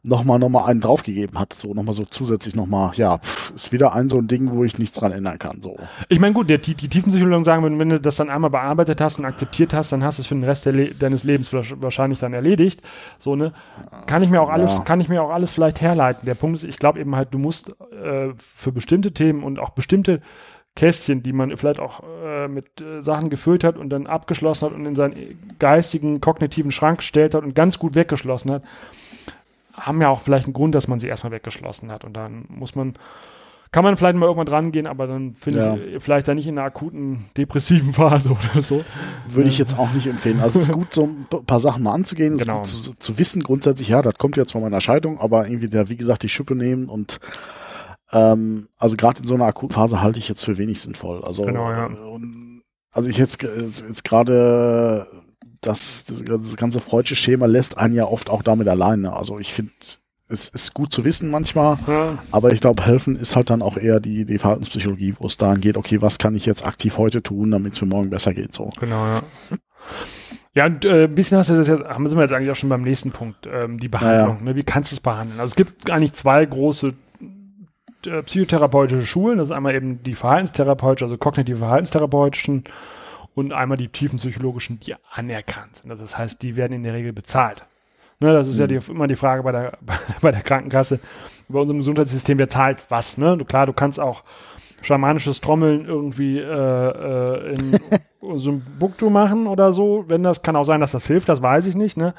nochmal nochmal einen draufgegeben hat. So nochmal so zusätzlich nochmal, ja, pff, ist wieder ein so ein Ding, wo ich nichts dran ändern kann. So. Ich meine, gut, der, die, die Tiefenpsychologen sagen, wenn, wenn du das dann einmal bearbeitet hast und akzeptiert hast, dann hast du es für den Rest Le deines Lebens wahrsch- wahrscheinlich dann erledigt. So, ne? Kann ich mir auch alles, Ja. kann ich mir auch alles vielleicht herleiten. Der Punkt ist, ich glaube eben halt, du musst äh, für bestimmte Themen und auch bestimmte Kästchen, die man vielleicht auch äh, mit äh, Sachen gefüllt hat und dann abgeschlossen hat und in seinen geistigen, kognitiven Schrank gestellt hat und ganz gut weggeschlossen hat, haben ja auch vielleicht einen Grund, dass man sie erstmal weggeschlossen hat. Und dann muss man, kann man vielleicht mal irgendwann dran gehen, aber dann finde Ja. ich vielleicht da nicht in einer akuten depressiven (laughs) Phase oder so. Würde ich jetzt auch nicht empfehlen. Also es ist (laughs) gut, so ein paar Sachen mal anzugehen, Genau. zu, zu wissen grundsätzlich, ja, das kommt jetzt von meiner Scheidung, aber irgendwie der, wie gesagt, die Schippe nehmen und ähm, also gerade in so einer akuten Phase halte ich jetzt für wenig sinnvoll. Also, Genau, ja. und, also ich jetzt, jetzt, gerade das, das, das ganze freudsche Schema lässt einen ja oft auch damit alleine. Also ich finde, es ist gut zu wissen manchmal, Ja, aber ich glaube, helfen ist halt dann auch eher die, die Verhaltenspsychologie, wo es daran geht, okay, was kann ich jetzt aktiv heute tun, damit es mir morgen besser geht, so. genau, ja. Ja, und äh, ein bisschen hast du das jetzt, haben wir jetzt eigentlich auch schon beim nächsten Punkt, ähm, die Behandlung. Ne? Wie kannst du es behandeln? Also es gibt eigentlich zwei große äh, psychotherapeutische Schulen. Das ist einmal eben die verhaltenstherapeutische, also kognitive verhaltenstherapeutischen und einmal die tiefenpsychologischen, die anerkannt sind. Also das heißt, die werden in der Regel bezahlt. Ne, das ist ja die, immer die Frage bei der, (laughs) bei der Krankenkasse, bei unserem Gesundheitssystem, wer zahlt was. Ne? Du, klar, du kannst auch schamanisches Trommeln irgendwie äh, äh, in (laughs) so einem Buktu machen oder so. Wenn das kann auch sein, dass das hilft, das weiß ich nicht. Ne?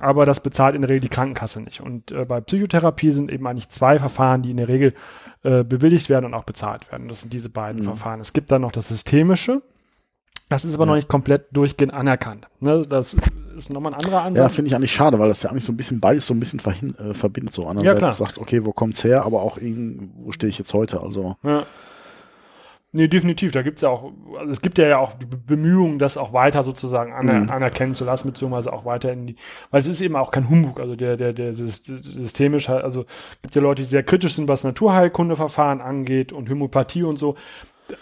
Aber das bezahlt in der Regel die Krankenkasse nicht. Und äh, bei Psychotherapie sind eben eigentlich zwei Verfahren, die in der Regel äh, bewilligt werden und auch bezahlt werden. Das sind diese beiden Mhm. Verfahren. Es gibt dann noch das systemische. Das ist aber noch Ja. nicht komplett durchgehend anerkannt. Ne? Das ist nochmal ein anderer Ja, Ansatz. finde ich eigentlich schade, weil das ja eigentlich so ein bisschen beides so ein bisschen verhin, äh, verbindet. So einerseits Ja, sagt, okay, wo kommt's her, aber auch irgend, wo stehe ich jetzt heute? Also Ja. Nee, definitiv. Da gibt's ja auch, also es gibt ja, ja auch die Be- Bemühungen, das auch weiter sozusagen aner Mhm. anerkennen zu lassen, beziehungsweise auch weiter in die, weil es ist eben auch kein Humbug, also der, der, der Sys- systemisch, halt- also gibt ja Leute, die sehr kritisch sind, was Naturheilkundeverfahren angeht und Homöopathie und so.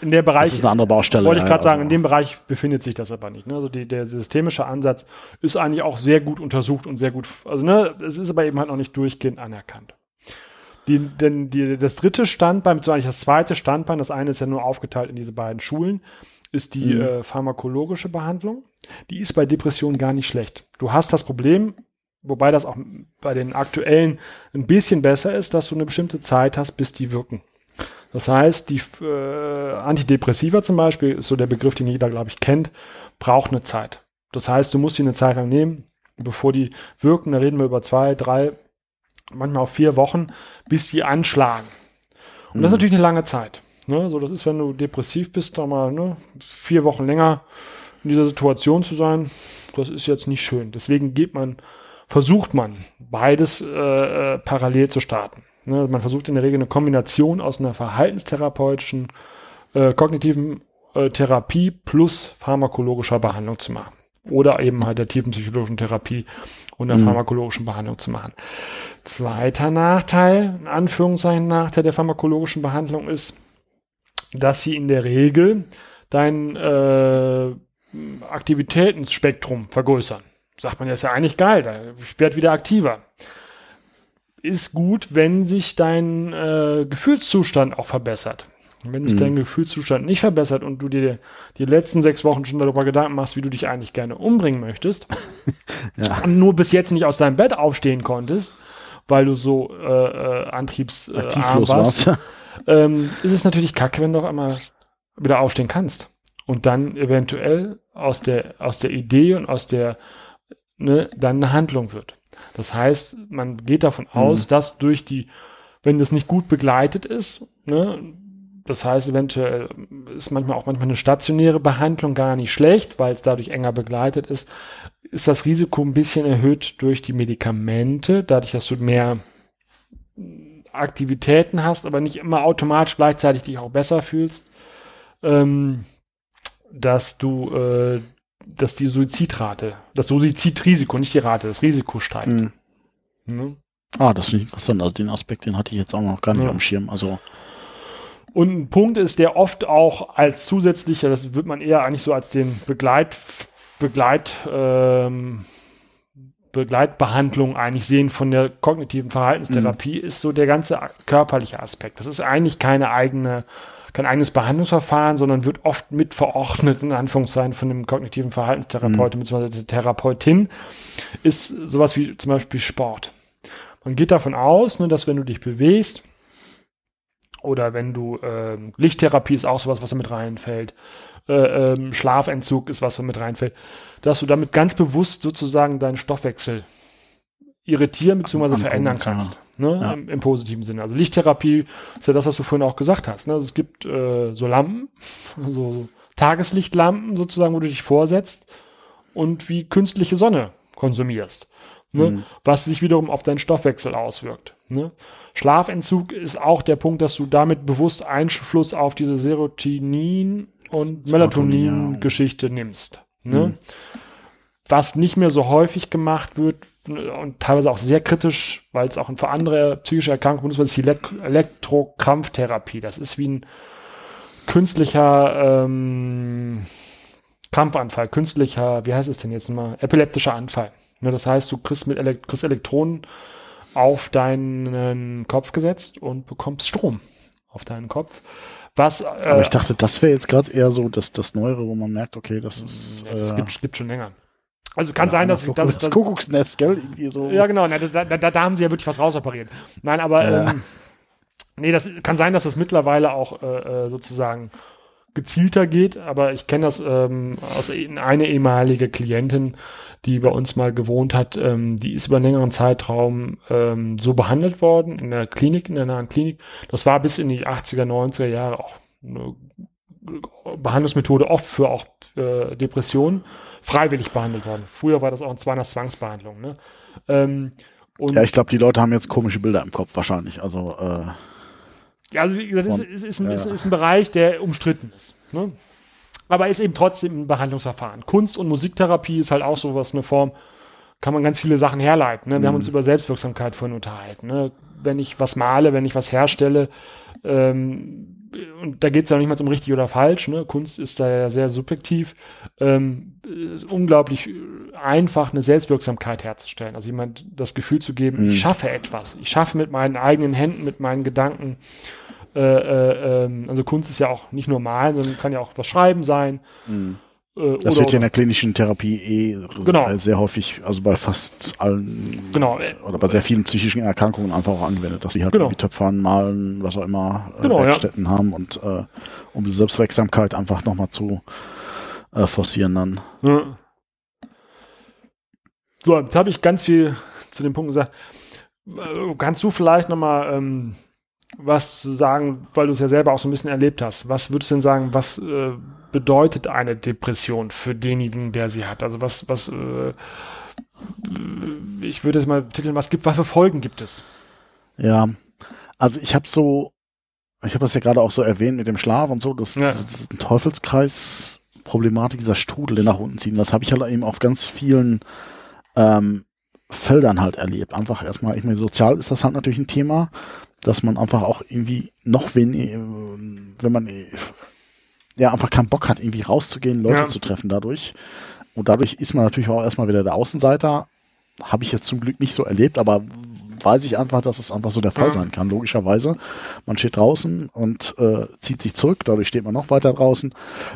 In der Bereich, das ist eine andere Baustelle. wollte ich gerade sagen, in also, dem Bereich befindet sich das aber nicht. Ne? Also die, der systemische Ansatz ist eigentlich auch sehr gut untersucht und sehr gut, also ne, es ist aber eben halt noch nicht durchgehend anerkannt. Die, denn die, das dritte Standbein, beziehungsweise eigentlich das zweite Standbein, das eine ist ja nur aufgeteilt in diese beiden Schulen, ist die Mhm. äh, pharmakologische Behandlung. Die ist bei Depressionen gar nicht schlecht. Du hast das Problem, wobei das auch bei den aktuellen ein bisschen besser ist, dass du eine bestimmte Zeit hast, bis die wirken. Das heißt, die äh, Antidepressiva zum Beispiel, ist so der Begriff, den jeder, glaube ich, kennt, braucht eine Zeit. Das heißt, du musst sie eine Zeit lang nehmen, bevor die wirken. Da reden wir über zwei, drei, manchmal auch vier Wochen, bis sie anschlagen. Und das ist Mhm. natürlich eine lange Zeit. Ne? So, das ist, wenn du depressiv bist, da mal ne, vier Wochen länger in dieser Situation zu sein, das ist jetzt nicht schön. Deswegen geht man, versucht man, beides äh, äh, parallel zu starten. Ne? Man versucht in der Regel eine Kombination aus einer verhaltenstherapeutischen, äh, kognitiven äh, Therapie plus pharmakologischer Behandlung zu machen. Oder eben halt der tiefenpsychologischen Therapie und der Mhm. pharmakologischen Behandlung zu machen. Zweiter Nachteil, in Anführungszeichen Nachteil der pharmakologischen Behandlung ist, dass sie in der Regel dein äh, Aktivitätenspektrum vergrößern. sagt man ja, ist ja eigentlich geil, da, ich werde wieder aktiver. Ist gut, wenn sich dein äh, Gefühlszustand auch verbessert. Wenn sich Mhm. dein Gefühlszustand nicht verbessert und du dir die letzten sechs Wochen schon darüber Gedanken machst, wie du dich eigentlich gerne umbringen möchtest, (laughs) Ja. und nur bis jetzt nicht aus deinem Bett aufstehen konntest, weil du so äh, äh, antriebsarm äh, warst, war's. (laughs) ähm, ist es natürlich kacke, wenn du auch einmal wieder aufstehen kannst. Und dann eventuell aus der, aus der Idee und aus der, ne, dann eine Handlung wird. Das heißt, man geht davon aus, dass durch die, wenn das nicht gut begleitet ist, ne, das heißt, eventuell ist manchmal auch manchmal eine stationäre Behandlung gar nicht schlecht, weil es dadurch enger begleitet ist, ist das Risiko ein bisschen erhöht durch die Medikamente, dadurch, dass du mehr Aktivitäten hast, aber nicht immer automatisch gleichzeitig dich auch besser fühlst, ähm, dass du, äh, dass die Suizidrate, das Suizidrisiko, nicht die Rate, das Risiko steigt. Mhm. Ne? Ah, das finde ich interessant. Also den Aspekt, den hatte ich jetzt auch noch gar nicht Ja. dem Schirm. Also, Und ein Punkt ist, der oft auch als zusätzlicher, das wird man eher eigentlich so als den Begleit, Begleit, ähm, Begleitbehandlung eigentlich sehen von der kognitiven Verhaltenstherapie, ist so der ganze körperliche Aspekt. Das ist eigentlich keine eigene, kein eigenes Behandlungsverfahren, sondern wird oft mit verordnet, in Anführungszeichen, von dem kognitiven Verhaltenstherapeuten bzw. der Therapeutin, ist sowas wie zum Beispiel Sport. Man geht davon aus, ne, dass wenn du dich bewegst, oder wenn du ähm, Lichttherapie ist auch sowas, was da mit reinfällt. Äh, ähm, Schlafentzug ist was, was mit reinfällt, dass du damit ganz bewusst sozusagen deinen Stoffwechsel irritieren bzw. Verändern ja. kannst. Ne? Ja. Im, Im positiven Sinne. Also Lichttherapie ist ja das, was du vorhin auch gesagt hast. Ne? Also es gibt äh, so Lampen, (laughs) so, so Tageslichtlampen sozusagen, wo du dich vorsetzt und wie künstliche Sonne konsumierst. Ne? Mhm. Was sich wiederum auf deinen Stoffwechsel auswirkt. Ne? Schlafentzug ist auch der Punkt, dass du damit bewusst Einfluss auf diese Serotonin- und Melatonin-Geschichte nimmst. Ne? Mhm. Was nicht mehr so häufig gemacht wird und teilweise auch sehr kritisch, weil es auch für andere psychische Erkrankungen ist, ist die Elekt Elektrokrampftherapie. Das ist wie ein künstlicher ähm, Krampfanfall, künstlicher, wie heißt es denn jetzt nochmal, epileptischer Anfall. Ne, das heißt, du kriegst mit Elek kriegst Elektronen auf deinen Kopf gesetzt und bekommst Strom auf deinen Kopf. Was, äh, aber ich dachte, das wäre jetzt gerade eher so das, das Neuere, wo man merkt, okay, das ist. das äh, gibt, gibt schon länger. Also kann ja, sein, dass, das, dass, das, Kuckucksnest, gell? Irgendwie so. ja genau, na, da, da, da haben sie ja wirklich was rausoperiert. Nein, aber Ja. ähm, nee, das kann sein, dass das mittlerweile auch äh, äh, sozusagen gezielter geht, aber ich kenne das ähm, aus e- eine ehemalige Klientin, die bei uns mal gewohnt hat, ähm, die ist über einen längeren Zeitraum ähm, so behandelt worden in der Klinik, in der nahen Klinik. Das war bis in die 80er, 90er Jahre auch eine Behandlungsmethode oft für auch äh, Depressionen freiwillig behandelt worden. Früher war das auch zwar eine Zwangsbehandlung. Ne? Ähm, Ja, ich glaube, die Leute haben jetzt komische Bilder im Kopf wahrscheinlich. Also, äh, also wie gesagt, ist, Von- ist, ist, ein, ja. ist, ist ein Bereich, der umstritten ist. Ne? Aber ist eben trotzdem ein Behandlungsverfahren. Kunst- und Musiktherapie ist halt auch sowas, eine Form, kann man ganz viele Sachen herleiten. Ne? Wir haben Mhm. uns über Selbstwirksamkeit vorhin unterhalten. Ne? Wenn ich was male, wenn ich was herstelle, ähm, und da geht es ja nicht mal um richtig oder falsch, ne? Kunst ist da ja sehr subjektiv, ähm, es ist unglaublich einfach, eine Selbstwirksamkeit herzustellen. Also jemand das Gefühl zu geben, Mhm. ich schaffe etwas. Ich schaffe mit meinen eigenen Händen, mit meinen Gedanken. Äh, äh, ähm, also Kunst ist ja auch nicht nur malen, sondern kann ja auch was schreiben sein. mh. Äh, das wird ja in der klinischen Therapie eh Genau. sehr häufig, also bei fast allen Genau, oder bei sehr vielen psychischen Erkrankungen einfach auch angewendet, dass sie halt Genau. irgendwie töpfern, malen, was auch immer, äh, Genau, ja. Werkstätten haben und äh, um die Selbstwirksamkeit einfach nochmal zu äh, forcieren dann. Ja. So, jetzt habe ich ganz viel zu dem Punkt gesagt. Äh, Kannst du vielleicht nochmal ähm, was sagen, weil du es ja selber auch so ein bisschen erlebt hast? Was würdest du denn sagen, was äh, bedeutet eine Depression für denjenigen, der sie hat? Also was, was, äh, ich würde es mal titeln, was gibt, was für Folgen gibt es? Ja, also ich habe so, ich habe das ja gerade auch so erwähnt mit dem Schlaf und so, das, Ja. das ist ein Teufelskreis. Problematik dieser Strudel, der nach unten zieht. Und das habe ich halt eben auf ganz vielen ähm, Feldern halt erlebt. Einfach erstmal, ich meine, sozial ist das halt natürlich ein Thema, dass man einfach auch irgendwie noch wenig, äh, wenn man ja einfach keinen Bock hat, irgendwie rauszugehen, Leute Ja. zu treffen dadurch. Und dadurch ist man natürlich auch erstmal wieder der Außenseiter. Habe ich jetzt zum Glück nicht so erlebt, aber weiß ich einfach, dass es einfach so der Fall Mhm. sein kann, logischerweise. Man steht draußen und äh, zieht sich zurück, dadurch steht man noch weiter draußen.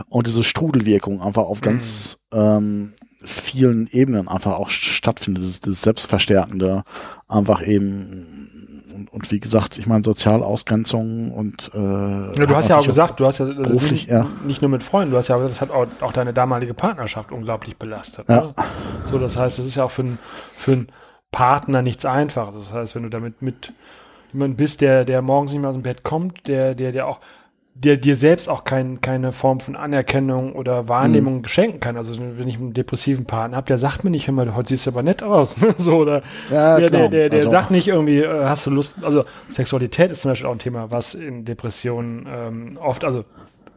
Und diese Strudelwirkung einfach auf ganz ähm, vielen Ebenen einfach auch stattfindet, das, das Selbstverstärkende, einfach eben und, wie gesagt, ich meine Sozialausgrenzung und äh, Ja, du hast ja auch gesagt, du hast ja beruflich, nicht, ja. nicht nur mit Freunden, du hast ja, das hat auch, auch deine damalige Partnerschaft unglaublich belastet. Ja. Ne? So, das heißt, es ist ja auch für, einen- für einen Partner nichts Einfaches. Das heißt, wenn du damit mit jemand bist, der, der morgens nicht mehr aus dem Bett kommt, der, der, der auch, der dir selbst auch kein, keine Form von Anerkennung oder Wahrnehmung Mhm. schenken kann. Also wenn ich einen depressiven Partner habe, der sagt mir nicht immer, heute siehst du aber nett aus. (laughs) so, oder Ja, der, der, der, der Also- sagt nicht irgendwie, äh, hast du Lust, also Sexualität ist zum Beispiel auch ein Thema, was in Depressionen ähm, oft, also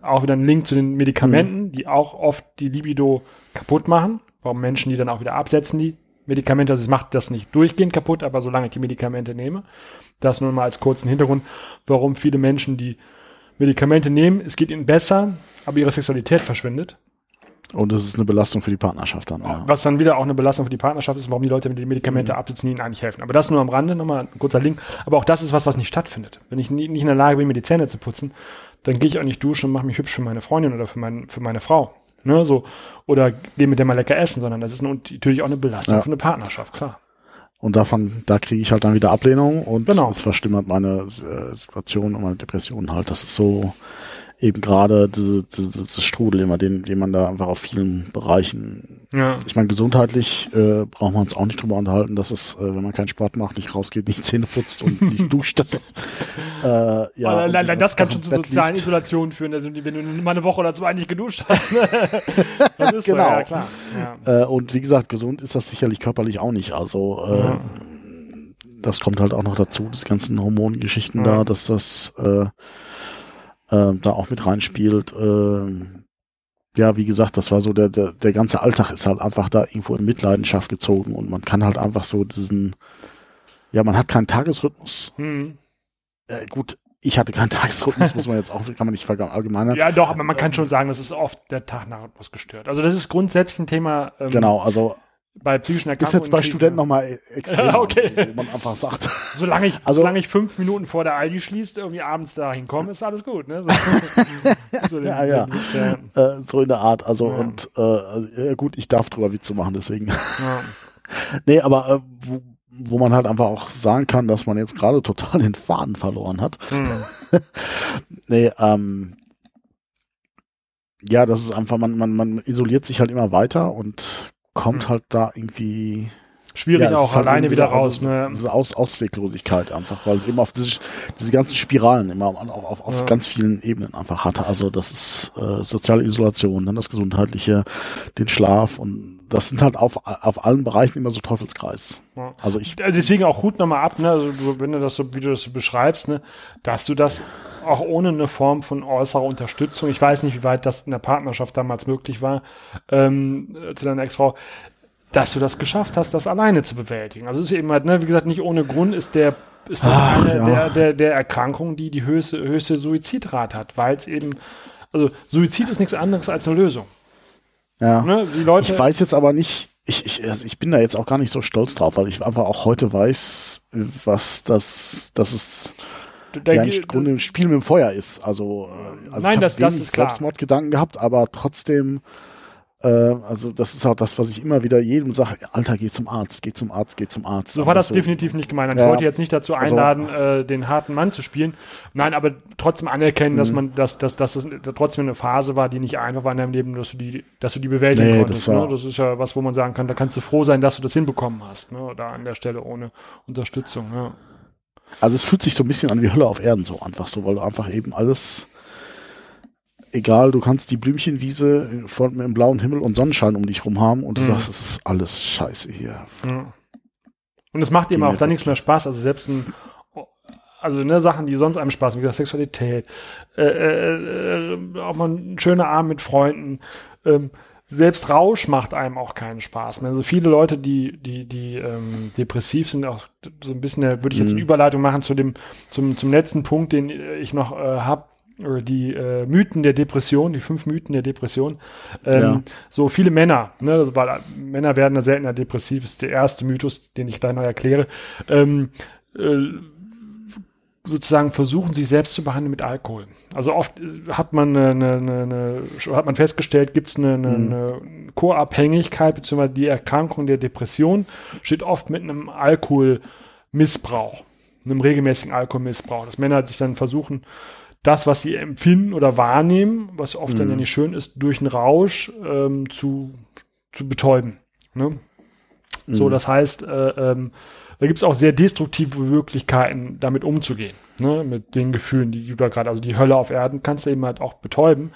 auch wieder ein Link zu den Medikamenten, die auch oft die Libido kaputt machen. Warum Menschen die dann auch wieder absetzen, die Medikamente, also es macht das nicht durchgehend kaputt, aber solange ich die Medikamente nehme, das nur mal als kurzen Hintergrund, warum viele Menschen die Medikamente nehmen, es geht ihnen besser, aber ihre Sexualität verschwindet. Und das ist eine Belastung für die Partnerschaft dann. Ja. Was dann wieder auch eine Belastung für die Partnerschaft ist, warum die Leute mit den Medikamente absitzen, die ihnen eigentlich helfen. Aber das nur am Rande, nochmal ein kurzer Link. Aber auch das ist was, was nicht stattfindet. Wenn ich nie, nicht in der Lage bin, mir die Zähne zu putzen, dann gehe ich auch nicht duschen und mache mich hübsch für meine Freundin oder für, mein, für meine Frau. Ne, so. Oder gehe mit der mal lecker essen, sondern das ist natürlich auch eine Belastung Ja. für eine Partnerschaft, klar. Und davon, da kriege ich halt dann wieder Ablehnung und Genau. es verstimmert meine äh, Situation und meine Depression halt. Das ist so eben gerade diese, diese, diese Strudel immer, den, den man da einfach auf vielen Bereichen. Ja. Ich meine, gesundheitlich äh, braucht man uns auch nicht drüber unterhalten, dass es, äh, wenn man keinen Sport macht, nicht rausgeht, nicht Zähne putzt und nicht (laughs) duscht, das ist äh, ja. Allein den das ganzen kann schon zu sozialen liegt. Isolationen führen, also wenn du mal eine Woche oder zwei nicht geduscht hast. Ne? (laughs) Das ist Genau. So, ja, klar. Ja. Äh, und wie gesagt, gesund ist das sicherlich körperlich auch nicht. Also äh, Ja. das kommt halt auch noch dazu, diese ganzen Hormongeschichten Ja. da, dass das äh, äh, da auch mit reinspielt. Äh, ja, wie gesagt, das war so, der, der, der ganze Alltag ist halt einfach da irgendwo in Mitleidenschaft gezogen und man kann halt einfach so diesen, ja, man hat keinen Tagesrhythmus. Hm. Äh, gut, ich hatte keinen Tagesrhythmus, muss man jetzt auch, kann man nicht verallgemeinern. Ja, doch, aber man kann schon sagen, das ist oft der Tag nach Rhythmus gestört. Also das ist grundsätzlich ein Thema ähm, Genau, also bei psychischen ist Erkrankungen. jetzt bei. Studenten nochmal (laughs) extrem, Ja, okay. wo man einfach sagt, Solange ich, Also- solange ich fünf Minuten vor der Aldi schließt, irgendwie abends da hinkomme, ist alles gut. Ne? So, so (laughs) Ja, ja. Witz, ja. äh, so in der Art. Also Ja. und äh, ja, gut, ich darf drüber Witze machen, deswegen. Ja. (laughs) nee, aber äh, wo, wo man halt einfach auch sagen kann, dass man jetzt gerade total den Faden verloren hat. Hm. Nee, ähm, ja, das ist einfach, man, man, man isoliert sich halt immer weiter und kommt Hm. halt da irgendwie Schwierig Ja, auch halt alleine wieder raus. Diese, Ne? diese Aus Ausweglosigkeit einfach, weil es eben auf diese, diese ganzen Spiralen immer auf, auf, auf Ja. ganz vielen Ebenen einfach hatte. Also das ist äh, soziale Isolation, dann das Gesundheitliche, den Schlaf und das sind halt auf, auf allen Bereichen immer so Teufelskreis. Ja. Also ich, Also deswegen auch Hut nochmal ab, ne? Also du, wenn du das so, wie du das so beschreibst, ne, dass du das auch ohne eine Form von äußerer Unterstützung, ich weiß nicht, wie weit das in der Partnerschaft damals möglich war, ähm, äh, zu deiner Ex-Frau, dass du das geschafft hast, das alleine zu bewältigen. Also es ist eben halt, ne, wie gesagt, nicht ohne Grund ist der ist das Ach, eine ja. der, der, der Erkrankungen, die die höchste, höchste Suizidrate hat, weil es eben, also Suizid ist nichts anderes als eine Lösung. ja. Ne? Die Leute, Ich weiß jetzt aber nicht, ich, ich, also ich bin da jetzt auch gar nicht so stolz drauf, weil ich einfach auch heute weiß, was das, das ist ja im Grunde ein Spiel mit dem Feuer ist. Also, äh, also Nein, ich das- das ist klar. Selbstmordgedanken gehabt, aber trotzdem, äh, also das ist auch das, was ich immer wieder jedem sage, Alter, geh zum Arzt, geh zum Arzt, geh zum Arzt. So war das definitiv nicht gemeint. Ich Ja. wollte jetzt nicht dazu Also- einladen, äh, den harten Mann zu spielen. Nein, aber trotzdem anerkennen, Mhm. dass man, dass, dass, dass es trotzdem eine Phase war, die nicht einfach war in deinem Leben, dass du die, dass du die bewältigen Nee, konntest. das ne? das ist ja was, wo man sagen kann, da kannst du froh sein, dass du das hinbekommen hast. Ne? Da an der Stelle ohne Unterstützung. Ja. Also es fühlt sich so ein bisschen an wie Hölle auf Erden so einfach so, weil du einfach eben alles, egal, du kannst die Blümchenwiese von mit dem blauen Himmel und Sonnenschein um dich rum haben und du Mhm. sagst, es ist alles scheiße hier. Ja. Und es macht eben auch dann nichts mehr Spaß. Also selbst ein, also ne, Sachen, die sonst einem Spaß machen, wie gesagt, Sexualität, äh, äh, äh, auch mal ein schöner Abend mit Freunden, ähm, selbst Rausch macht einem auch keinen Spaß mehr. Also viele Leute, die, die, die ähm, depressiv sind, auch so ein bisschen, da würde ich jetzt Mhm. eine Überleitung machen zu dem, zum, zum letzten Punkt, den ich noch äh, habe. oder die äh, Mythen der Depression, die fünf Mythen der Depression. Ähm, Ja. So viele Männer, ne, also, weil Männer werden da seltener depressiv, ist der erste Mythos, den ich gleich noch erkläre. Ähm, äh, sozusagen versuchen, sich selbst zu behandeln mit Alkohol. Also oft äh, hat man eine, eine, eine, hat man festgestellt, gibt es eine, eine, eine Co-Abhängigkeit beziehungsweise die Erkrankung der Depression steht oft mit einem Alkoholmissbrauch, einem regelmäßigen Alkoholmissbrauch, dass Männer sich dann versuchen, das, was sie empfinden oder wahrnehmen, was oft dann ja nicht schön ist, durch einen Rausch ähm, zu, zu betäuben. Ne? So, das heißt, äh, ähm, da gibt es auch sehr destruktive Möglichkeiten, damit umzugehen, ne? mit den Gefühlen, die du da gerade, also die Hölle auf Erden kannst du eben halt auch betäuben.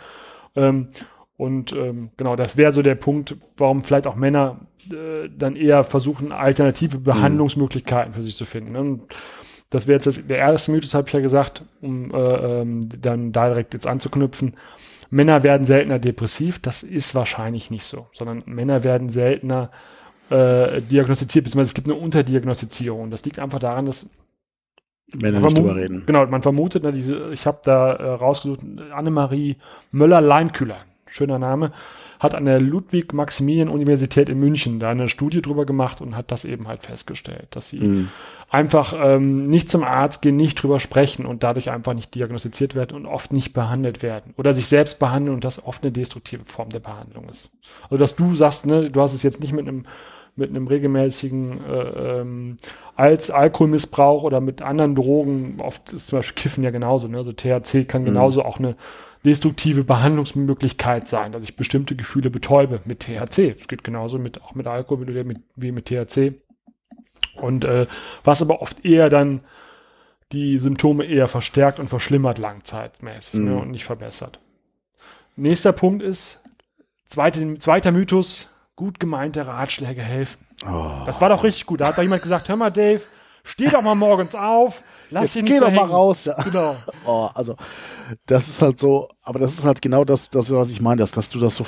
Ähm, und ähm, genau, das wäre so der Punkt, warum vielleicht auch Männer äh, dann eher versuchen, alternative Behandlungsmöglichkeiten für sich zu finden. Ne? Und das wäre jetzt das, der erste Mythos, habe ich ja gesagt, um äh, ähm, dann direkt jetzt anzuknüpfen. Männer werden seltener depressiv, das ist wahrscheinlich nicht so, sondern Männer werden seltener äh, diagnostiziert, beziehungsweise es gibt eine Unterdiagnostizierung. Das liegt einfach daran, dass Wenn wir man nicht drüber reden. Genau, man vermutet, ne, diese, ich habe da äh, rausgesucht, Annemarie Möller-Leinkühler, schöner Name, hat an der Ludwig-Maximilian-Universität in München da eine Studie drüber gemacht und hat das eben halt festgestellt, dass sie Mhm. einfach ähm, nicht zum Arzt gehen, nicht drüber sprechen und dadurch einfach nicht diagnostiziert werden und oft nicht behandelt werden oder sich selbst behandeln und das oft eine destruktive Form der Behandlung ist. Also dass du sagst, ne, du hast es jetzt nicht mit einem mit einem regelmäßigen äh, ähm, als Alkoholmissbrauch oder mit anderen Drogen, oft ist zum Beispiel Kiffen ja genauso, ne? also THC kann genauso auch eine destruktive Behandlungsmöglichkeit sein, dass ich bestimmte Gefühle betäube mit THC. Es geht genauso mit auch mit Alkohol wie mit, wie mit THC. Und äh, was aber oft eher dann die Symptome eher verstärkt und verschlimmert langzeitmäßig ne, Mhm. und nicht verbessert. Nächster Punkt ist, zweite, zweiter Mythos, gut gemeinte Ratschläge helfen. Oh. Das war doch richtig gut. Da hat doch jemand gesagt, hör mal Dave, steh doch mal morgens auf, lass dich geh nicht so doch mal raus, ja. Genau. (laughs) Oh, also das ist halt so, aber das ist halt genau das, das was ich meine, dass, dass du das so,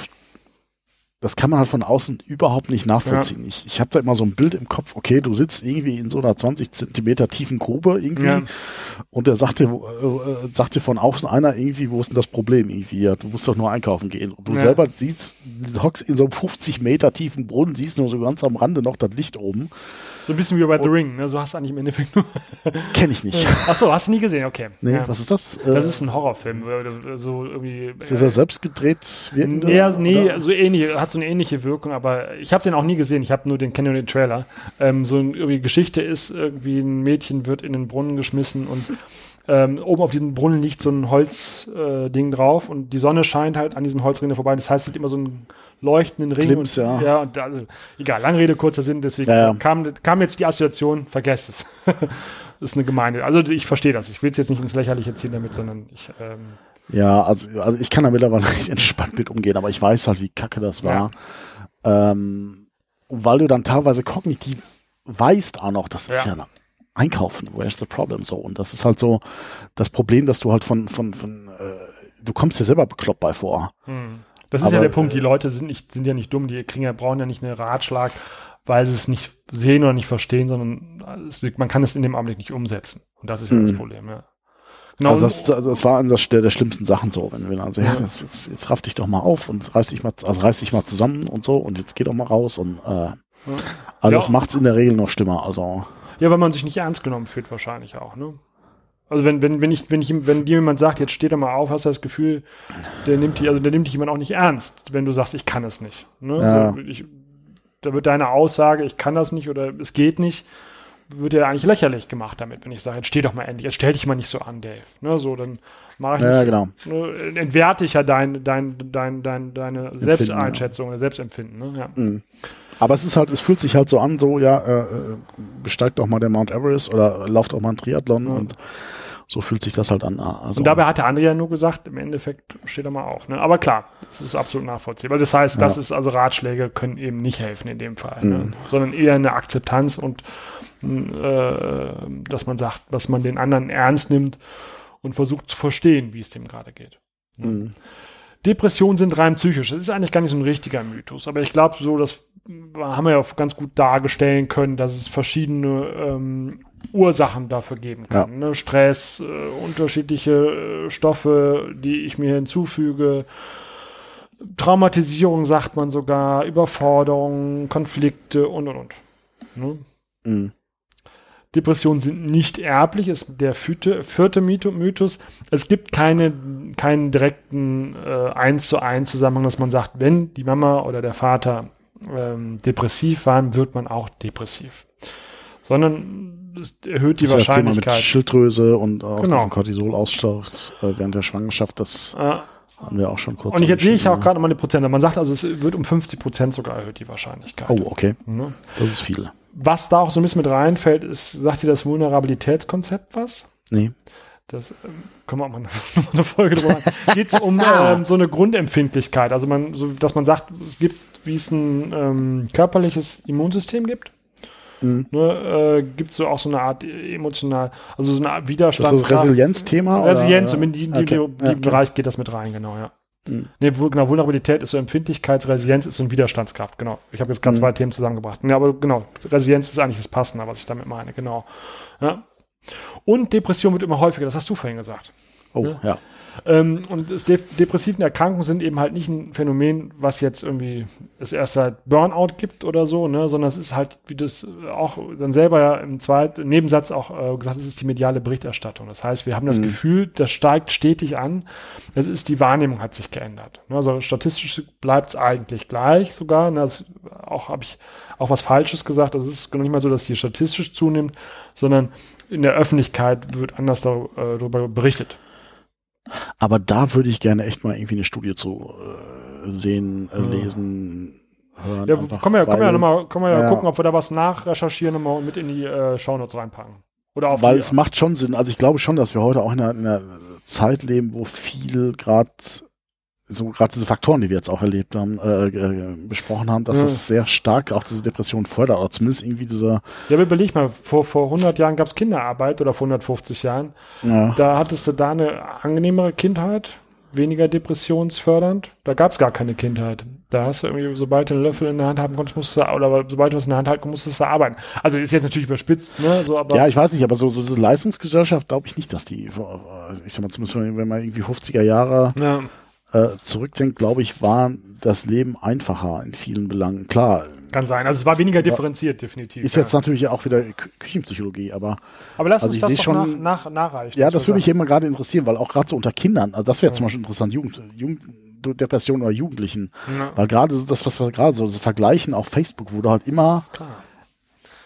das kann man halt von außen überhaupt nicht nachvollziehen. Ich, ich habe da immer so ein Bild im Kopf, okay, du sitzt irgendwie in so einer 20 Zentimeter tiefen Grube irgendwie Ja. und der sagte, äh, äh, sagte von außen einer irgendwie, wo ist denn das Problem irgendwie? Ja, du musst doch nur einkaufen gehen. Und du Ja. selber siehst, hockst in so einem 50 Meter tiefen Brunnen, siehst nur so ganz am Rande noch das Licht oben. So ein bisschen wie bei The Ring. Ne? So hast du eigentlich im Endeffekt nur. (laughs) Kenne ich nicht. Achso, hast du nie gesehen? Okay. Nee, ja. was ist das? Das Äh, ist ein Horrorfilm. äh, So irgendwie. ist das selbst gedreht wirkende? Nee, also, nee oder? so ähnlich, hat so eine ähnliche Wirkung, aber ich habe den auch nie gesehen. Ich habe nur den kenne nur den Trailer. Ähm, so ein, irgendwie Geschichte ist irgendwie ein Mädchen wird in den Brunnen geschmissen und ähm, oben auf diesem Brunnen liegt so ein Holzding äh, drauf und die Sonne scheint halt an diesen Holzringen vorbei. Das heißt, es sieht immer so einen leuchtenden Ring. Glimps, und, ja. ja und da, also, egal, lange Rede, kurzer Sinn, deswegen Ja, ja. Kam, kam jetzt die Assoziation, vergesst es. (laughs) das ist eine Gemeinde. Also ich verstehe das. Ich will es jetzt nicht ins Lächerliche ziehen damit, sondern ich ähm, Ja, also, also ich kann da mittlerweile (laughs) recht entspannt mit umgehen, aber ich weiß halt, wie kacke das war. Ähm, und weil du dann teilweise kognitiv weißt auch noch, das ist Ja. ja, Einkaufen, where's the problem so? Und das ist halt so das Problem, dass du halt von, von, von äh, du kommst dir selber bekloppt bei vor. Das ist Aber, ja der Punkt, die äh, Leute sind, nicht, sind ja nicht dumm, die kriegen ja, brauchen ja nicht einen Ratschlag, weil sie es nicht sehen oder nicht verstehen, sondern es, man kann es in dem Augenblick nicht umsetzen. Und das ist ja das Mhm. Problem, ja. Genau, Also das, das war eines der, der schlimmsten Sachen so, wenn wir dann so, Ja. jetzt, jetzt, jetzt raff dich doch mal auf und reiß dich mal, also reiß dich mal zusammen und so und jetzt geh doch mal raus und äh, also Ja. das macht's in der Regel noch schlimmer. Also ja, weil man sich nicht ernst genommen fühlt wahrscheinlich auch, ne? Also wenn, wenn, wenn ich, wenn ich, wenn dir jemand sagt, jetzt steh doch mal auf, hast du das Gefühl, der nimmt die, also der nimmt dich jemand auch nicht ernst, wenn du sagst, ich kann es nicht. Ne? Ja. So, ich, da wird deine Aussage, ich kann das nicht oder es geht nicht, wird ja eigentlich lächerlich gemacht damit, wenn ich sage, jetzt steh doch mal endlich, jetzt stell dich mal nicht so an, Dave. Ne? So, dann mache ich ja, nicht, genau. ne, entwerte ich ja dein, dein, dein, dein, deine Selbsteinschätzung oder Selbstempfinden. Ne? Ja. Mhm. Aber es ist halt, es fühlt sich halt so an, so, ja, äh, äh, besteigt doch mal der Mount Everest oder lauft auch mal ein Triathlon Ja. und so fühlt sich das halt an. Also, Und dabei hat der andere ja nur gesagt, im Endeffekt steht er mal auf. Ne? Aber klar, das ist absolut nachvollziehbar. Das heißt, das Ja. ist also Ratschläge können eben nicht helfen in dem Fall, Mhm. ne? sondern eher eine Akzeptanz und äh, dass man sagt, dass man den anderen ernst nimmt und versucht zu verstehen, wie es dem gerade geht. Mhm. Depressionen sind rein psychisch. Das ist eigentlich gar nicht so ein richtiger Mythos, aber ich glaube so, das haben wir ja ganz gut darstellen können, dass es verschiedene ähm, Ursachen dafür geben kann. Ja. Ne? Stress, äh, unterschiedliche äh, Stoffe, die ich mir hinzufüge, Traumatisierung sagt man sogar, Überforderung, Konflikte und und und. Ne? Mhm. Depressionen sind nicht erblich, ist der vierte, vierte Mythos. Es gibt keine, keinen direkten äh, 1 zu 1 Zusammenhang, dass man sagt, wenn die Mama oder der Vater ähm, depressiv waren, wird man auch depressiv. Sondern es erhöht die das Wahrscheinlichkeit. Das Thema mit Schilddröse und auch genau. Cortisolausstoß äh, während der Schwangerschaft, das äh, haben wir auch schon kurz. Und jetzt sehe ich auch gerade nochmal die Prozente. Man sagt also, es wird um 50 Prozent sogar erhöht, die Wahrscheinlichkeit. Oh, okay. Ne? Das ist viel. Was da auch so ein bisschen mit reinfällt, ist, sagt dir das Vulnerabilitätskonzept was? Nee. Das ähm, können wir auch mal eine, (laughs) eine Folge drüber machen. Geht um (laughs) ähm, so eine Grundempfindlichkeit. Also man, so, dass man sagt, es gibt, wie es ein ähm, körperliches Immunsystem gibt. Mhm. Ne, äh, gibt es so auch so eine Art emotional, also so eine Art Widerstand. Das ist so Resilienzthema? Resilienz, oder? in die, okay. ja, Bereich geht das mit rein, genau, ja. Mhm. Nee, genau, Vulnerabilität ist so Empfindlichkeit, Resilienz ist so ein Widerstandskraft, genau. Ich habe jetzt gerade mhm. zwei Themen zusammengebracht. Ja, aber genau, Resilienz ist eigentlich das Passende, was ich damit meine, genau. Ja. Und Depression wird immer häufiger, das hast du vorhin gesagt. Oh, ne? ja. Ähm, und De depressiven Erkrankungen sind eben halt nicht ein Phänomen, was jetzt irgendwie es erst seit Burnout gibt oder so, ne, sondern es ist halt, wie das auch dann selber ja im zweiten Nebensatz auch äh, gesagt, es ist die mediale Berichterstattung. Das heißt, wir haben das mhm. Gefühl, das steigt stetig an. Es ist die Wahrnehmung hat sich geändert. Ne, also statistisch bleibt es eigentlich gleich sogar. Ne, das auch habe ich auch was Falsches gesagt. Also es ist nicht mal so, dass die statistisch zunimmt, sondern in der Öffentlichkeit wird anders darüber berichtet. Aber da würde ich gerne echt mal irgendwie eine Studie zu äh, sehen, äh, lesen, hören. Ja, einfach, können wir, können wir ja nochmal können wir ja, gucken, ob wir da was nachrecherchieren und mit in die äh, Shownotes reinpacken. Oder auf Weil es macht schon Sinn. Also ich glaube schon, dass wir heute auch in einer, in einer Zeit leben, wo viel gerade so gerade diese Faktoren, die wir jetzt auch erlebt haben, äh, äh, besprochen haben, dass ja. es sehr stark auch diese Depression fördert, oder zumindest irgendwie dieser. Ja, aber überleg mal, vor, vor 100 Jahren gab es Kinderarbeit oder vor 150 Jahren. Ja. Da hattest du da eine angenehmere Kindheit, weniger depressionsfördernd. Da gab es gar keine Kindheit. Da hast du irgendwie, sobald du einen Löffel in der Hand haben konntest, musst du, oder sobald du was in der Hand halten musstest du arbeiten. Also ist jetzt natürlich überspitzt, ne? So, aber ja, ich weiß nicht, aber so, so diese Leistungsgesellschaft glaube ich nicht, dass die, ich sag mal, zumindest wenn man irgendwie 50er Jahre ja äh, zurückdenkt, glaube ich, war das Leben einfacher in vielen Belangen. Klar. Kann sein. Also es war weniger differenziert, definitiv. Ist ja. jetzt natürlich auch wieder Küchenpsychologie, aber. Aber lass also uns das schon, nach, nach, nachreichen. Ja, das würde mich immer gerade interessieren, weil auch gerade so unter Kindern, also das wäre ja. zum Beispiel interessant, Jugend, Jugend Depression oder Jugendlichen. Ja. Weil gerade das, was wir gerade so, so vergleichen auf Facebook, wo du halt immer Klar.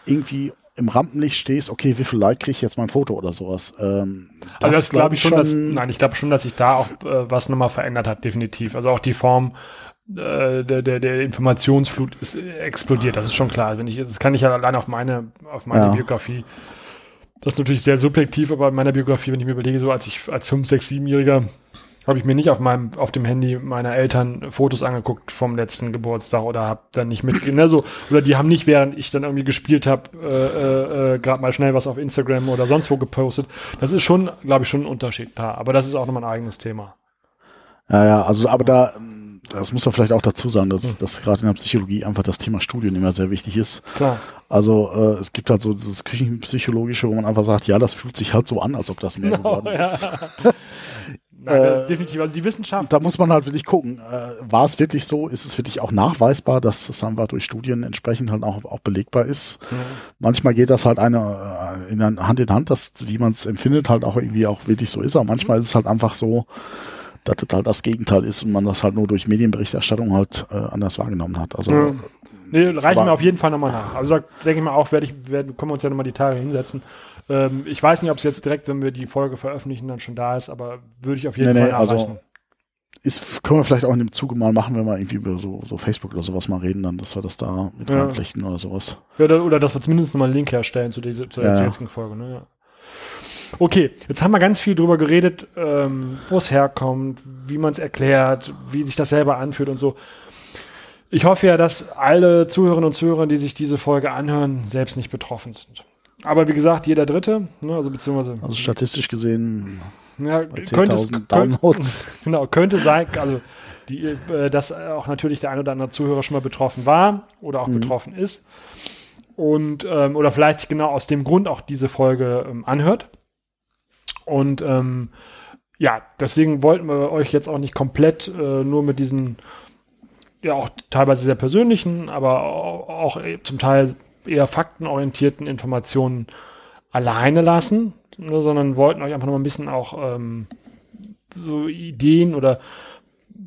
irgendwie im Rampenlicht stehst, okay, wie viel Like kriege ich jetzt mein Foto oder sowas. Ähm, das also das glaube glaub ich schon, dass, nein, ich glaube schon, dass sich da auch äh, was nochmal verändert hat, definitiv. Also auch die Form äh, der, der, der Informationsflut ist explodiert, das ist schon klar. Wenn ich, das kann ich ja allein auf meine, auf meine ja. Biografie. Das ist natürlich sehr subjektiv, aber in meiner Biografie, wenn ich mir überlege, so als ich als 5, 6, 7-Jähriger habe ich mir nicht auf meinem auf dem Handy meiner Eltern Fotos angeguckt vom letzten Geburtstag oder habe dann nicht mit ne, so oder die haben nicht während ich dann irgendwie gespielt habe äh, äh, äh gerade mal schnell was auf Instagram oder sonst wo gepostet. Das ist schon, glaube ich, schon ein Unterschied da. Aber das ist auch nochmal ein eigenes Thema. Ja, ja, also aber da das muss man vielleicht auch dazu sagen, dass, hm. dass gerade in der Psychologie einfach das Thema Studien immer sehr wichtig ist. Klar. Also äh, es gibt halt so dieses Küchenpsychologische, wo man einfach sagt, ja, das fühlt sich halt so an, als ob das mehr genau, geworden ist. Ja. (laughs) (laughs) Nein, äh, definitiv. Also die Wissenschaft. Da muss man halt wirklich gucken, äh, war es wirklich so? Ist es wirklich auch nachweisbar, dass das einfach durch Studien entsprechend halt auch, auch belegbar ist? Mhm. Manchmal geht das halt eine äh, in Hand in Hand, dass wie man es empfindet, halt auch irgendwie auch wirklich so ist. Aber manchmal ist es halt einfach so, dass das halt das Gegenteil ist und man das halt nur durch Medienberichterstattung halt äh, anders wahrgenommen hat. Also mhm. Nee, reichen wir auf jeden Fall nochmal nach. Also da denke ich mal auch, werde ich, werden, können wir uns ja nochmal die Tage hinsetzen ähm, ich weiß nicht, ob es jetzt direkt, wenn wir die Folge veröffentlichen, dann schon da ist, aber würde ich auf jeden nee, Fall nee, also ist, können wir vielleicht auch in dem Zuge mal machen, wenn wir irgendwie über so, so Facebook oder sowas mal reden, dann, dass wir das da mit ja. reinflechten oder sowas. Ja, oder, dass wir zumindest nochmal einen Link herstellen zu dieser zu der ja. jetzigen Folge. Ne? Ja. Okay, jetzt haben wir ganz viel drüber geredet, ähm, wo es herkommt, wie man es erklärt, wie sich das selber anfühlt und so. Ich hoffe ja, dass alle Zuhörerinnen und Zuhörer, die sich diese Folge anhören, selbst nicht betroffen sind. Aber wie gesagt, jeder Dritte, ne, also beziehungsweise. Also statistisch gesehen. Ja, könnte es, 10.000 könnt, Downloads. (laughs) genau, könnte sein, also die, äh, dass auch natürlich der ein oder andere Zuhörer schon mal betroffen war oder auch Mhm. betroffen ist und ähm, oder vielleicht genau aus dem Grund auch diese Folge ähm, anhört. Und ähm, ja, deswegen wollten wir euch jetzt auch nicht komplett äh, nur mit diesen ja auch teilweise sehr persönlichen, aber au- auch eh zum Teil eher faktenorientierten Informationen alleine lassen, ne, sondern wollten euch einfach noch mal ein bisschen auch ähm, so Ideen oder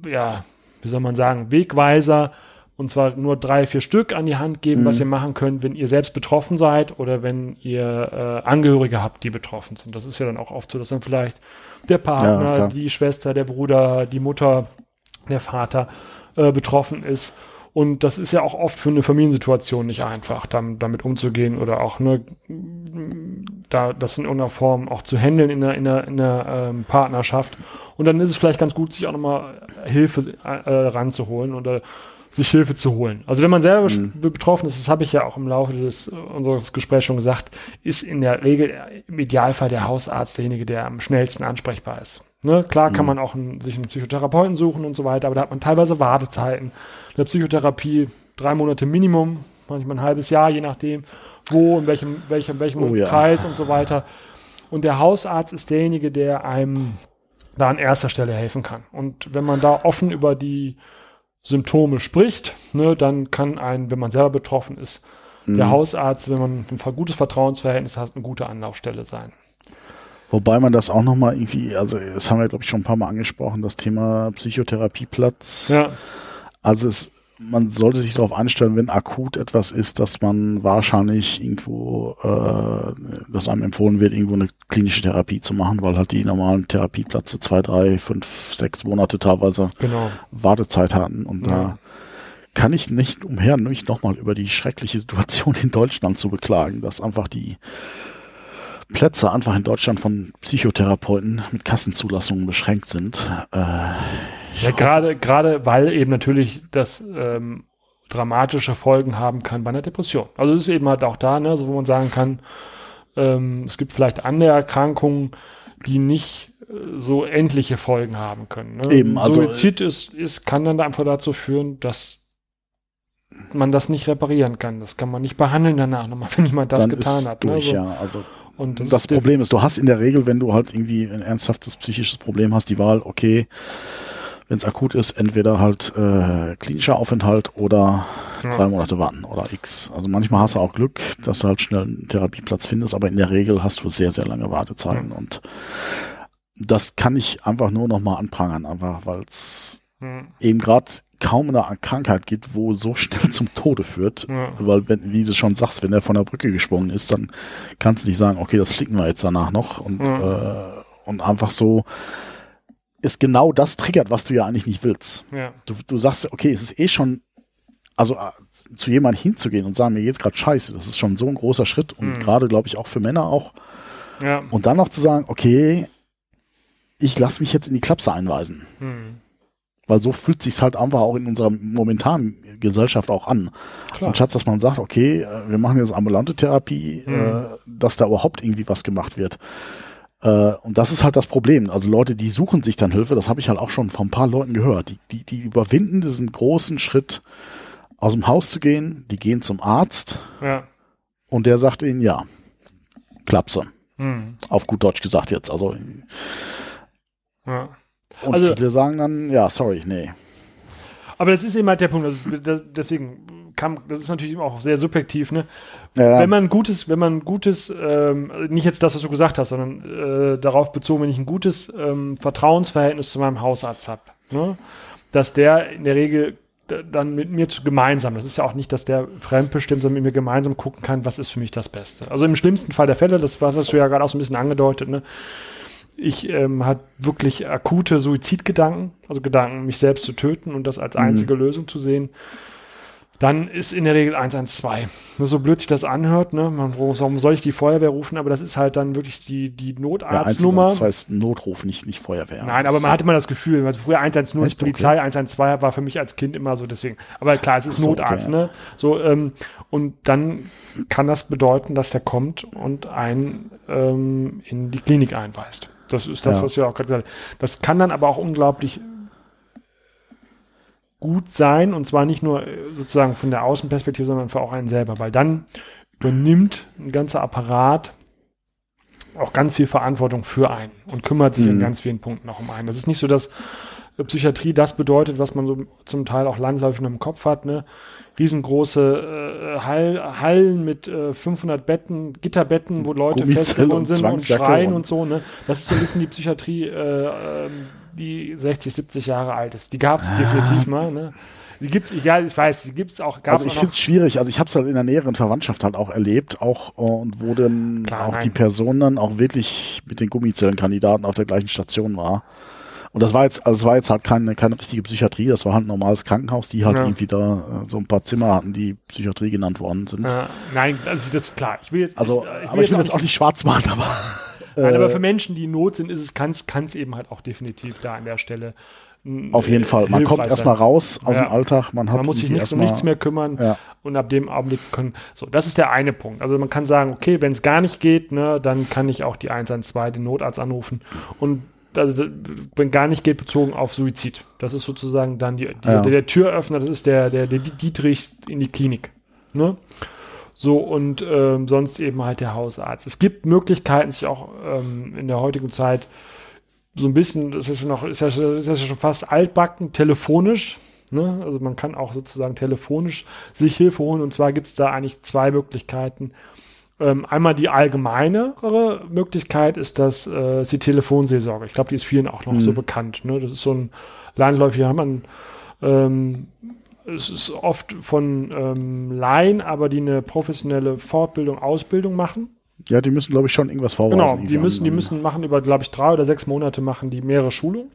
ja, wie soll man sagen, Wegweiser und zwar nur drei, vier Stück an die Hand geben, Mhm. was ihr machen könnt, wenn ihr selbst betroffen seid oder wenn ihr äh, Angehörige habt, die betroffen sind. Das ist ja dann auch oft so, dass dann vielleicht der Ja, Partner, klar. die Schwester, der Bruder, die Mutter, der Vater äh, betroffen ist. Und das ist ja auch oft für eine Familiensituation nicht einfach, damit, damit umzugehen oder auch ne, da das in irgendeiner Form auch zu handeln in der, in der, in der ähm, Partnerschaft. Und dann ist es vielleicht ganz gut, sich auch nochmal Hilfe äh, ranzuholen oder sich Hilfe zu holen. Also wenn man selber Mhm. be- betroffen ist, das habe ich ja auch im Laufe des äh, unseres Gesprächs schon gesagt, ist in der Regel äh, im Idealfall der Hausarzt derjenige, der am schnellsten ansprechbar ist. Ne? Klar kann Mhm. man auch einen, sich einen Psychotherapeuten suchen und so weiter, aber da hat man teilweise Wartezeiten. Eine Psychotherapie drei Monate Minimum, manchmal ein halbes Jahr, je nachdem, wo, in welchem, welchem, welchem Oh ja. Kreis und so weiter. Und der Hausarzt ist derjenige, der einem da an erster Stelle helfen kann. Und wenn man da offen über die Symptome spricht, ne, dann kann ein, wenn man selber betroffen ist, der Mhm. Hausarzt, wenn man ein gutes Vertrauensverhältnis hat, eine gute Anlaufstelle sein. Wobei man das auch nochmal irgendwie, also das haben wir, glaube ich, schon ein paar Mal angesprochen, das Thema Psychotherapieplatz. Ja, Also es, man sollte sich darauf einstellen, wenn akut etwas ist, dass man wahrscheinlich irgendwo, äh, dass einem empfohlen wird, irgendwo eine klinische Therapie zu machen, weil halt die normalen Therapieplätze zwei, drei, fünf, sechs Monate teilweise genau. Wartezeit hatten. Und Ja. da kann ich nicht umher, nicht nochmal über die schreckliche Situation in Deutschland zu beklagen, dass einfach die Plätze einfach in Deutschland von Psychotherapeuten mit Kassenzulassungen beschränkt sind. Äh, Ja, gerade, gerade weil eben natürlich das ähm, dramatische Folgen haben kann bei einer Depression. Also es ist eben halt auch da, ne, so wo man sagen kann, ähm, es gibt vielleicht andere Erkrankungen, die nicht äh, so endliche Folgen haben können. Ne? Eben, also- Suizid ist, ist, kann dann einfach dazu führen, dass man das nicht reparieren kann. Das kann man nicht behandeln danach nochmal, wenn jemand das getan ist hat. ne? durch, So. ja. Also Und das, ist der- Problem ist, du hast in der Regel, wenn du halt irgendwie ein ernsthaftes psychisches Problem hast, die Wahl, okay, wenn es akut ist, entweder halt äh, klinischer Aufenthalt oder Ja. drei Monate warten oder X. Also manchmal hast du auch Glück, dass du halt schnell einen Therapieplatz findest, aber in der Regel hast du sehr, sehr lange Wartezeiten und das kann ich einfach nur noch mal anprangern, einfach weil es Hm, eben gerade kaum eine Krankheit gibt, wo so schnell zum Tode führt. ja. Weil, wenn, wie du schon sagst, wenn er von der Brücke gesprungen ist, dann kannst du nicht sagen, okay, das flicken wir jetzt danach noch und, Ja. äh, und einfach so ist genau das triggert, was du ja eigentlich nicht willst. ja. Du, du sagst, okay, es ist eh schon, also äh, zu jemandem hinzugehen und sagen, mir geht's gerade scheiße, das ist schon so ein großer Schritt und Mhm. gerade, glaube ich, auch für Männer auch. ja. Und dann noch zu sagen, okay, ich lasse mich jetzt in die Klapse einweisen. Hm. Weil so fühlt sich's halt einfach auch in unserer momentanen Gesellschaft auch an. Klar. Anstatt dass man sagt, okay, äh, wir machen jetzt ambulante Therapie, Mhm. dass da überhaupt irgendwie was gemacht wird. Äh, und das ist halt das Problem. Also Leute, die suchen sich dann Hilfe, das habe ich halt auch schon von ein paar Leuten gehört. Die, die, die überwinden diesen großen Schritt, aus dem Haus zu gehen, die gehen zum Arzt Ja. und der sagt ihnen, ja, Klapse. Hm. Auf gut Deutsch gesagt jetzt. Also, ja. und Also- viele sagen dann, ja, sorry, nee. Aber das ist eben halt der Punkt. Also, das, deswegen kam, das ist natürlich auch sehr subjektiv, ne? Ja, Wenn man ein gutes, wenn man ein gutes, ähm, nicht jetzt das, was du gesagt hast, sondern äh, darauf bezogen, wenn ich ein gutes ähm, Vertrauensverhältnis zu meinem Hausarzt habe, ne? dass der in der Regel dann mit mir zu, gemeinsam, das ist ja auch nicht, dass der fremdbestimmt, sondern mit mir gemeinsam gucken kann, was ist für mich das Beste. Also im schlimmsten Fall der Fälle, das war, hast du ja gerade auch so ein bisschen angedeutet, ne? ich ähm, hat wirklich akute Suizidgedanken, also Gedanken, mich selbst zu töten und das als Mhm. einzige Lösung zu sehen, dann ist in der Regel 112. Nur so blöd sich das anhört, ne? Man, warum soll ich die Feuerwehr rufen? Aber das ist halt dann wirklich die, die ja, Notarztnummer. 112 ist Notruf, nicht, nicht Feuerwehr. Nein, aber man hatte immer das Gefühl, also früher 110 ist Echt? Polizei, 112 war für mich als Kind immer so deswegen. Aber klar, es ist so, Notarzt, okay. ne? So, ähm, und dann kann das bedeuten, dass der kommt und einen ähm, in die Klinik einweist. Das ist das, Ja. was wir auch gerade gesagt haben. Das kann dann aber auch unglaublich gut sein und zwar nicht nur äh, sozusagen von der Außenperspektive, sondern für auch einen selber, weil dann übernimmt ein ganzer Apparat auch ganz viel Verantwortung für einen und kümmert sich in Mhm. ganz vielen Punkten auch um einen. Das ist nicht so, dass äh, Psychiatrie das bedeutet, was man so zum Teil auch landläufig im Kopf hat, ne? Riesengroße äh, Hall, Hallen mit äh, 500 Betten, Gitterbetten, wo Leute festgebunden und sind und schreien und- und so. Ne? Das ist so ein bisschen die Psychiatrie, äh, ähm, die 60, 70 Jahre alt ist. Die gab es definitiv mal. Ne? Die gibt's, ja, ich weiß, die gibt's auch. Gab's Also ich finde es schwierig. Also ich habe es halt in der näheren Verwandtschaft halt auch erlebt, auch äh, und wo dann Klar, auch nein. die Person dann auch wirklich mit den Gummizellenkandidaten auf der gleichen Station war. Und das war jetzt, also es war jetzt halt keine, keine richtige Psychiatrie, das war halt ein normales Krankenhaus, die halt Ja. irgendwie da äh, so ein paar Zimmer hatten, die Psychiatrie genannt worden sind. äh, nein, also das ist klar. Ich will jetzt, Also, ich, aber ich will jetzt auch nicht schwarz machen, aber Nein, aber äh, für Menschen, die in Not sind, ist es, kann es eben halt auch definitiv da an der Stelle. auf jeden Fall. Man kommt erstmal raus aus Ja. dem Alltag, man hat Man muss sich nicht, um nichts mehr kümmern Ja. und ab dem Augenblick können. So, das ist der eine Punkt. Also man kann sagen, okay, wenn es gar nicht geht, ne, dann kann ich auch die 112, den Notarzt anrufen und also, wenn gar nicht geht, bezogen auf Suizid. Das ist sozusagen dann die, die, Ja. der, der Türöffner, das ist der, der, der Dietrich in die Klinik. Ne? So und ähm, sonst eben halt der Hausarzt. Es gibt Möglichkeiten, sich auch ähm, in der heutigen Zeit so ein bisschen, das ist ja noch, ist ja, ist ja schon fast altbacken, telefonisch. Ne? Also man kann auch sozusagen telefonisch sich Hilfe holen. Und zwar gibt es da eigentlich zwei Möglichkeiten. Ähm, einmal die allgemeinere Möglichkeit ist das äh, ist die Telefonseelsorge. Ich glaube, die ist vielen auch noch so bekannt. Ne? Das ist so ein landläufig, haben man ähm, es ist oft von ähm, Laien, aber die eine professionelle Fortbildung, Ausbildung machen. Ja, die müssen, glaube ich, schon irgendwas vorweisen. Genau, die müssen, die müssen machen über, glaube ich, drei oder sechs Monate machen die mehrere Schulungen,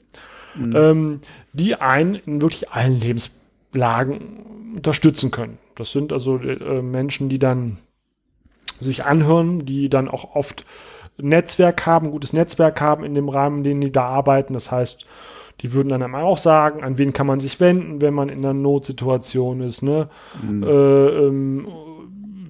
ähm, die einen in wirklich allen Lebenslagen unterstützen können. Das sind also äh, Menschen, die dann sich anhören, die dann auch oft Netzwerk haben, gutes Netzwerk haben in dem Rahmen, in dem die da arbeiten. Das heißt, die würden dann einmal auch sagen, an wen kann man sich wenden, wenn man in einer Notsituation ist, ne? Äh, ähm,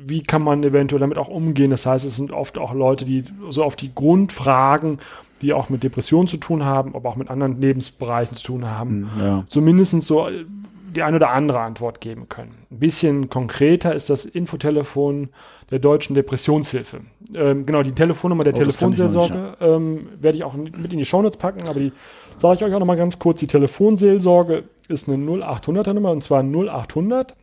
wie kann man eventuell damit auch umgehen? Das heißt, es sind oft auch Leute, die so auf die Grundfragen, die auch mit Depressionen zu tun haben, aber auch mit anderen Lebensbereichen zu tun haben, Ja. so mindestens so äh, die eine oder andere Antwort geben können. Ein bisschen konkreter ist das Infotelefon der Deutschen Depressionshilfe. Ähm, genau, die Telefonnummer der Oh, Telefonseelsorge ähm, werde ich auch mit in die Shownotes packen, aber die sage ich euch auch noch mal ganz kurz. Die Telefonseelsorge ist eine 0800er Nummer und zwar 0800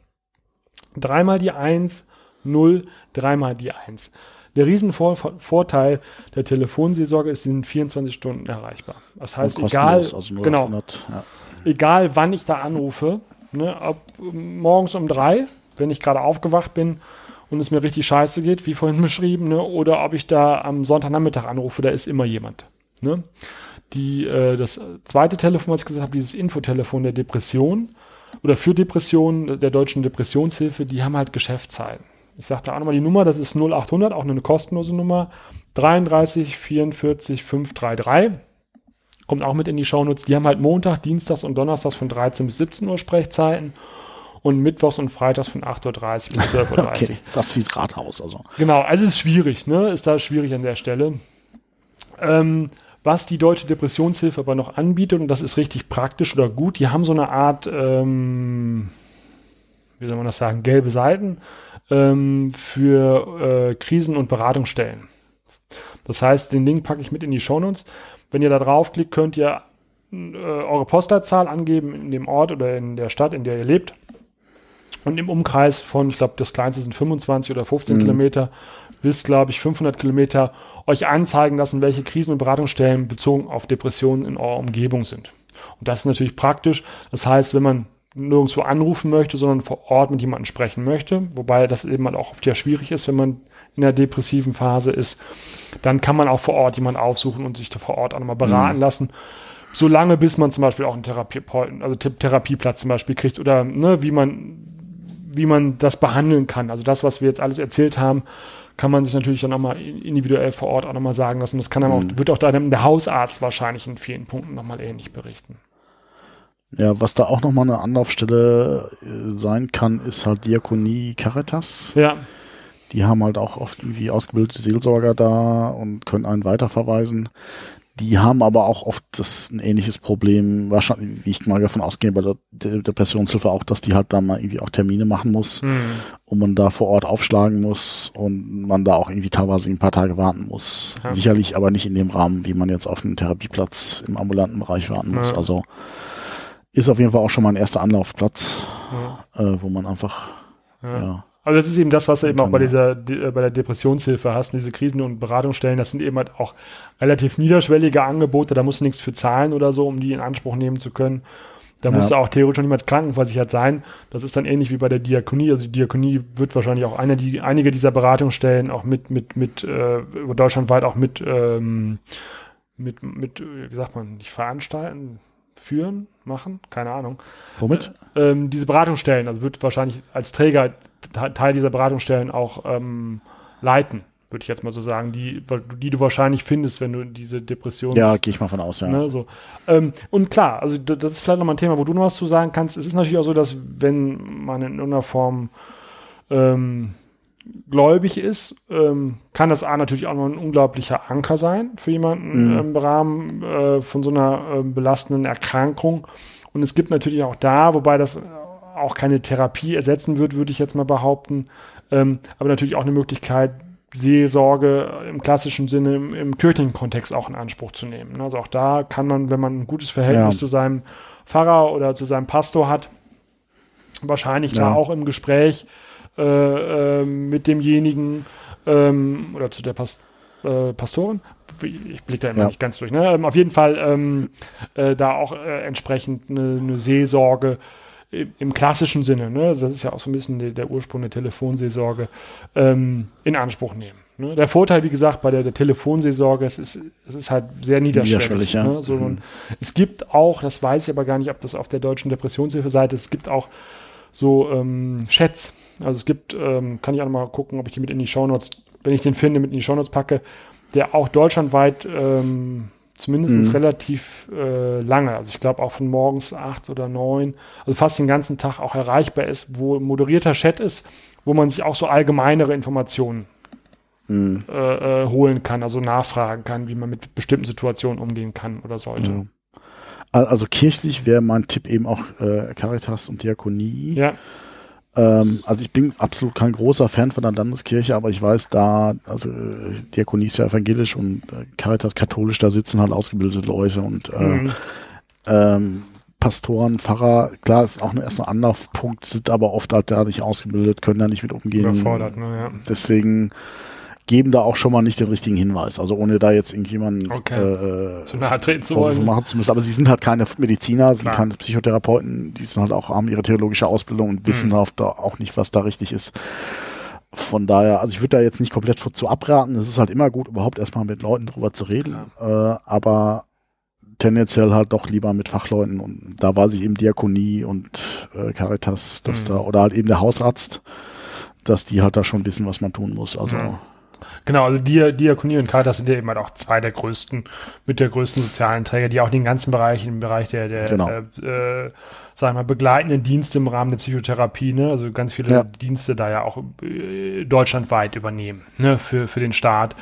dreimal die 1, 0, dreimal die 1. Der Riesenvorteil der Telefonseelsorge ist, sie sind 24 Stunden erreichbar. Das heißt, egal, also genau, 800, ja. egal wann ich da anrufe, ne, ob morgens um drei, wenn ich gerade aufgewacht bin und es mir richtig scheiße geht, wie vorhin (laughs) beschrieben, ne, oder ob ich da am Sonntagnachmittag anrufe, da ist immer jemand. Ne? Die, äh, das zweite Telefon, was ich gesagt habe, dieses Infotelefon der Depression oder für Depressionen der deutschen Depressionshilfe, die haben halt Geschäftszeiten. Ich sage da auch nochmal die Nummer, das ist 0800, auch eine kostenlose Nummer, 33 44 533 kommt auch mit in die Shownotes. Die haben halt Montag, Dienstags und Donnerstags von 13 bis 17 Uhr Sprechzeiten und Mittwochs und Freitags von 8.30 Uhr bis 12.30 Uhr. Okay, fast wie's Rathaus, also. Genau, also ist schwierig, ne? Ist da schwierig an der Stelle. Ähm, was die Deutsche Depressionshilfe aber noch anbietet, und das ist richtig praktisch oder gut, die haben so eine Art, ähm, wie soll man das sagen, gelbe Seiten ähm, für äh, Krisen- und Beratungsstellen. Das heißt, den Link packe ich mit in die Shownotes. Wenn ihr da draufklickt, könnt ihr äh, eure Postleitzahl angeben in dem Ort oder in der Stadt, in der ihr lebt. Und im Umkreis von, ich glaube, das kleinste sind 25 oder 15 Kilometer bis, glaube ich, 500 Kilometer euch anzeigen lassen, welche Krisen- und Beratungsstellen bezogen auf Depressionen in eurer Umgebung sind. Und das ist natürlich praktisch. Das heißt, wenn man nirgendwo anrufen möchte, sondern vor Ort mit jemandem sprechen möchte, wobei das eben halt auch oft ja schwierig ist, wenn man in der depressiven Phase ist, dann kann man auch vor Ort jemanden aufsuchen und sich da vor Ort auch nochmal beraten lassen. Solange bis man zum Beispiel auch einen Therapie also Th- Therapieplatz zum Beispiel kriegt oder ne, wie man wie man das behandeln kann. Also das, was wir jetzt alles erzählt haben, kann man sich natürlich dann nochmal individuell vor Ort auch nochmal sagen lassen. Das kann dann auch, wird auch dann der Hausarzt wahrscheinlich in vielen Punkten nochmal ähnlich berichten. Ja, was da auch nochmal eine Anlaufstelle äh, sein kann, ist halt Diakonie Caritas. Ja, Die haben halt auch oft irgendwie ausgebildete Seelsorger da und können einen weiterverweisen. Die haben aber auch oft das ein ähnliches Problem, wahrscheinlich, wie ich mal davon ausgehe, bei der Depressionshilfe auch, dass die halt da mal irgendwie auch Termine machen muss mhm. und man da vor Ort aufschlagen muss und man da auch irgendwie teilweise ein paar Tage warten muss. Ja. Sicherlich aber nicht in dem Rahmen, wie man jetzt auf einem Therapieplatz im ambulanten Bereich warten muss. Ja. Also ist auf jeden Fall auch schon mal ein erster Anlaufplatz, ja. äh, wo man einfach ja also das ist eben das, was du eben auch bei dieser äh, bei der Depressionshilfe hast, diese Krisen- und Beratungsstellen, das sind eben halt auch relativ niederschwellige Angebote, da musst du nichts für zahlen oder so, um die in Anspruch nehmen zu können. Da ja. musst du auch theoretisch niemals krankenversichert sein. Das ist dann ähnlich wie bei der Diakonie. Also die Diakonie wird wahrscheinlich auch eine, die, einige dieser Beratungsstellen auch mit, mit, mit, äh, deutschlandweit auch mit, ähm, mit, mit, wie sagt man, nicht veranstalten, führen, machen, keine Ahnung. Womit? Äh, ähm, diese Beratungsstellen, also wird wahrscheinlich als Träger Teil dieser Beratungsstellen auch ähm, leiten, würde ich jetzt mal so sagen, die, die du wahrscheinlich findest, wenn du diese Depression. Ja, gehe ich mal von aus, ja. Ne, so. Ähm, und klar, also das ist vielleicht nochmal ein Thema, wo du noch was zu sagen kannst. Es ist natürlich auch so, dass wenn man in irgendeiner Form ähm, gläubig ist, ähm, kann das A natürlich auch noch ein unglaublicher Anker sein für jemanden mhm. im Rahmen äh, von so einer äh, belastenden Erkrankung. Und es gibt natürlich auch da, wobei das auch keine Therapie ersetzen wird, würde ich jetzt mal behaupten, ähm, aber natürlich auch eine Möglichkeit, Seelsorge im klassischen Sinne im, im, kirchlichen Kontext auch in Anspruch zu nehmen. Also auch da kann man, wenn man ein gutes Verhältnis ja. zu seinem Pfarrer oder zu seinem Pastor hat, wahrscheinlich ja. da auch im Gespräch äh, äh, mit demjenigen ähm, oder zu der Past äh, Pastorin, ich blicke da immer ja. nicht ganz durch, ne? Ähm, auf jeden Fall ähm, äh, da auch äh, entsprechend eine, eine Seelsorge im klassischen Sinne, ne, das ist ja auch so ein bisschen der, der Ursprung der Telefonseelsorge, ähm, in Anspruch nehmen. Ne? Der Vorteil, wie gesagt, bei der, der Telefonseelsorge, es ist, es ist halt sehr niederschwellig. niederschwellig ja. ne? so, mhm. Es gibt auch, das weiß ich aber gar nicht, ob das auf der deutschen Depressionshilfe-Seite ist, es gibt auch so ähm, Chats. Also es gibt, ähm, kann ich auch noch mal gucken, ob ich die mit in die Shownotes, wenn ich den finde, mit in die Shownotes packe, der auch deutschlandweit ähm, Zumindest mhm. relativ äh, lange. Also ich glaube auch von morgens acht oder neun, also fast den ganzen Tag auch erreichbar ist, wo moderierter Chat ist, wo man sich auch so allgemeinere Informationen mhm. äh, äh, holen kann, also nachfragen kann, wie man mit bestimmten Situationen umgehen kann oder sollte. Ja. Also kirchlich wäre mein Tipp eben auch äh, Caritas und Diakonie. Ja. Ähm, also ich bin absolut kein großer Fan von der Landeskirche, aber ich weiß, da, also äh, Diakonie ist ja evangelisch und äh, Caritas katholisch, da sitzen halt ausgebildete Leute und äh, mhm. ähm, Pastoren, Pfarrer, klar, ist auch erst ein Anlaufpunkt, sind aber oft halt da nicht ausgebildet, können da nicht mit umgehen. Überfordert, ne, ja. Deswegen geben da auch schon mal nicht den richtigen Hinweis. Also ohne da jetzt irgendjemanden okay. äh, zu nahe treten zu wollen. machen zu müssen. Aber sie sind halt keine Mediziner, sind keine Psychotherapeuten, die sind halt auch, haben ihre theologische Ausbildung und wissen hm. da auch nicht, was da richtig ist. Von daher, also ich würde da jetzt nicht komplett zu abraten. Es ist halt immer gut, überhaupt erstmal mit Leuten drüber zu reden. Äh, aber tendenziell halt doch lieber mit Fachleuten und da weiß ich eben Diakonie und äh, Caritas, dass mhm. da, oder halt eben der Hausarzt, dass die halt da schon wissen, was man tun muss. Also mhm. Genau, also Dia Diakonie und Caritas sind ja eben halt auch zwei der größten, mit der größten sozialen Träger, die auch den ganzen Bereich, im Bereich der, der genau. äh, äh, sagen wir, begleitenden Dienste im Rahmen der Psychotherapie, ne? also ganz viele ja. Dienste da ja auch äh, deutschlandweit übernehmen, ne? für, für den Staat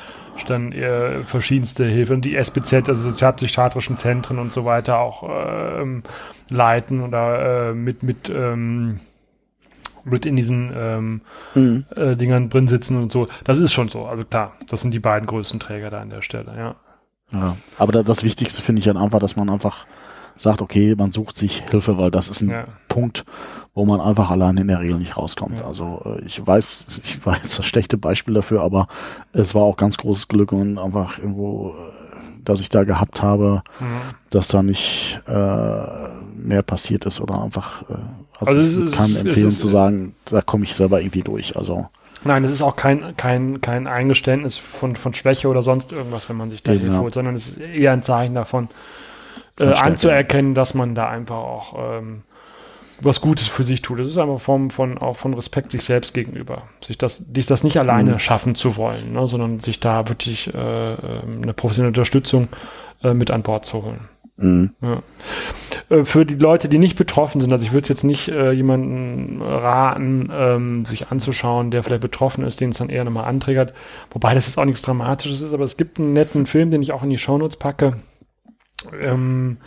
dann äh, verschiedenste Hilfe und die SBZ, also sozialpsychiatrischen Zentren und so weiter auch ähm, leiten oder äh, mit, mit ähm, mit in diesen ähm, mhm. äh, Dingern drin sitzen und so. Das ist schon so. Also klar, das sind die beiden größten Träger da an der Stelle, ja. Ja, aber da, das Wichtigste finde ich dann einfach, dass man einfach sagt, okay, man sucht sich Hilfe, weil das ist ein ja. Punkt, wo man einfach allein in der Regel nicht rauskommt. Ja. Also äh, ich weiß, ich war jetzt das schlechte Beispiel dafür, aber es war auch ganz großes Glück und einfach irgendwo, äh, dass ich da gehabt habe, mhm. dass da nicht äh, mehr passiert ist oder einfach äh, also, also ich kann empfehlen zu sagen, da komme ich selber irgendwie durch. Also Nein, es ist auch kein, kein, kein Eingeständnis von, von Schwäche oder sonst irgendwas, wenn man sich da Hilfe ja. holt, sondern es ist eher ein Zeichen davon, äh, anzuerkennen, dass man da einfach auch ähm, was Gutes für sich tut. Das ist einfach Form von, auch von Respekt sich selbst gegenüber. Sich das, dies das nicht alleine mhm. schaffen zu wollen, ne, sondern sich da wirklich äh, ähm, eine professionelle Unterstützung äh, mit an Bord zu holen. Mhm. Ja. äh, für die Leute, die nicht betroffen sind, also ich würde es jetzt nicht äh, jemanden raten, ähm, sich anzuschauen, der vielleicht betroffen ist, den es dann eher nochmal anträgert. Wobei das jetzt auch nichts Dramatisches ist, aber es gibt einen netten Film, den ich auch in die Shownotes packe. Ähm,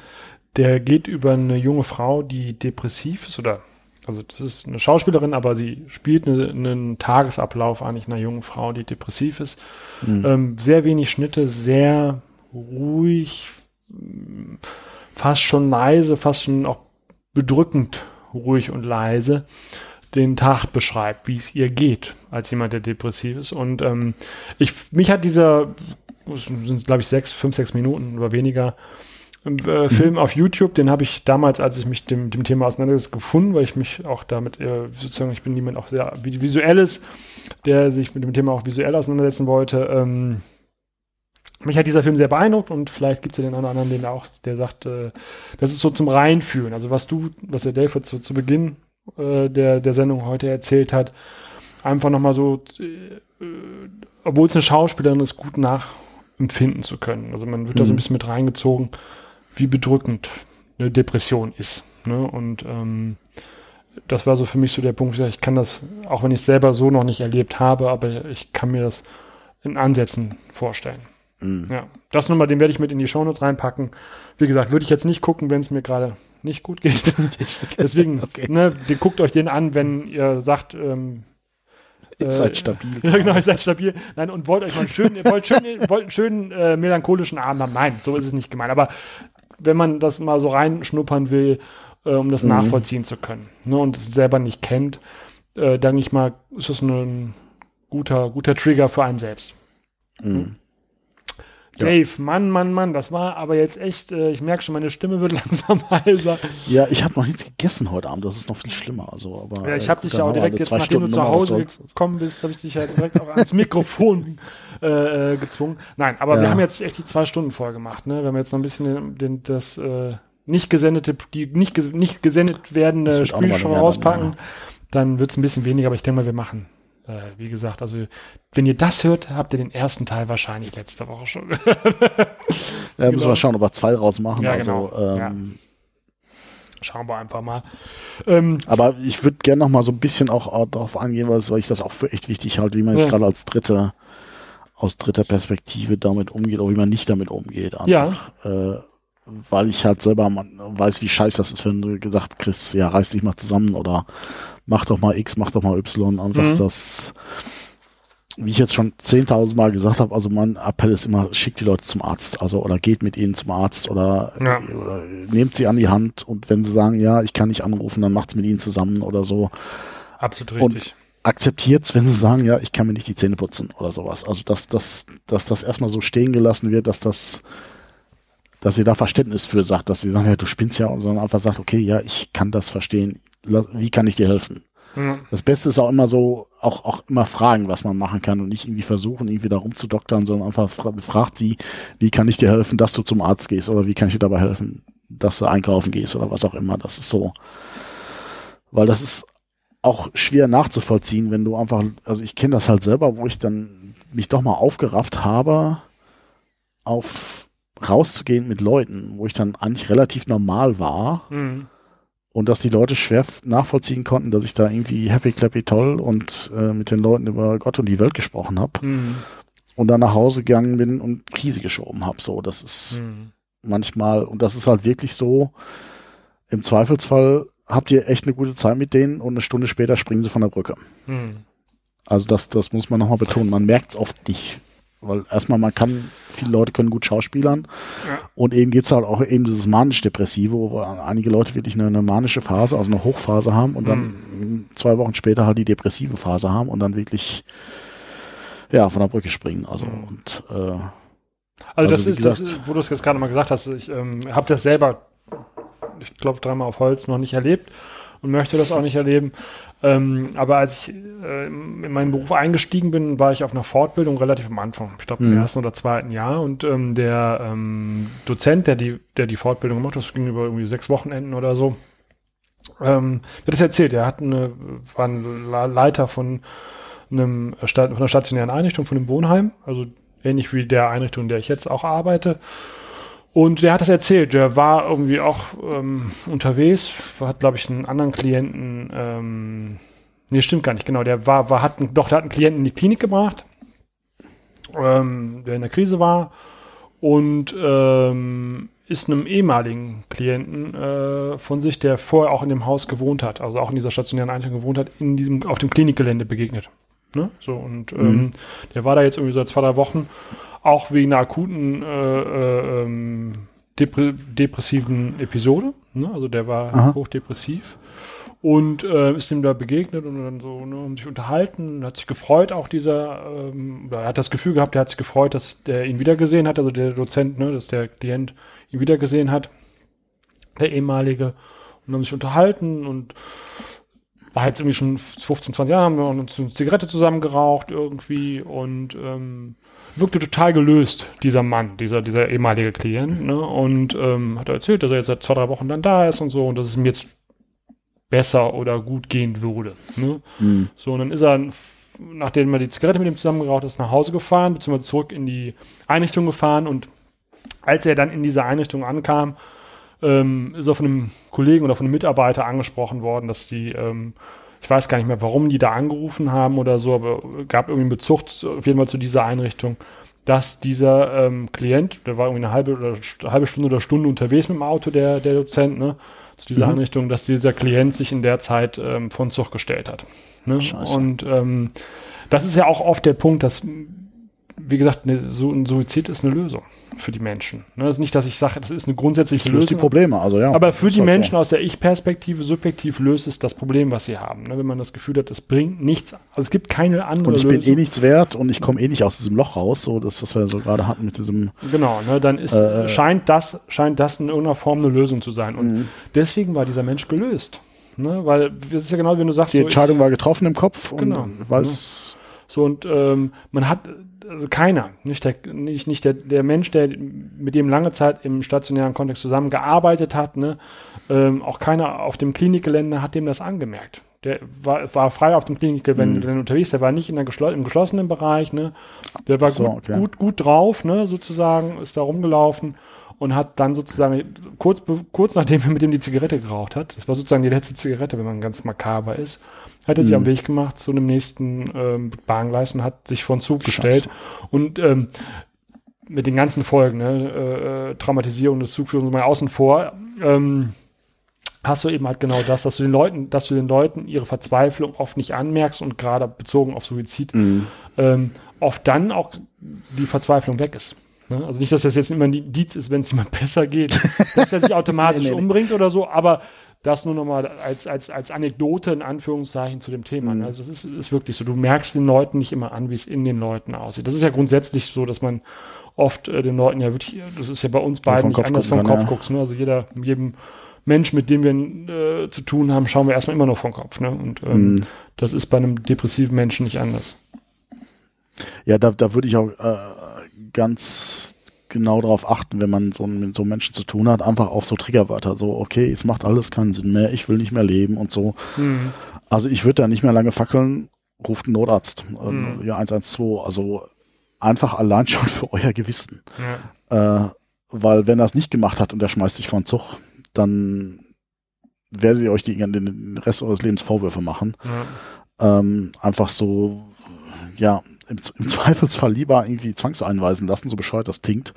der geht über eine junge Frau, die depressiv ist oder also das ist eine Schauspielerin, aber sie spielt eine, einen Tagesablauf eigentlich einer jungen Frau, die depressiv ist. Mhm. Ähm, sehr wenig Schnitte, sehr ruhig, fast schon leise, fast schon auch bedrückend ruhig und leise den Tag beschreibt, wie es ihr geht, als jemand, der depressiv ist. Und ähm, ich, mich hat dieser, sind glaube ich sechs, fünf, sechs Minuten oder weniger, äh, mhm. Film auf YouTube, den habe ich damals, als ich mich dem, dem Thema auseinandergesetzt, gefunden, weil ich mich auch damit äh, sozusagen, ich bin jemand auch sehr visuelles, der sich mit dem Thema auch visuell auseinandersetzen wollte. Ähm, mich hat dieser Film sehr beeindruckt und vielleicht gibt es ja den einen oder anderen, den auch, der sagt, äh, das ist so zum Reinfühlen. Also was du, was der Dave zu, zu Beginn äh, der, der Sendung heute erzählt hat, einfach nochmal so, äh, obwohl es eine Schauspielerin ist, gut nachempfinden zu können. Also man wird mhm. da so ein mhm. bisschen mit reingezogen, wie bedrückend eine Depression ist. Ne? Und ähm, das war so für mich so der Punkt, ich kann das, auch wenn ich es selber so noch nicht erlebt habe, aber ich kann mir das in Ansätzen vorstellen. Mhm. Ja, das nochmal, den werde ich mit in die Shownotes reinpacken. Wie gesagt, würde ich jetzt nicht gucken, wenn es mir gerade nicht gut geht. (laughs) Deswegen, okay. ne, den, guckt euch den an, wenn ihr sagt, ähm, Ihr äh, seid stabil. (laughs) Ja, genau, ihr seid stabil. Nein, und wollt euch mal schön, ihr wollt, schön, wollt einen schönen äh, melancholischen Abend haben. Nein, so ist es nicht gemeint. Aber wenn man das mal so reinschnuppern will, äh, um das mhm. nachvollziehen zu können ne, und es selber nicht kennt, äh, denke ich mal, ist das ein guter, guter Trigger für einen selbst. Mhm. Dave, ja. Mann, Mann, Mann, das war aber jetzt echt, äh, ich merke schon, meine Stimme wird (laughs) langsam heiser. Ja, ich habe noch nichts gegessen heute Abend, das ist noch viel schlimmer. Also, aber, ja, ich habe dich ja auch direkt jetzt, nachdem Stunden du zu Hause gekommen bist, habe ich dich ja direkt auch ans Mikrofon (laughs) äh, äh, gezwungen. Nein, aber ja. wir haben jetzt echt die zwei Stunden voll gemacht, ne? Wir haben jetzt noch ein bisschen den, den das äh, nicht gesendete, die nicht, ges nicht gesendet werdende Spiel schon rauspacken. Ja. Dann wird es ein bisschen weniger, aber ich denke mal, wir machen äh, wie gesagt, also wenn ihr das hört, habt ihr den ersten Teil wahrscheinlich letzte Woche schon. (laughs) ja, müssen genau. wir schauen, ob wir zwei rausmachen. Ja, also, genau. Ähm, ja. Schauen wir einfach mal. Ähm, aber ich würde gerne noch mal so ein bisschen auch, darauf angehen, weil, ich das auch für echt wichtig halte, wie man jetzt gerade als dritte aus dritter Perspektive damit umgeht, oder wie man nicht damit umgeht. Einfach, ja. Äh, weil ich halt selber weiß, wie scheiße das ist, wenn du gesagt kriegst, ja, reiß dich mal zusammen oder mach doch mal X, mach doch mal Y. Einfach mhm. das, wie ich jetzt schon 10.000 Mal gesagt habe, also mein Appell ist immer, schickt die Leute zum Arzt, also oder geht mit ihnen zum Arzt oder, ja. oder nehmt sie an die Hand und wenn sie sagen, ja, ich kann nicht anrufen, dann macht's mit ihnen zusammen oder so. Absolut richtig. Und akzeptiert's, wenn sie sagen, ja, ich kann mir nicht die Zähne putzen oder sowas. Also dass, dass, dass das erstmal so stehen gelassen wird, dass das dass ihr da Verständnis für sagt, dass sie sagen, ja, du spinnst ja, sondern einfach sagt, okay, ja, ich kann das verstehen, wie kann ich dir helfen? Ja. Das Beste ist auch immer so, auch, auch immer fragen, was man machen kann und nicht irgendwie versuchen, irgendwie da rumzudoktern, sondern einfach fra fragt sie, wie kann ich dir helfen, dass du zum Arzt gehst oder wie kann ich dir dabei helfen, dass du einkaufen gehst oder was auch immer. Das ist so. Weil das ist auch schwer nachzuvollziehen, wenn du einfach, also ich kenne das halt selber, wo ich dann mich doch mal aufgerafft habe, auf rauszugehen mit Leuten, wo ich dann eigentlich relativ normal war. Mhm und dass die Leute schwer nachvollziehen konnten, dass ich da irgendwie happy clappy toll und äh, mit den Leuten über Gott und die Welt gesprochen habe mhm. und dann nach Hause gegangen bin und Krise geschoben habe. So, das ist mhm. manchmal und das ist halt wirklich so. Im Zweifelsfall habt ihr echt eine gute Zeit mit denen und eine Stunde später springen sie von der Brücke. Mhm. Also das, das muss man nochmal betonen. Man merkt es oft nicht, weil erstmal man kann, viele Leute können gut schauspielern ja. und eben gibt's halt auch eben dieses manisch-depressive, wo einige Leute wirklich eine, eine, manische Phase, also eine Hochphase haben und dann mhm. zwei Wochen später halt die depressive Phase haben und dann wirklich ja von der Brücke springen. Also mhm. und äh, also, also das, ist, gesagt, das ist, wo du es jetzt gerade mal gesagt hast, ich ähm, habe das selber, ich glaube dreimal auf Holz noch nicht erlebt und möchte das auch nicht erleben. Ähm, aber als ich äh, in meinen Beruf eingestiegen bin, war ich auf einer Fortbildung relativ am Anfang, ich glaube im mhm. ersten oder zweiten Jahr. Und ähm, der ähm, Dozent, der die, der die Fortbildung gemacht hat, das ging über irgendwie sechs Wochenenden oder so, ähm, hat das erzählt. Er hat eine, war ein Leiter von einem von einer stationären Einrichtung, von einem Wohnheim, also ähnlich wie der Einrichtung, in der ich jetzt auch arbeite. Und der hat das erzählt. Der war irgendwie auch ähm, unterwegs, hat, glaube ich, einen anderen Klienten, ähm, nee, stimmt gar nicht, genau, der war, war hat, doch, der hat einen Klienten in die Klinik gebracht, ähm, der in der Krise war und ähm, ist einem ehemaligen Klienten äh, von sich, der vorher auch in dem Haus gewohnt hat, also auch in dieser stationären Einrichtung gewohnt hat, in diesem, auf dem Klinikgelände begegnet. Ne? So, und ähm, Mhm. der war da jetzt irgendwie seit zwei, drei Wochen, auch wegen einer akuten äh, äh, ähm, depre depressiven Episode. Ne? Also der war Aha. hochdepressiv und äh, ist ihm da begegnet und dann so ne, um sich unterhalten, hat sich gefreut, auch dieser, ähm, oder er hat das Gefühl gehabt, er hat sich gefreut, dass der ihn wiedergesehen hat, also der Dozent, ne, dass der Klient ihn wiedergesehen hat, der ehemalige, und haben sich unterhalten und war jetzt irgendwie schon 15, 20 Jahre, haben wir uns eine Zigarette zusammen geraucht irgendwie und ähm, wirkte total gelöst, dieser Mann, dieser, dieser ehemalige Klient, ne? Und ähm, hat er erzählt, dass er jetzt seit zwei, drei Wochen dann da ist und so und dass es ihm jetzt besser oder gut gehen würde. Ne? Mhm. So, und dann ist er, nachdem er die Zigarette mit ihm zusammengeraucht ist, nach Hause gefahren, beziehungsweise zurück in die Einrichtung gefahren und als er dann in diese Einrichtung ankam, ähm, ist er von einem Kollegen oder von einem Mitarbeiter angesprochen worden, dass die, ähm, ich weiß gar nicht mehr, warum die da angerufen haben oder so, aber gab irgendwie einen Bezug zu, auf jeden Fall zu dieser Einrichtung, dass dieser ähm, Klient, der war irgendwie eine halbe, oder, halbe Stunde oder Stunde unterwegs mit dem Auto, der, der Dozent, ne, zu dieser Mhm. Einrichtung, dass dieser Klient sich in der Zeit ähm, von Zug gestellt hat. Ne? Und ähm, das ist ja auch oft der Punkt, dass, wie gesagt, ne, so ein Suizid ist eine Lösung für die Menschen. Ne? Das ist nicht, dass ich sage, das ist eine grundsätzliche Das löst die Lösung. Probleme, also ja. Aber für die halt Menschen so. aus der Ich-Perspektive subjektiv löst es das Problem, was sie haben. Ne? Wenn man das Gefühl hat, es bringt nichts. Also es gibt keine andere Und ich bin Lösung. eh nichts wert und ich komme eh nicht aus diesem Loch raus, so das, was wir so gerade hatten mit diesem. Genau, ne? dann ist, Äh, scheint, das, scheint das in irgendeiner Form eine Lösung zu sein. Und Mhm. deswegen war dieser Mensch gelöst. Ne? Weil das ist ja genau, wenn du sagst, Die so, Entscheidung war getroffen im Kopf und Genau. weiß. So, und ähm, man hat, also keiner, nicht der, nicht, nicht der, der Mensch, der mit dem lange Zeit im stationären Kontext zusammengearbeitet hat, ne, ähm, auch keiner auf dem Klinikgelände hat dem das angemerkt. Der war, war frei auf dem Klinikgelände Mhm. unterwegs, der war nicht in der geschlo im geschlossenen Bereich, ne? Der war So, gut, okay. gut, gut drauf, ne, sozusagen, ist da rumgelaufen und hat dann sozusagen, kurz, kurz nachdem er mit dem die Zigarette geraucht hat, das war sozusagen die letzte Zigarette, wenn man ganz makaber ist, hat er sich Mhm. am Weg gemacht zu einem nächsten ähm, Bahngleis und hat sich vor den Zug Scheiße. gestellt. Und ähm, mit den ganzen Folgen, ne, äh, Traumatisierung des Zugführers mal außen vor, ähm, hast du eben halt genau das, dass du den Leuten, dass du den Leuten ihre Verzweiflung oft nicht anmerkst und gerade bezogen auf Suizid, Mhm. ähm, oft dann auch die Verzweiflung weg ist. Ne? Also nicht, dass das jetzt immer ein Indiz ist, wenn es jemand (laughs) besser geht, dass er sich (laughs) automatisch Nee, nee, nee. umbringt oder so, aber das nur nochmal als, als, als Anekdote in Anführungszeichen zu dem Thema. Mhm. ne? Also das ist, ist wirklich so. Du merkst den Leuten nicht immer an, wie es in den Leuten aussieht. Das ist ja grundsätzlich so, dass man oft äh, den Leuten ja wirklich, das ist ja bei uns beiden nicht Kopf anders vom Kopf ja. guckst. Ne? Also jeder, jedem Mensch, mit dem wir äh, zu tun haben, schauen wir erstmal immer nur vom Kopf. Ne? Und ähm, Mhm. das ist bei einem depressiven Menschen nicht anders. Ja, da, da würde ich auch äh, ganz genau darauf achten, wenn man so mit so Menschen zu tun hat, einfach auf so Triggerwörter, so, okay, es macht alles keinen Sinn mehr, ich will nicht mehr leben und so. Mhm. Also ich würde da nicht mehr lange fackeln, ruft einen Notarzt, ähm, Mhm. ja 112, also einfach allein (laughs) schon für euer Gewissen. Ja. Äh, weil wenn er es nicht gemacht hat und er schmeißt sich vor den Zug, dann werdet ihr euch die, den, Rest eures Lebens Vorwürfe machen. Ja. Ähm, einfach so, ja, im, im Zweifelsfall lieber irgendwie zwangseinweisen lassen, so bescheuert das klingt.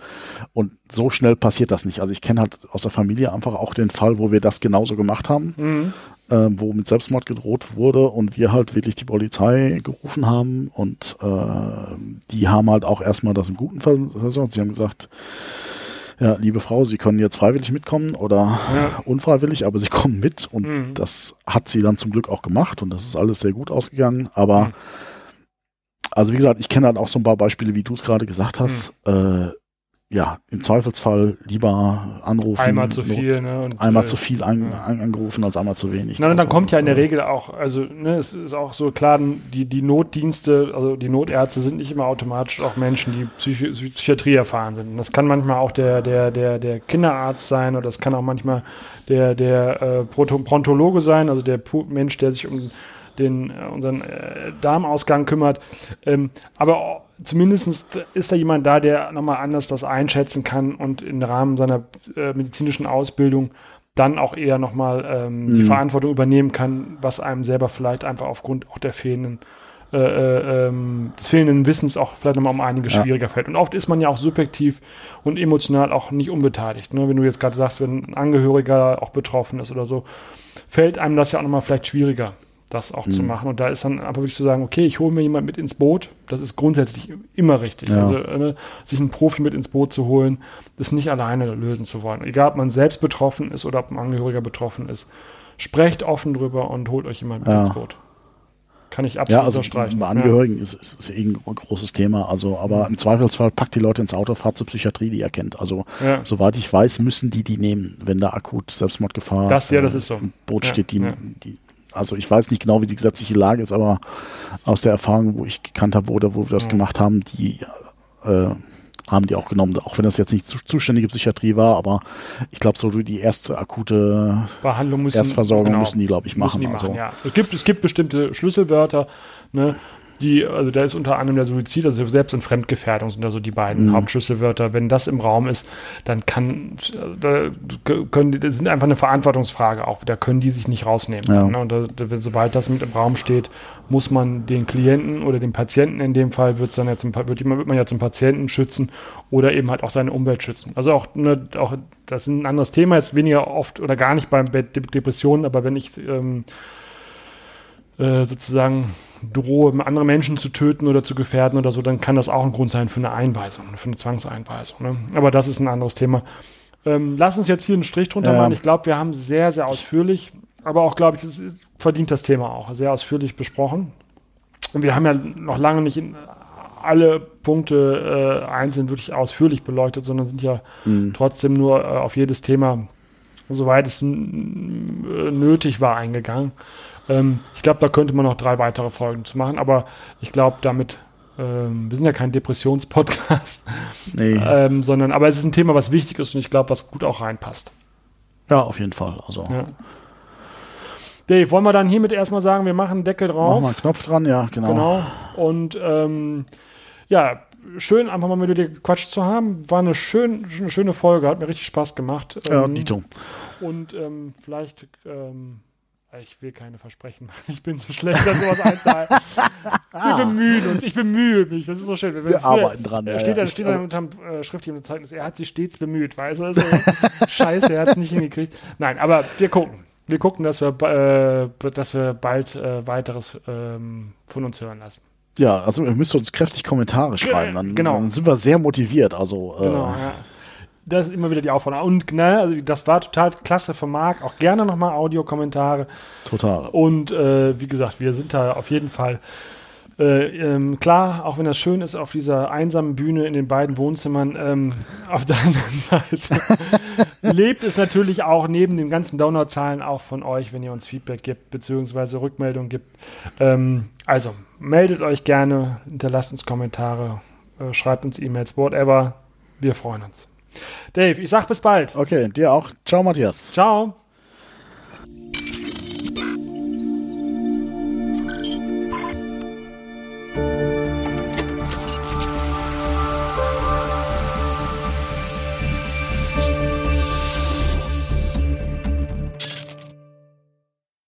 Und so schnell passiert das nicht. Also ich kenne halt aus der Familie einfach auch den Fall, wo wir das genauso gemacht haben, Mhm. äh, wo mit Selbstmord gedroht wurde und wir halt wirklich die Polizei gerufen haben und äh, die haben halt auch erstmal das im Guten vers- versorgt. Sie haben gesagt, ja, liebe Frau, Sie können jetzt freiwillig mitkommen oder Ja. unfreiwillig, aber Sie kommen mit und Mhm. das hat sie dann zum Glück auch gemacht und das ist alles sehr gut ausgegangen. Aber Mhm. Also wie gesagt, ich kenne halt auch so ein paar Beispiele, wie du es gerade gesagt hast. Mhm. Äh, ja, im Zweifelsfall lieber anrufen. Einmal zu viel, ne? Und, Einmal äh, zu viel an, an, angerufen als einmal zu wenig. Na, und dann Also, kommt ja in der äh, Regel auch, also ne, es ist auch so klar, die, die Notdienste, also die Notärzte sind nicht immer automatisch auch Menschen, die Psychi Psychiatrie erfahren sind. Und das kann manchmal auch der, der, der, der Kinderarzt sein oder das kann auch manchmal der, der äh, Prontologe sein, also der Mensch, der sich um den äh, unseren äh, Darmausgang kümmert. Ähm, aber zumindest ist da jemand da, der nochmal anders das einschätzen kann und im Rahmen seiner äh, medizinischen Ausbildung dann auch eher nochmal ähm, mhm. die Verantwortung übernehmen kann, was einem selber vielleicht einfach aufgrund auch der fehlenden äh, äh, ähm, des fehlenden Wissens auch vielleicht nochmal um einiges ja. schwieriger fällt. Und oft ist man ja auch subjektiv und emotional auch nicht unbeteiligt. Ne? Wenn du jetzt gerade sagst, wenn ein Angehöriger auch betroffen ist oder so, fällt einem das ja auch nochmal vielleicht schwieriger das auch mhm. zu machen. Und da ist dann aber wirklich zu sagen, okay, ich hole mir jemand mit ins Boot. Das ist grundsätzlich immer richtig. Ja. Also ne, sich einen Profi mit ins Boot zu holen, das nicht alleine lösen zu wollen. Egal, ob man selbst betroffen ist oder ob ein Angehöriger betroffen ist. Sprecht offen drüber und holt euch jemand ja. mit ins Boot. Kann ich absolut ja, also unterstreichen. Bei Angehörigen ja. ist, ist, ist eh ein großes Thema. Also, aber im Zweifelsfall packt die Leute ins Auto, fahrt zur Psychiatrie, die ihr kennt. Also, ja. soweit ich weiß, müssen die die nehmen, wenn da akut Selbstmordgefahr das, ja, das ist so. im Boot steht, die, die also ich weiß nicht genau, wie die gesetzliche Lage ist, aber aus der Erfahrung, wo ich gekannt habe, oder wo wir das ja. gemacht haben, die äh, haben die auch genommen, auch wenn das jetzt nicht zuständige Psychiatrie war, aber ich glaube, so die erste akute Behandlung müssen, Erstversorgung genau, müssen die, glaube ich, machen. machen also. ja. es, gibt, es gibt bestimmte Schlüsselwörter, ne, die, also da ist unter anderem der Suizid, also Selbst- und Fremdgefährdung sind da so die beiden mhm. Hauptschlüsselwörter. Wenn das im Raum ist, dann kann, da können das sind einfach eine Verantwortungsfrage auch, da können die sich nicht rausnehmen. Ja. Ne? Und da, da, sobald das mit im Raum steht, muss man den Klienten oder den Patienten in dem Fall wird dann jetzt wird, wird man ja zum Patienten schützen oder eben halt auch seine Umwelt schützen. Also auch, ne, auch das ist ein anderes Thema, ist weniger oft oder gar nicht bei Depressionen, aber wenn ich ähm, äh, sozusagen drohe, andere Menschen zu töten oder zu gefährden oder so, dann kann das auch ein Grund sein für eine Einweisung, für eine Zwangseinweisung. Ne? Aber das ist ein anderes Thema. Ähm, lass uns jetzt hier einen Strich drunter ja. machen. Ich glaube, wir haben sehr, sehr ausführlich, aber auch, glaube ich, es verdient das Thema auch, sehr ausführlich besprochen. Und wir haben ja noch lange nicht alle Punkte äh, einzeln wirklich ausführlich beleuchtet, sondern sind ja mhm. trotzdem nur äh, auf jedes Thema, soweit es nötig war, eingegangen. Ähm, ich glaube, da könnte man noch drei weitere Folgen zu machen, aber ich glaube, damit ähm, wir sind ja kein Depressionspodcast, nee. ähm, sondern aber es ist ein Thema, was wichtig ist und ich glaube, was gut auch reinpasst. Ja, auf jeden Fall. Also. Ja. Dave, wollen wir dann hiermit erstmal sagen, wir machen einen Deckel drauf? Machen wir einen Knopf dran, ja, genau. Genau. Und ähm, ja, schön, einfach mal mit dir gequatscht zu haben. War eine, schön, eine schöne Folge, hat mir richtig Spaß gemacht. Ja, ähm, Dito. Und ähm, vielleicht ähm, ich will keine Versprechen machen. (laughs) Ich bin so schlecht, dass sowas einzahlen. Wir bemühen uns. Ich bemühe mich. Das ist so schön. Wir, wir arbeiten dran. Ja, steht, ja, steht dann unter dem äh, schriftlichen Zeugnis, er hat sich stets bemüht. Weißt du? Also, (laughs) scheiße, er hat es nicht hingekriegt. Nein, aber wir gucken. Wir gucken, dass wir, äh, dass wir bald äh, weiteres ähm, von uns hören lassen. Ja, also ihr müsst uns kräftig Kommentare schreiben. Dann, genau. dann sind wir sehr motiviert. Also, äh, genau, ja das ist immer wieder die Aufforderung. Und ne, also das war total klasse von Marc. Auch gerne nochmal Audiokommentare. Total. Und äh, wie gesagt, wir sind da auf jeden Fall äh, ähm, klar, auch wenn das schön ist auf dieser einsamen Bühne in den beiden Wohnzimmern, ähm, auf der anderen Seite (laughs) lebt es natürlich auch neben den ganzen Downloadzahlen auch von euch, wenn ihr uns Feedback gibt, beziehungsweise Rückmeldung gibt. Ähm, also meldet euch gerne, hinterlasst uns Kommentare, äh, schreibt uns E-Mails, whatever. Wir freuen uns. Dave, ich sag bis bald. Okay, dir auch. Ciao, Matthias. Ciao.